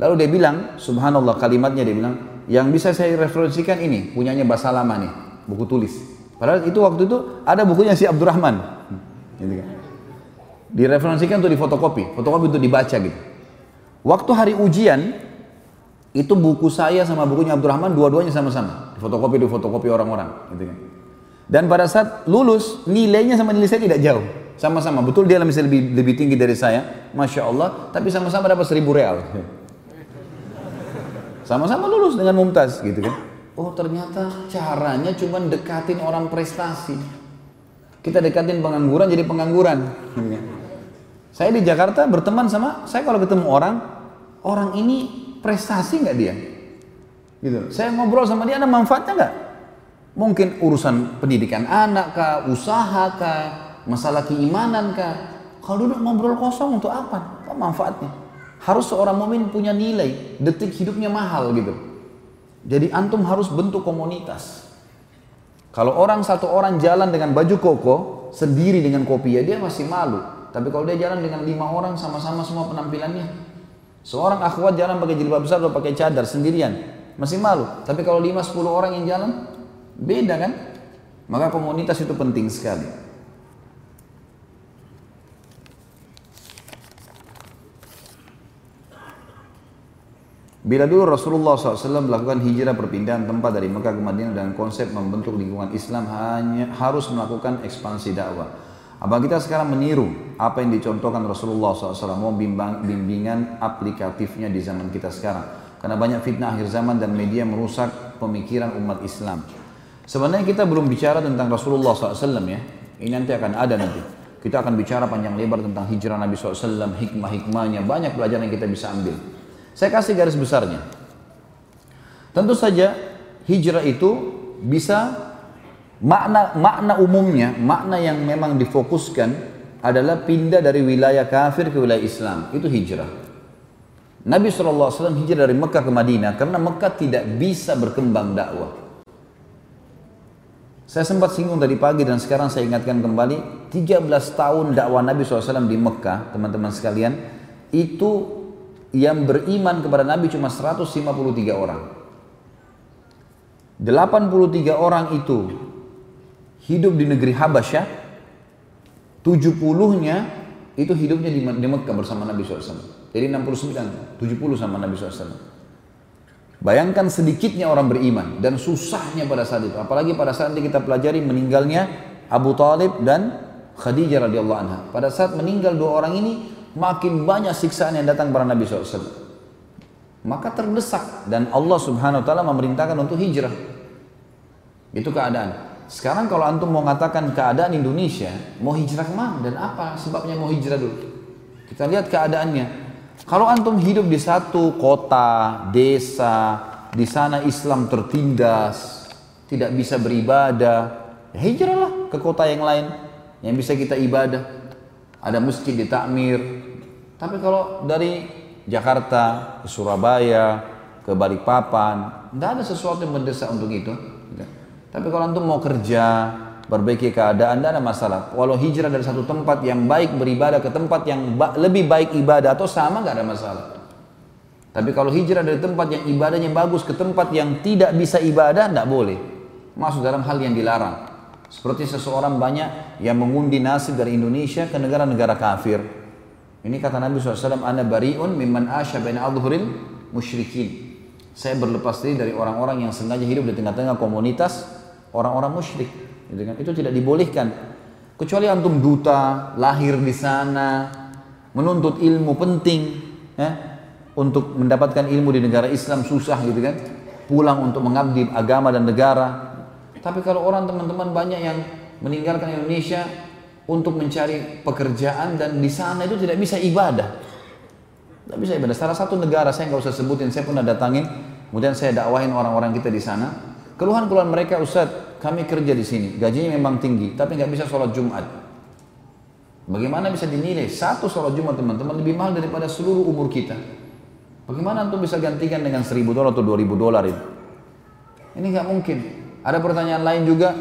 Lalu dia bilang, subhanallah kalimatnya dia bilang, yang bisa saya referensikan ini, punyanya Basalama nih, buku tulis. Padahal itu waktu itu ada bukunya si Abdurrahman. Gitu kan. Direferensikan untuk difotokopi, fotokopi untuk dibaca gitu. Waktu hari ujian, itu buku saya sama bukunya Abdurrahman dua-duanya sama-sama. Fotokopi di fotokopi orang-orang. Gitu kan. Dan pada saat lulus, nilainya sama nilai saya tidak jauh. Sama-sama, betul dia lebih, lebih tinggi dari saya, Masya Allah, tapi sama-sama dapat seribu real. Sama-sama lulus dengan mumtaz gitu kan. Oh ternyata caranya cuma dekatin orang prestasi. Kita dekatin pengangguran jadi pengangguran. Saya di Jakarta berteman sama, saya kalau ketemu orang, orang ini prestasi nggak dia? Gitu. Saya ngobrol sama dia ada manfaatnya nggak? Mungkin urusan pendidikan anak kah, usaha kah, masalah keimanan kah? Kalau duduk ngobrol kosong untuk apa? Apa manfaatnya? Harus seorang mukmin punya nilai, detik hidupnya mahal gitu. Jadi antum harus bentuk komunitas. Kalau orang satu orang jalan dengan baju koko sendiri dengan kopi ya dia masih malu. Tapi kalau dia jalan dengan lima orang sama-sama semua penampilannya, seorang akhwat jalan pakai jilbab besar atau pakai cadar sendirian, masih malu. Tapi kalau lima sepuluh orang yang jalan, beda kan? Maka komunitas itu penting sekali. Bila dulu Rasulullah SAW melakukan hijrah perpindahan tempat dari Mekah ke Madinah dengan konsep membentuk lingkungan Islam hanya harus melakukan ekspansi dakwah. Apa kita sekarang meniru apa yang dicontohkan Rasulullah SAW mau bimbingan aplikatifnya di zaman kita sekarang. Karena banyak fitnah akhir zaman dan media merusak pemikiran umat Islam. Sebenarnya kita belum bicara tentang Rasulullah SAW ya. Ini nanti akan ada nanti. Kita akan bicara panjang lebar tentang hijrah Nabi SAW, hikmah-hikmahnya, banyak pelajaran yang kita bisa ambil. Saya kasih garis besarnya. Tentu saja hijrah itu bisa makna makna umumnya, makna yang memang difokuskan adalah pindah dari wilayah kafir ke wilayah Islam. Itu hijrah. Nabi SAW hijrah dari Mekah ke Madinah karena Mekah tidak bisa berkembang dakwah. Saya sempat singgung tadi pagi dan sekarang saya ingatkan kembali 13 tahun dakwah Nabi SAW di Mekah teman-teman sekalian itu yang beriman kepada Nabi cuma 153 orang. 83 orang itu hidup di negeri Habasyah, 70-nya itu hidupnya di, di Mekah bersama Nabi SAW. Jadi 69, 70 sama Nabi SAW. Bayangkan sedikitnya orang beriman dan susahnya pada saat itu. Apalagi pada saat kita pelajari meninggalnya Abu Talib dan Khadijah radhiyallahu anha. Pada saat meninggal dua orang ini, makin banyak siksaan yang datang kepada Nabi SAW. Maka terdesak dan Allah Subhanahu Wa Taala memerintahkan untuk hijrah. Itu keadaan. Sekarang kalau antum mau mengatakan keadaan Indonesia, mau hijrah ke mana dan apa sebabnya mau hijrah dulu? Kita lihat keadaannya. Kalau antum hidup di satu kota, desa, di sana Islam tertindas, tidak bisa beribadah, ya hijrahlah ke kota yang lain yang bisa kita ibadah ada masjid di Takmir. Tapi kalau dari Jakarta ke Surabaya, ke Balikpapan, tidak ada sesuatu yang mendesak untuk itu. Tapi kalau antum mau kerja, perbaiki keadaan, tidak ada masalah. Walau hijrah dari satu tempat yang baik beribadah ke tempat yang ba lebih baik ibadah atau sama nggak ada masalah. Tapi kalau hijrah dari tempat yang ibadahnya bagus ke tempat yang tidak bisa ibadah, tidak boleh. Masuk dalam hal yang dilarang. Seperti seseorang banyak yang mengundi nasib dari Indonesia ke negara-negara kafir. Ini kata Nabi SAW, Ana bari'un mimman asya baina adhuril musyrikin. Saya berlepas diri dari orang-orang yang sengaja hidup di tengah-tengah komunitas orang-orang musyrik. Gitu kan? Itu tidak dibolehkan. Kecuali antum duta, lahir di sana, menuntut ilmu penting, ya, untuk mendapatkan ilmu di negara Islam susah gitu kan. Pulang untuk mengabdi agama dan negara, tapi kalau orang teman-teman banyak yang meninggalkan Indonesia untuk mencari pekerjaan dan di sana itu tidak bisa ibadah. Tidak bisa ibadah. Salah satu negara saya nggak usah sebutin, saya pernah datangin, kemudian saya dakwahin orang-orang kita di sana. Keluhan-keluhan mereka, Ustaz, kami kerja di sini, gajinya memang tinggi, tapi nggak bisa sholat Jumat. Bagaimana bisa dinilai satu sholat Jumat teman-teman lebih mahal daripada seluruh umur kita? Bagaimana antum bisa gantikan dengan seribu dolar atau dua ribu dolar itu? Ini nggak mungkin. Ada pertanyaan lain juga,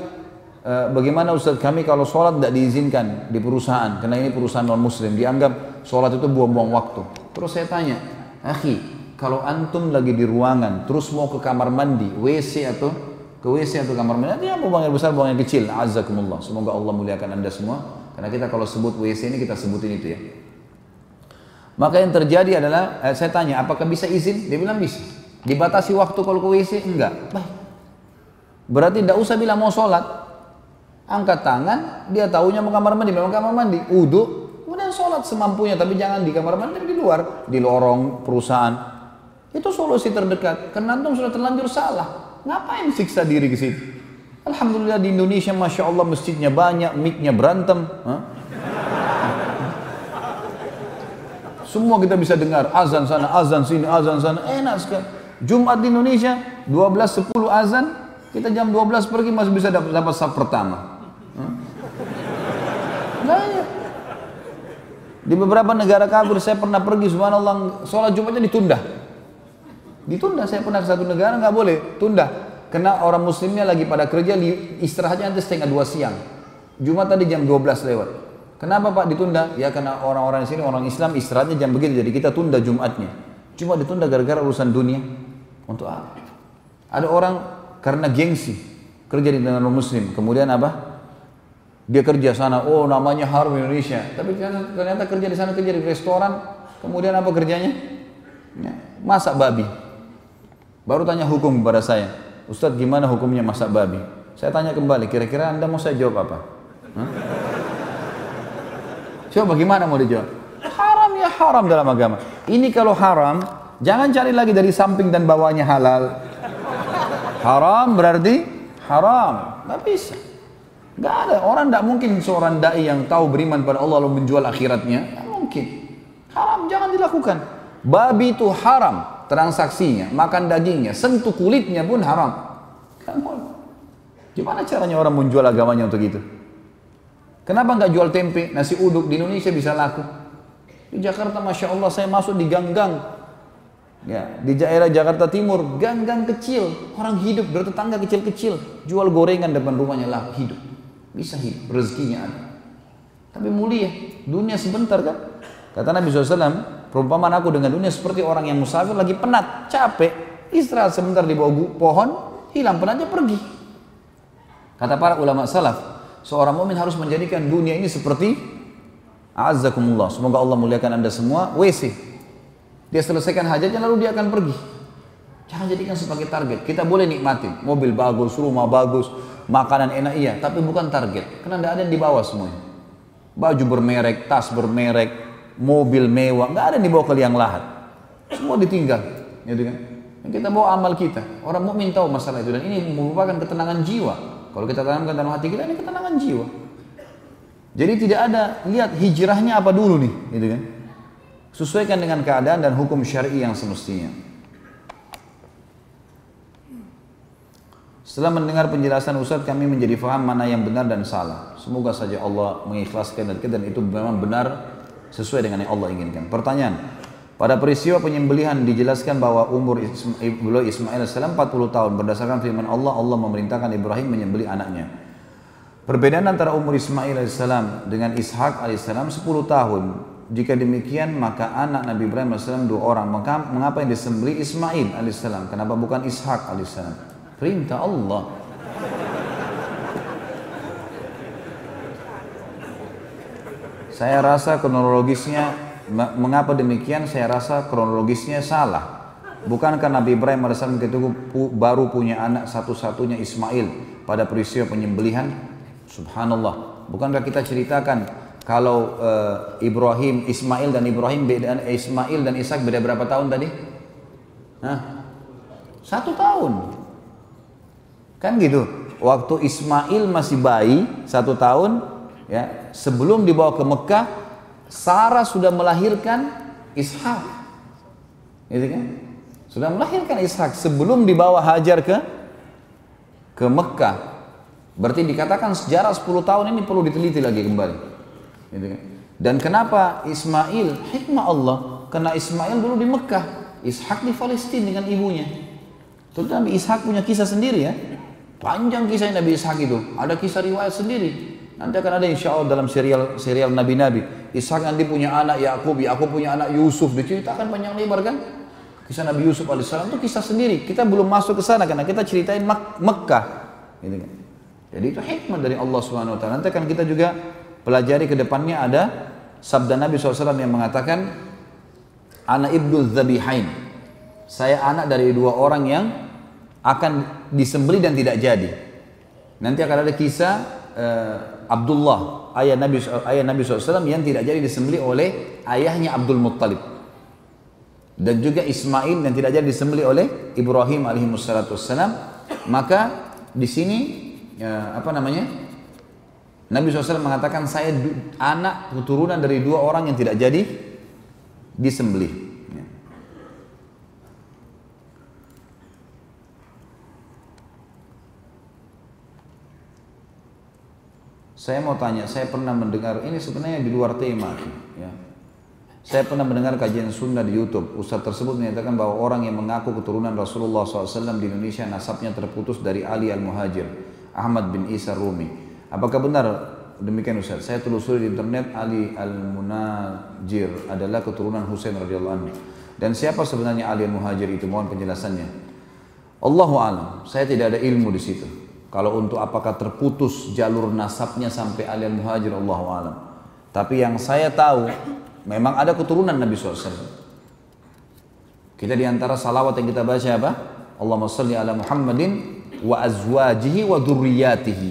e, bagaimana Ustaz kami kalau sholat tidak diizinkan di perusahaan, karena ini perusahaan non muslim, dianggap sholat itu buang-buang waktu. Terus saya tanya, akhi, kalau antum lagi di ruangan, terus mau ke kamar mandi, WC atau ke WC atau kamar mandi, dia mau buang air besar, buang air kecil, azakumullah. Semoga Allah muliakan anda semua. Karena kita kalau sebut WC ini kita sebutin itu ya. Maka yang terjadi adalah eh, saya tanya apakah bisa izin? Dia bilang bisa. Dibatasi waktu kalau ke WC? Enggak. Baik. Berarti tidak usah bilang mau sholat. Angkat tangan, dia tahunya mau kamar mandi, memang kamar mandi. Uduk, kemudian sholat semampunya, tapi jangan di kamar mandi, di luar, di lorong perusahaan. Itu solusi terdekat. Karena antum sudah terlanjur salah. Ngapain siksa diri ke situ? Alhamdulillah di Indonesia Masya Allah masjidnya banyak, miknya berantem. Semua kita bisa dengar azan sana, azan sini, azan sana. Enak sekali. Jumat di Indonesia 12.10 azan, kita jam 12 pergi masih bisa dapat dapat saf pertama. Banyak. Di beberapa negara kafir saya pernah pergi subhanallah sholat Jumatnya ditunda. Ditunda saya pernah ke satu negara nggak boleh tunda karena orang muslimnya lagi pada kerja, istirahatnya nanti setengah dua siang. Jumat tadi jam 12 lewat. Kenapa Pak ditunda? Ya karena orang-orang di sini orang Islam istirahatnya jam begitu, jadi kita tunda Jumatnya. Cuma ditunda gara-gara urusan dunia. Untuk apa? Ada orang karena gengsi kerja di negara muslim, kemudian apa? Dia kerja sana, oh namanya harum Indonesia. Tapi ternyata kerja di sana kerja di restoran, kemudian apa kerjanya? Ya, masak babi. Baru tanya hukum kepada saya. Ustadz gimana hukumnya masak babi? Saya tanya kembali, kira-kira anda mau saya jawab apa? Hah? Coba bagaimana mau dijawab? Haram ya haram dalam agama. Ini kalau haram, jangan cari lagi dari samping dan bawahnya halal. Haram berarti haram. Nggak bisa. Nggak ada. Orang tidak mungkin seorang dai yang tahu beriman pada Allah lalu menjual akhiratnya. Mungkin. Haram jangan dilakukan. Babi itu haram transaksinya, makan dagingnya, sentuh kulitnya pun haram. Kan Gimana caranya orang menjual agamanya untuk itu? Kenapa nggak jual tempe, nasi uduk di Indonesia bisa laku? Di Jakarta, masya Allah, saya masuk di gang-gang, ya di daerah Jakarta Timur, gang-gang kecil, orang hidup bertetangga kecil-kecil, jual gorengan depan rumahnya laku hidup, bisa hidup, rezekinya ada. Tapi mulia, dunia sebentar kan? Kata Nabi SAW, Perumpamaan aku dengan dunia seperti orang yang musafir lagi penat, capek, istirahat sebentar di bawah pohon, hilang penatnya pergi. Kata para ulama salaf, seorang mukmin harus menjadikan dunia ini seperti Azzakumullah. Semoga Allah muliakan anda semua. WC. Dia selesaikan hajatnya lalu dia akan pergi. Jangan jadikan sebagai target. Kita boleh nikmati. Mobil bagus, rumah bagus, makanan enak iya. Tapi bukan target. Karena tidak ada yang dibawa semuanya. Baju bermerek, tas bermerek, mobil mewah, nggak ada yang dibawa ke liang lahat. Semua ditinggal, gitu kan? Yang kita bawa amal kita. Orang mukmin tahu masalah itu dan ini merupakan ketenangan jiwa. Kalau kita tanamkan dalam hati kita ini ketenangan jiwa. Jadi tidak ada lihat hijrahnya apa dulu nih, gitu kan? Sesuaikan dengan keadaan dan hukum syar'i yang semestinya. Setelah mendengar penjelasan Ustaz kami menjadi faham mana yang benar dan salah. Semoga saja Allah mengikhlaskan dan kita dan itu memang benar sesuai dengan yang Allah inginkan. Pertanyaan, pada peristiwa penyembelihan dijelaskan bahwa umur beliau Ismail AS 40 tahun berdasarkan firman Allah, Allah memerintahkan Ibrahim menyembelih anaknya. Perbedaan antara umur Ismail AS dengan Ishak AS 10 tahun. Jika demikian maka anak Nabi Ibrahim AS dua orang. Maka mengapa yang disembelih Ismail AS? Kenapa bukan Ishak AS? Perintah Allah. Saya rasa kronologisnya mengapa demikian? Saya rasa kronologisnya salah. Bukankah Nabi Ibrahim AS ketika baru punya anak satu-satunya Ismail pada peristiwa penyembelihan? Subhanallah. Bukankah kita ceritakan kalau uh, Ibrahim, Ismail dan Ibrahim beda Ismail dan Ishak beda berapa tahun tadi? Hah? Satu tahun. Kan gitu. Waktu Ismail masih bayi, satu tahun, ya sebelum dibawa ke Mekah Sarah sudah melahirkan Ishak gitu kan sudah melahirkan Ishak sebelum dibawa Hajar ke ke Mekah berarti dikatakan sejarah 10 tahun ini perlu diteliti lagi kembali gitu kan Dan kenapa Ismail? Hikmah Allah. Karena Ismail dulu di Mekah, Ishak di Palestina dengan ibunya. Tentu Nabi Ishak punya kisah sendiri ya. Panjang kisah Nabi Ishak itu. Ada kisah riwayat sendiri. Nanti akan ada insya Allah dalam serial serial Nabi-Nabi. Ishak nanti punya anak Yakub, Yakub punya anak Yusuf. Diceritakan panjang lebar kan? Kisah Nabi Yusuf alaihissalam itu kisah sendiri. Kita belum masuk ke sana karena kita ceritain Mek Mekah. Gitu kan. Jadi itu hikmah dari Allah Taala. Nanti akan kita juga pelajari ke depannya ada sabda Nabi SAW yang mengatakan anak ibnu zabihain. Saya anak dari dua orang yang akan disembeli dan tidak jadi. Nanti akan ada kisah uh, Abdullah ayah Nabi ayah Nabi SAW yang tidak jadi disembeli oleh ayahnya Abdul Muttalib. Dan juga Ismail yang tidak jadi disembeli oleh Ibrahim alaihissalam maka di sini ya, apa namanya? Nabi SAW mengatakan saya anak keturunan dari dua orang yang tidak jadi disembeli ya. Saya mau tanya, saya pernah mendengar ini sebenarnya di luar tema, ya. Saya pernah mendengar kajian sunnah di YouTube. Ustaz tersebut menyatakan bahwa orang yang mengaku keturunan Rasulullah SAW di Indonesia nasabnya terputus dari Ali Al-Muhajir, Ahmad bin Isa Rumi. Apakah benar demikian Ustaz? Saya telusuri di internet Ali Al-Munajir adalah keturunan Husain radhiyallahu anhu. Dan siapa sebenarnya Ali Al-Muhajir itu? Mohon penjelasannya. Allahu alam. Saya tidak ada ilmu di situ. Kalau untuk apakah terputus jalur nasabnya sampai Ali Al-Muhajir, Allahu alam. Tapi yang saya tahu Memang ada keturunan Nabi SAW. Kita di antara salawat yang kita baca apa? Allahumma salli ala Muhammadin wa azwajihi wa dhurriyyatihi.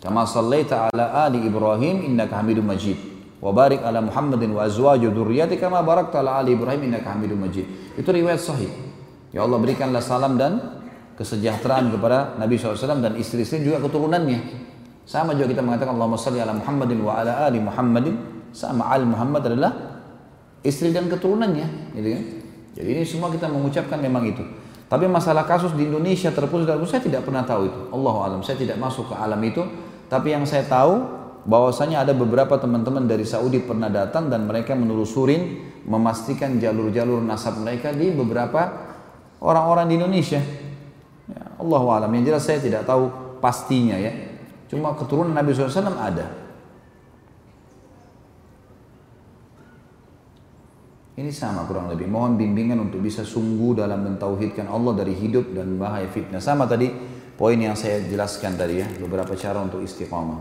Kama sallaita ala ali Ibrahim innaka hamidun majid. Wa barik ala Muhammadin wa azwajihi wa dhurriyyatihi kama barakta ala ali Ibrahim innaka hamidun majid. Itu riwayat sahih. Ya Allah berikanlah salam dan kesejahteraan kepada Nabi SAW dan istri-istri juga keturunannya. Sama juga kita mengatakan Allahumma salli ala Muhammadin wa ala ali Muhammadin sama Al Muhammad adalah istri dan keturunannya, gitu kan? Jadi ini semua kita mengucapkan memang itu. Tapi masalah kasus di Indonesia terputus dari saya tidak pernah tahu itu. Allah alam, saya tidak masuk ke alam itu. Tapi yang saya tahu bahwasanya ada beberapa teman-teman dari Saudi pernah datang dan mereka menelusurin memastikan jalur-jalur nasab mereka di beberapa orang-orang di Indonesia. Allah alam. Yang jelas saya tidak tahu pastinya ya. Cuma keturunan Nabi SAW ada. Ini sama kurang lebih. Mohon bimbingan untuk bisa sungguh dalam mentauhidkan Allah dari hidup dan bahaya fitnah. Sama tadi poin yang saya jelaskan tadi ya, beberapa cara untuk istiqamah.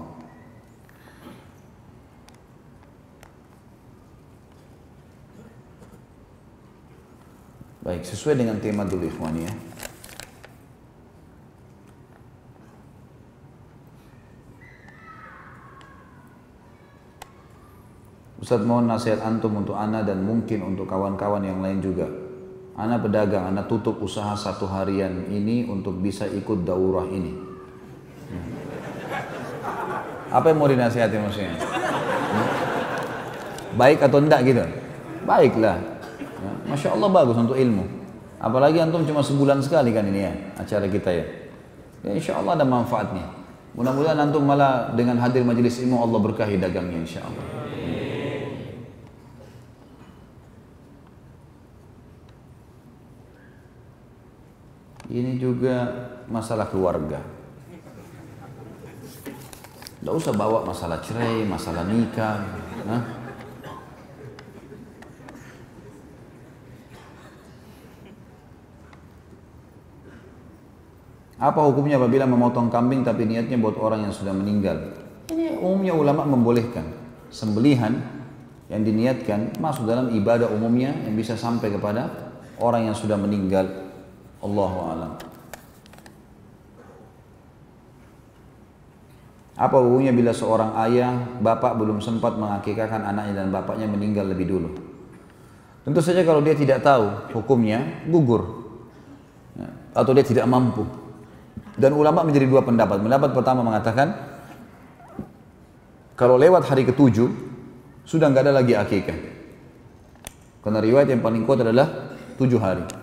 Baik, sesuai dengan tema dulu ikhwan ya. Ustaz mohon nasihat antum untuk ana dan mungkin untuk kawan-kawan yang lain juga. Ana pedagang, ana tutup usaha satu harian ini untuk bisa ikut daurah ini. Hmm. Apa yang mau dinasihati maksudnya? Hmm? Baik atau enggak gitu? Baiklah. Ya, Masya Allah bagus untuk ilmu. Apalagi antum cuma sebulan sekali kan ini ya acara kita ya. Ya insya Allah ada manfaatnya. Mudah-mudahan antum malah dengan hadir majelis ilmu Allah berkahi dagangnya insya Allah. Ini juga masalah keluarga. Tidak usah bawa masalah cerai, masalah nikah. Nah. Apa hukumnya apabila memotong kambing tapi niatnya buat orang yang sudah meninggal? Ini umumnya ulama membolehkan. Sembelihan yang diniatkan masuk dalam ibadah umumnya yang bisa sampai kepada orang yang sudah meninggal. Allahu alam. Apa hubungannya bila seorang ayah, bapak belum sempat mengakikahkan anaknya dan bapaknya meninggal lebih dulu? Tentu saja kalau dia tidak tahu hukumnya, gugur. Atau dia tidak mampu. Dan ulama menjadi dua pendapat. Pendapat pertama mengatakan, kalau lewat hari ketujuh, sudah nggak ada lagi akikah. Karena riwayat yang paling kuat adalah tujuh hari.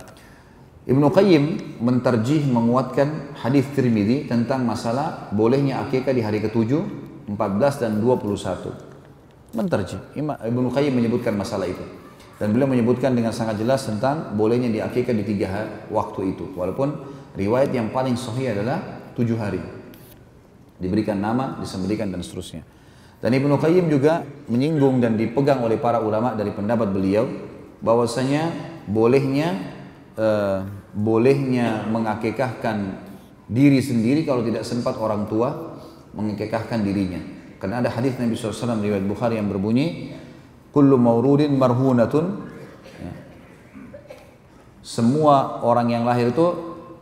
Ibnu Qayyim menterjih menguatkan hadis Tirmidzi tentang masalah bolehnya akikah di hari ke-7, 14 dan 21. menterji. Ibnu Qayyim menyebutkan masalah itu. Dan beliau menyebutkan dengan sangat jelas tentang bolehnya diakikah di tiga waktu itu. Walaupun riwayat yang paling sahih adalah tujuh hari. Diberikan nama, disembelikan dan seterusnya. Dan Ibnu Qayyim juga menyinggung dan dipegang oleh para ulama dari pendapat beliau bahwasanya bolehnya uh, bolehnya mengakikahkan diri sendiri kalau tidak sempat orang tua mengakikahkan dirinya. Karena ada hadis Nabi SAW riwayat Bukhari yang berbunyi, kullu maurudin marhunatun ya. semua orang yang lahir itu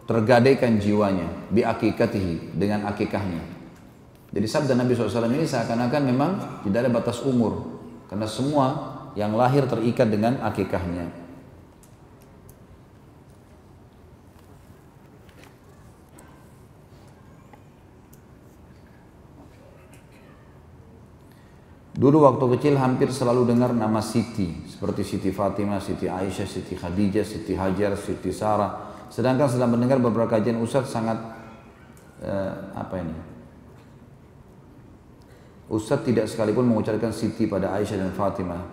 tergadaikan jiwanya bi akikatihi dengan akikahnya jadi sabda Nabi SAW ini seakan-akan memang tidak ada batas umur karena semua yang lahir terikat dengan akikahnya Dulu waktu kecil hampir selalu dengar nama Siti, seperti Siti Fatimah, Siti Aisyah, Siti Khadijah, Siti Hajar, Siti Sarah. Sedangkan setelah mendengar beberapa kajian Ustaz sangat uh, apa ini? Ustaz tidak sekalipun mengucapkan Siti pada Aisyah dan Fatimah.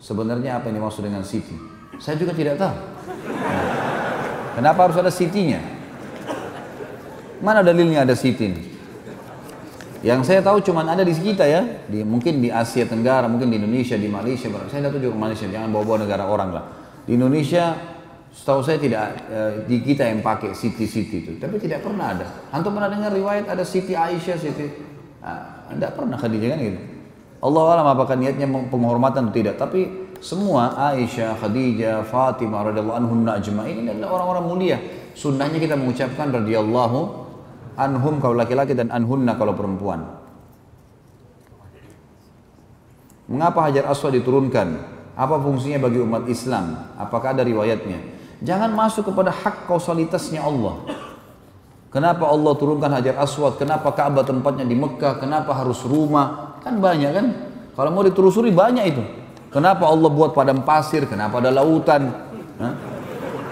Sebenarnya apa yang dimaksud dengan Siti? Saya juga tidak tahu. Kenapa harus ada Sitinya? Mana dalilnya ada Siti ini? Yang saya tahu cuma ada di kita ya, di, mungkin di Asia Tenggara, mungkin di Indonesia, di Malaysia. Saya tidak tahu juga Malaysia, jangan bawa-bawa negara orang lah. Di Indonesia, setahu saya tidak e, di kita yang pakai Siti-Siti itu, tapi tidak pernah ada. Antum pernah dengar riwayat ada Siti Aisyah, Siti? Nah, tidak pernah Khadijah kan gitu. Allah alam apakah niatnya penghormatan atau tidak, tapi semua Aisyah, Khadijah, Fatimah radhiyallahu anhunna ajma'in ini adalah orang-orang mulia. Sunnahnya kita mengucapkan radhiyallahu anhum kalau laki-laki dan anhunna kalau perempuan. Mengapa Hajar Aswad diturunkan? Apa fungsinya bagi umat Islam? Apakah ada riwayatnya? Jangan masuk kepada hak kausalitasnya Allah. Kenapa Allah turunkan Hajar Aswad? Kenapa Ka'bah tempatnya di Mekah? Kenapa harus rumah? Kan banyak kan? Kalau mau ditelusuri banyak itu. Kenapa Allah buat padang pasir? Kenapa ada lautan?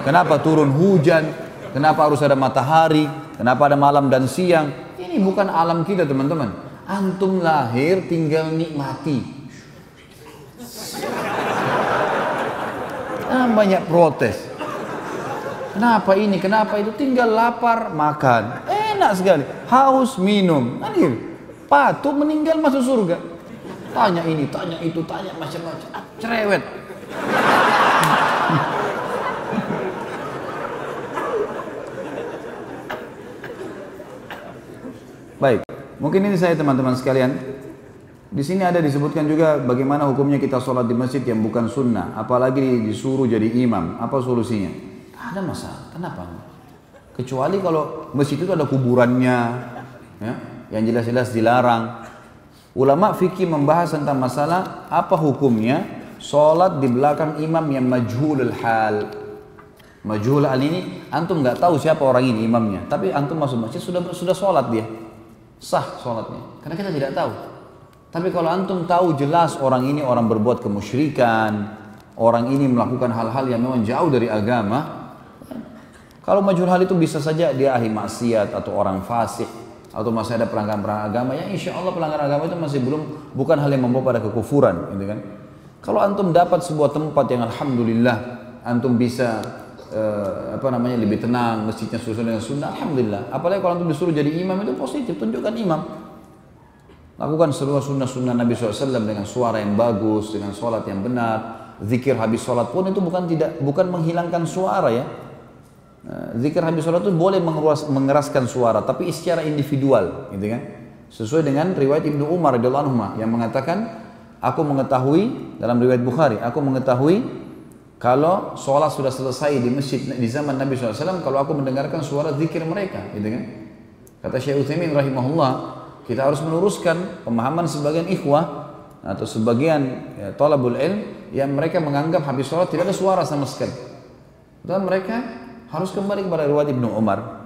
Kenapa turun hujan? Kenapa harus ada matahari? Kenapa ada malam dan siang? Ini bukan alam kita teman-teman. Antum lahir tinggal nikmati. Nah, banyak protes. Kenapa ini, kenapa itu? Tinggal lapar, makan. Enak sekali. Haus, minum. Nah, Patuh meninggal masuk surga. Tanya ini, tanya itu, tanya macam-macam. Cerewet. Baik, mungkin ini saya teman-teman sekalian. Di sini ada disebutkan juga bagaimana hukumnya kita sholat di masjid yang bukan sunnah, apalagi disuruh jadi imam. Apa solusinya? Ada masalah. Kenapa? Kecuali kalau masjid itu ada kuburannya, ya, yang jelas-jelas dilarang. Ulama fikih membahas tentang masalah apa hukumnya sholat di belakang imam yang majhulul hal. Majhul hal ini antum nggak tahu siapa orang ini imamnya, tapi antum masuk masjid sudah sudah sholat dia sah sholatnya. Karena kita tidak tahu. Tapi kalau antum tahu jelas orang ini orang berbuat kemusyrikan, orang ini melakukan hal-hal yang memang jauh dari agama, kalau majul hal itu bisa saja dia ahli maksiat atau orang fasik atau masih ada pelanggaran-pelanggaran agama ya insya Allah pelanggaran agama itu masih belum bukan hal yang membawa pada kekufuran gitu kan kalau antum dapat sebuah tempat yang alhamdulillah antum bisa uh, apa namanya lebih tenang, masjidnya sesuai dengan sunnah, alhamdulillah. Apalagi kalau antum disuruh jadi imam itu positif, tunjukkan imam. Lakukan seluruh sunnah-sunnah Nabi SAW dengan suara yang bagus, dengan sholat yang benar. Zikir habis sholat pun itu bukan tidak bukan menghilangkan suara ya. Eh, zikir habis sholat itu boleh mengeras, mengeraskan suara, tapi secara individual, gitu kan? Sesuai dengan riwayat Ibnu Umar radhiyallahu yang mengatakan, aku mengetahui dalam riwayat Bukhari, aku mengetahui kalau sholat sudah selesai di masjid di zaman Nabi SAW, kalau aku mendengarkan suara zikir mereka, gitu kan? Kata Syekh Utsaimin rahimahullah, kita harus meluruskan pemahaman sebagian ikhwah atau sebagian ya, tolabul ilm yang mereka menganggap habis sholat tidak ada suara sama sekali. Dan mereka harus kembali kepada riwayat Ibnu Umar.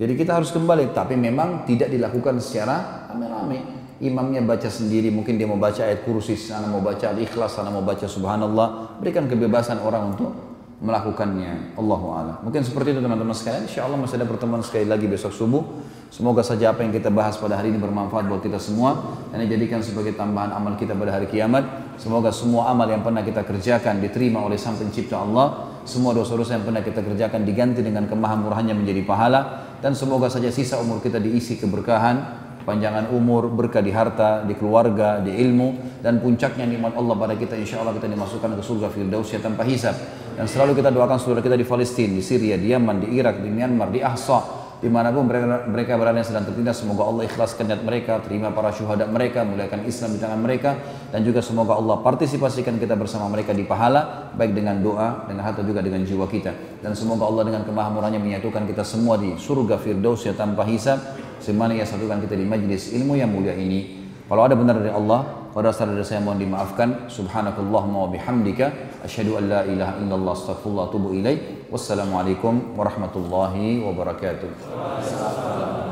Jadi kita harus kembali, tapi memang tidak dilakukan secara rame-rame imamnya baca sendiri, mungkin dia mau baca ayat kursi, sana mau baca al-ikhlas, sana mau baca subhanallah, berikan kebebasan orang untuk melakukannya. Allahu a'lam. Mungkin seperti itu teman-teman sekalian. Insya Allah masih ada pertemuan sekali lagi besok subuh. Semoga saja apa yang kita bahas pada hari ini bermanfaat buat kita semua dan dijadikan sebagai tambahan amal kita pada hari kiamat. Semoga semua amal yang pernah kita kerjakan diterima oleh Sang Pencipta Allah. Semua dosa-dosa yang pernah kita kerjakan diganti dengan kemahamurahannya menjadi pahala dan semoga saja sisa umur kita diisi keberkahan, panjangan umur, berkah di harta, di keluarga, di ilmu, dan puncaknya nikmat Allah pada kita, insya Allah kita dimasukkan ke surga Firdaus ya tanpa hisab. Dan selalu kita doakan saudara kita di Palestina, di Syria, di Yaman, di Irak, di Myanmar, di Ahsa, di mana pun mereka, mereka berada yang sedang tertindas, semoga Allah ikhlaskan niat mereka, terima para syuhada mereka, muliakan Islam di tangan mereka, dan juga semoga Allah partisipasikan kita bersama mereka di pahala, baik dengan doa, dengan harta juga dengan jiwa kita. Dan semoga Allah dengan kemahamurannya menyatukan kita semua di surga Firdaus ya tanpa hisab, Semana ia satukan kita di majlis ilmu yang mulia ini. Kalau ada benar dari Allah, kalau ada salah dari saya mohon dimaafkan. Subhanakallahumma wa bihamdika asyhadu an la ilaha illallah astaghfirullah wa atubu ilaik. Wassalamualaikum warahmatullahi wabarakatuh.